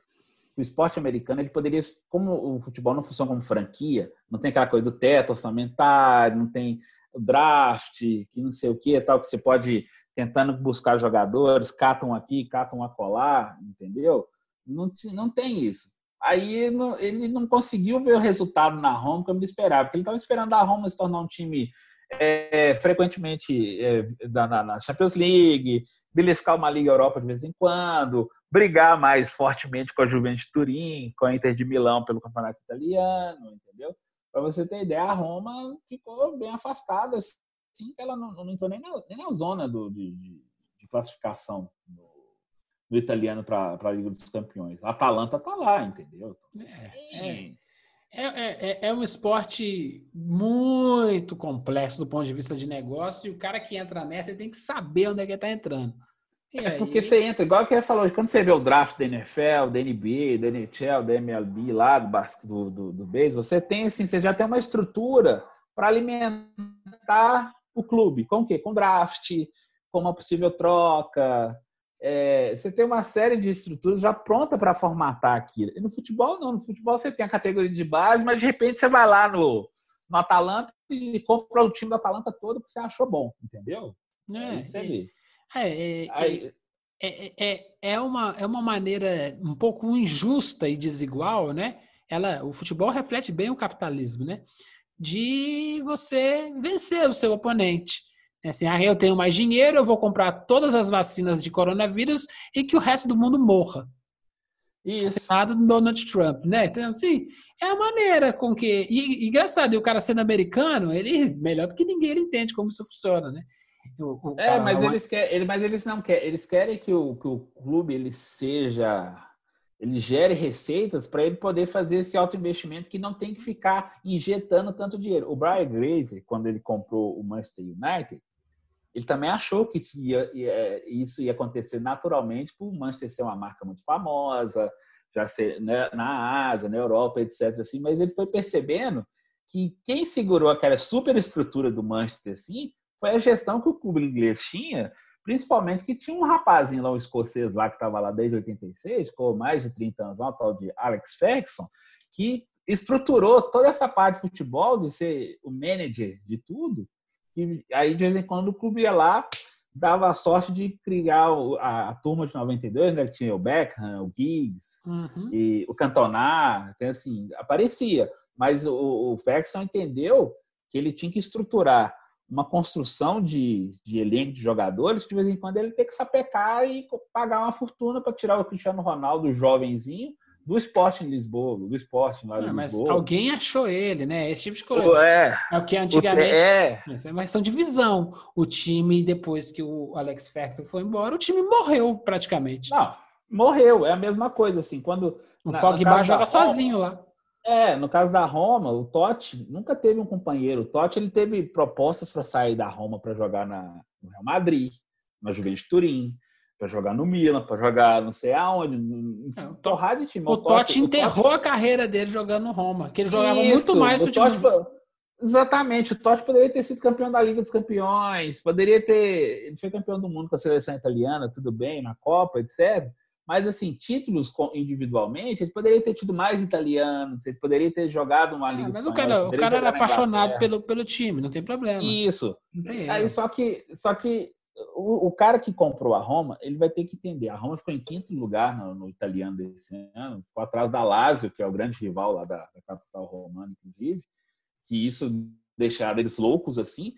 S2: o esporte americano ele poderia, como o futebol não funciona como franquia, não tem aquela coisa do teto orçamentário, não tem draft, que não sei o que, tal, que você pode tentando buscar jogadores, catam aqui, catam acolá, entendeu? Não, não tem isso. Aí ele não conseguiu ver o resultado na Roma como ele esperava, porque ele estava esperando a Roma se tornar um time é, frequentemente é, na, na, Champions League, beliscar uma Liga Europa de vez em quando, brigar mais fortemente com a Juventus Turim, com a Inter de Milão pelo Campeonato Italiano, entendeu? Para você ter ideia, a Roma ficou bem afastada, assim, que ela não, não entrou nem na, nem na zona do, de, de classificação do, do italiano para a Liga dos Campeões. A Atalanta tá lá, entendeu? Então,
S1: é, é. É, é, é, é, um esporte muito complexo do ponto de vista de negócio, e o cara que entra nessa ele tem que saber onde é que ele está entrando.
S2: E é aí... porque você entra, igual que ele falou, quando você vê o draft da NFL, da NBA, da NHL, da MLB lá, do, do, do, beisebol, você tem assim, você já tem uma estrutura para alimentar o clube. Com o quê? Com draft, com uma possível troca, é, você tem uma série de estruturas já pronta para formatar aquilo. E no futebol, não. No futebol você tem a categoria de base, mas de repente você vai lá no, no Atalanta e compra o time do Atalanta todo porque você achou bom, entendeu?
S1: É, você vê. É, é, é, é, é, uma, é uma maneira um pouco injusta e desigual, né? Ela, o futebol reflete bem o capitalismo, né? De você vencer o seu oponente. É assim, ah, eu tenho mais dinheiro, eu vou comprar todas as vacinas de coronavírus e que o resto do mundo morra. Isso. Assinado do Donald Trump, né? Então, assim, é a maneira com que. E, e engraçado, e o cara sendo americano, ele, melhor do que ninguém, ele entende como isso funciona, né?
S2: O, o é, mas, eles querem, mas eles não querem. Eles querem que o, que o clube ele seja. Ele gere receitas para ele poder fazer esse alto investimento que não tem que ficar injetando tanto dinheiro. O Brian Grazer, quando ele comprou o Manchester United, ele também achou que ia, ia, isso ia acontecer naturalmente por o Manchester ser uma marca muito famosa, já ser né, na Ásia, na Europa, etc. Assim, mas ele foi percebendo que quem segurou aquela superestrutura do Manchester assim, foi a gestão que o clube inglês tinha, principalmente que tinha um rapazinho lá, um escocês lá, que estava lá desde 86, com mais de 30 anos, um tal de Alex Ferguson, que estruturou toda essa parte de futebol, de ser o manager de tudo, e aí, de vez em quando, o clube ia lá, dava a sorte de criar a, a turma de 92, né? Que tinha o Beckham, o Giggs, uhum. e o Cantona, então, assim, aparecia. Mas o, o Ferguson entendeu que ele tinha que estruturar uma construção de, de elenco de jogadores que de vez em quando ele tem que sapecar e pagar uma fortuna para tirar o Cristiano Ronaldo jovenzinho do esporte em Lisboa, do esporte lá
S1: é,
S2: mas
S1: alguém achou ele, né? Esse tipo de coisa. É, é o que antigamente. É. Isso é uma questão de visão. O time, depois que o Alex Ferguson foi embora, o time morreu praticamente.
S2: Não, morreu. É a mesma coisa, assim. Quando.
S1: O Pogba joga sozinho lá.
S2: É, no caso da Roma, o Totti nunca teve um companheiro. O Totti ele teve propostas para sair da Roma para jogar na, no Real Madrid, na Juventus Turim, para jogar no Milan, para jogar não sei aonde,
S1: é, o torrado de time. O, o Totti enterrou Totti... a carreira dele jogando no Roma, que ele jogava Isso, muito mais que o, time. Totti,
S2: exatamente, o Totti poderia ter sido campeão da Liga dos Campeões, poderia ter, ele foi campeão do mundo com a seleção italiana, tudo bem, na Copa, etc. Mas, assim, títulos individualmente, ele poderia ter tido mais italianos, ele poderia ter jogado uma Liga
S1: é, Mas o cara, o cara era apaixonado pelo, pelo time, não tem problema.
S2: Isso. Aí, só que, só que o, o, cara que comprou a Roma, ele vai ter que entender. A Roma ficou em quinto lugar no, no italiano desse ano, ficou atrás da Lazio, que é o grande rival lá da, da capital romana, inclusive, que isso deixaram eles loucos assim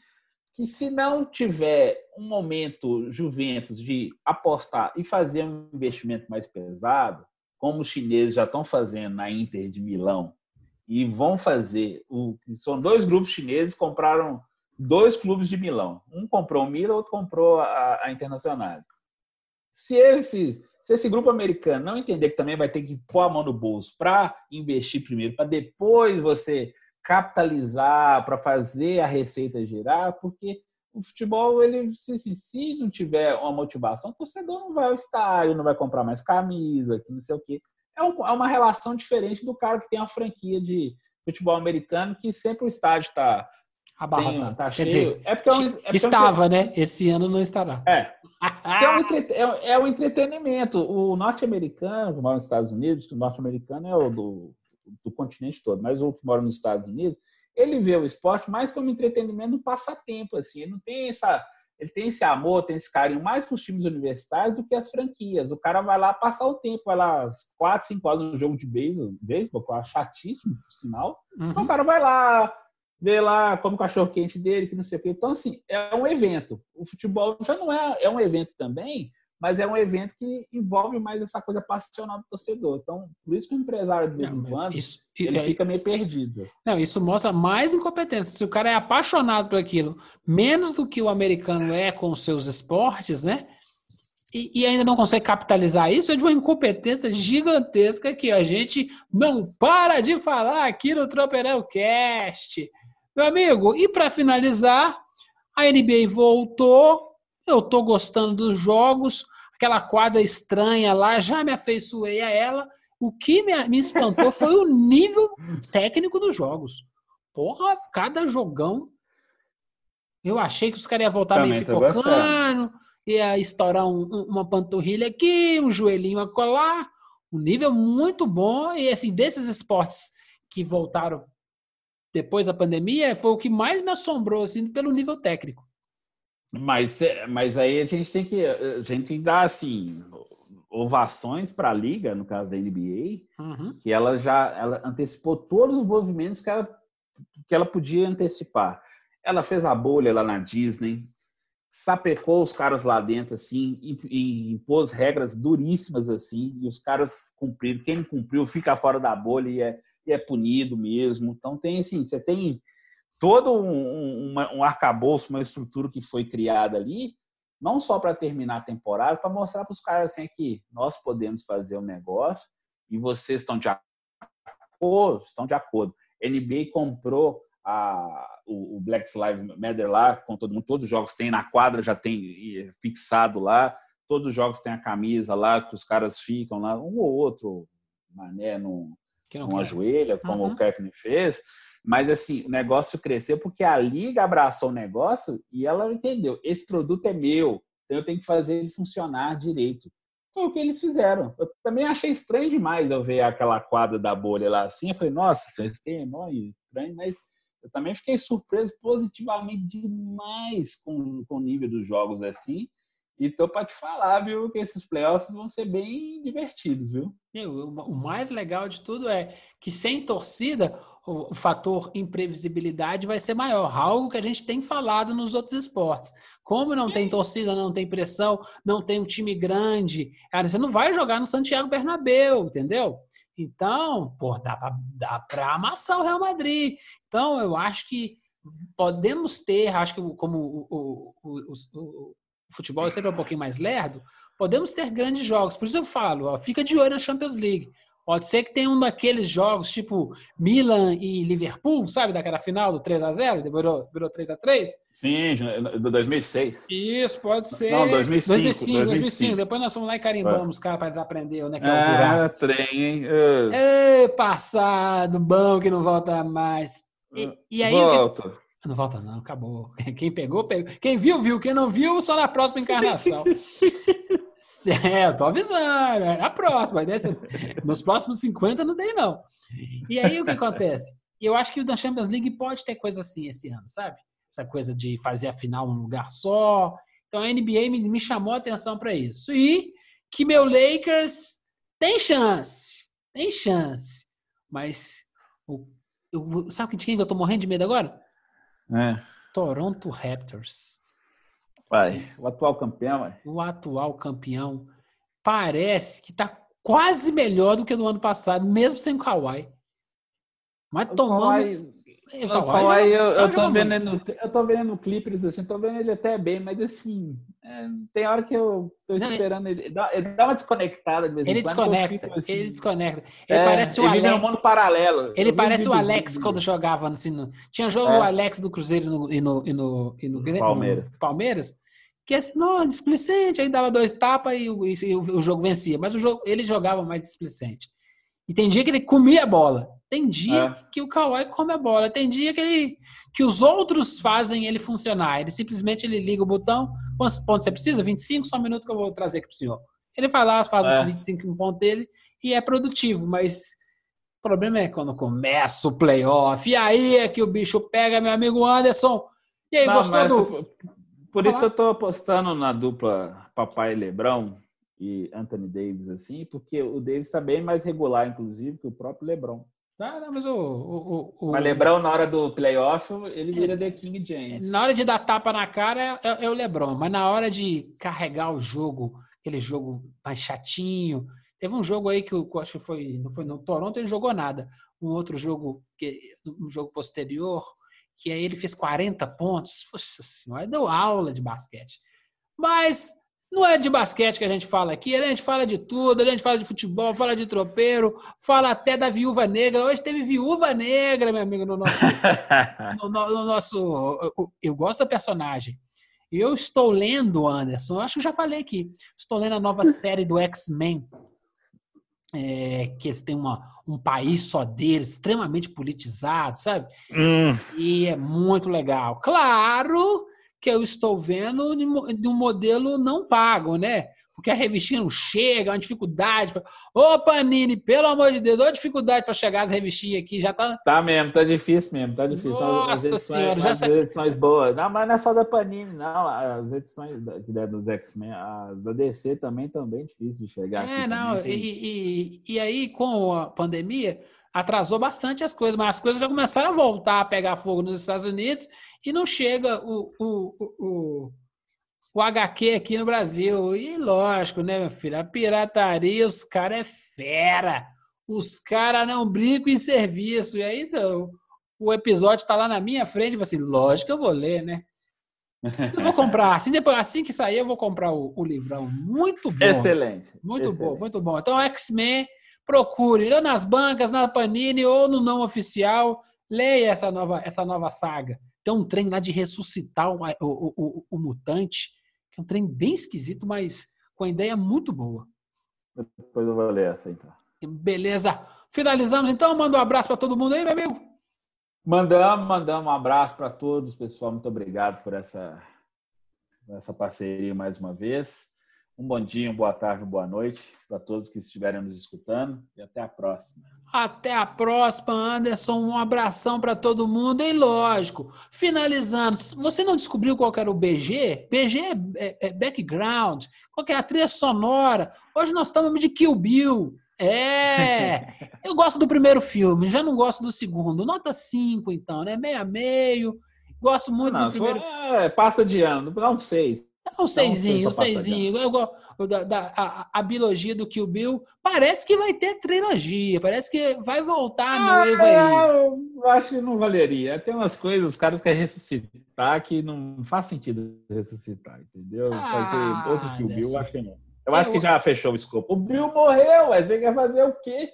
S2: que se não tiver um momento Juventus de apostar e fazer um investimento mais pesado, como os chineses já estão fazendo na Inter de Milão e vão fazer, o, são dois grupos chineses compraram dois clubes de Milão, um comprou o Milan, outro comprou a, a Internacional. Se esse, se esse grupo americano não entender que também vai ter que pôr a mão no bolso para investir primeiro, para depois você capitalizar, para fazer a receita girar, porque o futebol, ele se, se, se, não tiver uma motivação, o torcedor não vai ao estádio, não vai comprar mais camisa, que não sei o quê. É, um, é uma relação diferente do cara que tem uma franquia de futebol americano, que sempre o estádio está
S1: abarrotado. Tá cheio. Dizer, é porque é um, é estava, é um... né? Esse ano não estará.
S2: É. é, um entre... é, é um entretenimento. O norte-americano, que mora nos Estados Unidos, que o norte-americano é o do do continente todo, mas o que mora nos Estados Unidos, ele vê o esporte mais como entretenimento, um passatempo, assim, ele não tem essa, ele tem esse amor, tem esse carinho mais para os times universitários do que as franquias. O cara vai lá passar o tempo, vai lá quatro, cinco horas no jogo de beisebol, beisebol que eu acho chatíssimo, por sinal. Uhum. Então o cara vai lá, vê lá como o cachorro quente dele, que não sei o quê. Então, assim, é um evento. O futebol já não é, é um evento também, mas é um evento que envolve mais essa coisa passional do torcedor. Então, por isso que o empresário, de vez em quando, isso, ele fica meio perdido.
S1: Não, isso mostra mais incompetência. Se o cara é apaixonado por aquilo, menos do que o americano é com os seus esportes, né? E, e ainda não consegue capitalizar isso, é de uma incompetência gigantesca que a gente não para de falar aqui no Tropeirão Cast. Meu amigo, e para finalizar, a NBA voltou, eu tô gostando dos jogos, aquela quadra estranha lá, já me afeiçoei a ela. O que me, me espantou foi o nível técnico dos jogos. Porra, cada jogão. Eu achei que os caras iam voltar Também meio pipocando, ia estourar um, uma panturrilha aqui, um joelhinho a colar. Um nível muito bom. E assim, desses esportes que voltaram depois da pandemia, foi o que mais me assombrou assim, pelo nível técnico.
S2: Mas, mas aí a gente tem que a gente tem que dar assim ovações para a liga, no caso da NBA, uhum. que ela já ela antecipou todos os movimentos que ela, que ela podia antecipar. Ela fez a bolha lá na Disney, sapecou os caras lá dentro assim e, e impôs regras duríssimas assim e os caras cumpriram. Quem não cumpriu fica fora da bolha e é, e é punido mesmo. Então tem assim, você tem todo um, uma, um arcabouço, uma estrutura que foi criada ali, não só para terminar a temporada, para mostrar para os caras assim que nós podemos fazer um negócio e vocês estão de acordo, estão de acordo. NBA comprou a, o, o Black Lives Matter lá, com todo mundo, todos os jogos tem na quadra, já tem fixado lá, todos os jogos tem a camisa lá, que os caras ficam lá, um ou outro, mané, num, numa ajoelha, como uhum. o Kaepernick fez, mas assim, o negócio cresceu porque a liga abraçou o negócio e ela entendeu: esse produto é meu, então eu tenho que fazer ele funcionar direito. Foi o que eles fizeram. Eu também achei estranho demais eu ver aquela quadra da bolha lá assim. Eu falei, nossa, vocês têm estranho, mas eu também fiquei surpreso positivamente demais com, com o nível dos jogos assim. E tô para te falar, viu, que esses playoffs vão ser bem divertidos, viu?
S1: O mais legal de tudo é que sem torcida, o, fator imprevisibilidade vai ser maior, algo que a gente tem falado nos outros esportes. Como não Sim. tem torcida, não tem pressão, não tem um time grande, cara, você não vai jogar no Santiago Bernabéu, entendeu? Então, pô, dá pra, dá pra amassar o Real Madrid. Então, eu acho que podemos ter, acho que como o, o, o, o futebol é sempre um pouquinho mais lerdo, podemos ter grandes jogos. Por isso eu falo, ó, fica de olho na Champions League. Pode ser que tenha um daqueles jogos tipo Milan e Liverpool, sabe? Daquela final do 3 a 0 virou, virou 3 a 3
S2: Sim, do 2006.
S1: Isso, pode ser.
S2: Não, 2005. 2005,
S1: 2005. 2005. Depois nós fomos lá e carimbamos os caras para eles aprenderem onde é que é o
S2: ah, buraco. trem, hein?
S1: Uh. passado, bom que não volta mais. E, e aí,
S2: Volta.
S1: Não volta, não, acabou. Quem pegou, pegou. Quem viu, viu. Quem não viu, só na próxima encarnação. é, eu tô avisando. É a próxima. Desse, nos próximos 50 não tem, não. E aí o que acontece? Eu acho que o da Champions League pode ter coisa assim esse ano, sabe? Essa coisa de fazer a final num lugar só. Então a NBA me, me chamou a atenção para isso. E que meu Lakers tem chance. Tem chance. Mas o, o, sabe de quem eu tô morrendo de medo agora?
S2: É.
S1: Toronto Raptors.
S2: Vai, o atual campeão, vai.
S1: O atual campeão parece que tá quase melhor do que no ano passado, mesmo sem o Kawhi. Mas o tomando.
S2: Kawhi, o Kawhi, eu, eu, tô vendo no, eu tô vendo no Clippers, assim, tô vendo ele até bem, mas assim, é, tem hora que eu tô esperando ele. Dá, ele dá uma desconectada de vez
S1: ele
S2: em
S1: quando. Desconecta, assim, ele desconecta. Ele é, parece o
S2: ele
S1: Alex.
S2: mundo paralelo.
S1: Ele parece o Alex quando jogava no, assim, tinha jogo é. o Alex do Cruzeiro no, e no, e no, e no, no
S2: Palmeiras.
S1: No Palmeiras. Que assim, não, displicente, aí dava dois tapas e, e, e, o jogo vencia. Mas o jogo, ele jogava mais displicente. E tem dia que ele comia a bola. Tem dia é. que o Kawhi come a bola. Tem dia que, ele, que os outros fazem ele funcionar. Ele simplesmente ele liga o botão. Quantos pontos você precisa? 25? Só um minuto que eu vou trazer aqui para o senhor. Ele vai lá, faz é. os 25 pontos dele e é produtivo. Mas o problema é quando começa o playoff. E aí é que o bicho pega, meu amigo Anderson. E aí, Não, gostou do.
S2: Por isso que eu estou apostando na dupla Papai e Lebrão e Anthony Davis, assim, porque o Davis está bem mais regular, inclusive, que o próprio Lebron.
S1: Tá, não, mas o, o, o,
S2: Mas Lebron, na hora do playoff, ele vira é, The King James.
S1: Na hora de dar tapa na cara é, é, é, o Lebron, mas na hora de carregar o jogo, aquele jogo mais chatinho. Teve um jogo aí que eu acho que foi, não foi no Toronto, ele jogou nada. Um outro jogo, que, um jogo posterior, que aí ele fez 40 pontos. Poxa senhora, deu aula de basquete. Mas não é de basquete que a gente fala aqui, a gente fala de tudo, a gente fala de futebol, fala de tropeiro, fala até da viúva negra. Hoje teve viúva negra, meu amigo, no nosso. no, no, no nosso eu, eu, gosto da personagem. Eu estou lendo, Anderson, acho que já falei aqui. Estou lendo a nova série do X-Men. É, que eles têm uma, um país só deles, extremamente politizado, sabe?
S2: Hum.
S1: E é muito legal. Claro que eu estou vendo de um modelo não pago, né? Porque a revistinha não chega, é uma dificuldade. Ô, Panini, pelo amor de Deus, ô dificuldade para chegar as revistinhas aqui, já tá.
S2: Tá mesmo, tá difícil mesmo, tá difícil.
S1: Nossa as edições, senhora,
S2: já as edições boas. Não, mas não é só da Panini, não. As edições da, dos X-Men, as da DC também estão bem difíceis de chegar.
S1: É, não, e, e, e aí com a pandemia atrasou bastante as coisas, mas as coisas já começaram a voltar a pegar fogo nos Estados Unidos e não chega o, o, o, o HQ aqui no Brasil. E lógico, né, meu filho? A pirataria, os caras é fera. Os caras não brincam em serviço. E aí o episódio está lá na minha frente. Assim, lógico que eu vou ler, né? Eu vou comprar. Assim, depois, assim que sair, eu vou comprar o, o livrão. Muito bom.
S2: Excelente.
S1: Muito
S2: Excelente.
S1: bom, muito bom. Então, X-Men procure, ou nas bancas, na Panini, ou no não oficial, leia essa nova, essa nova saga. Tem um trem lá de ressuscitar o, o, o, o mutante, que é um trem bem esquisito, mas com a ideia muito boa.
S2: Depois eu vou ler essa, então.
S1: Beleza. Finalizamos, então. Manda um abraço para todo mundo aí, meu amigo.
S2: Mandamos, mandamos um abraço para todos, pessoal. Muito obrigado por essa, essa parceria mais uma vez. Um bom dia, boa tarde, boa noite para todos que estiverem nos escutando e até a próxima.
S1: Até a próxima, Anderson. Um abração para todo mundo. E lógico, finalizando, você não descobriu qual era o BG? BG é, é, é background, qual é a trilha sonora. Hoje nós estamos de Kill Bill. É! Eu gosto do primeiro filme, já não gosto do segundo. Nota 5, então, né? Meio a meio. Gosto muito
S2: não,
S1: do primeiro.
S2: É, passa de ano, dá um 6.
S1: É um seisinho, um seisinho. Igual da, da, a, a, biologia do Kill Bill. Parece que vai ter trilogia. Parece que vai voltar a ah, noiva aí.
S2: Eu acho que não valeria. Tem umas coisas, os caras querem ressuscitar que não faz sentido ressuscitar, entendeu? Ah, Fazer outro Kill Bill, eu acho que não. Eu, eu acho que já fechou o escopo. O Bill morreu, mas você quer fazer o quê?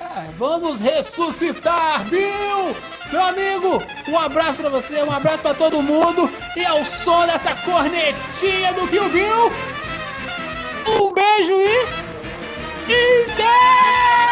S1: É, vamos ressuscitar, Bill! Meu amigo, um abraço para você, um abraço para todo mundo e ao som dessa cornetinha do Kill Bill, um beijo e. Inter!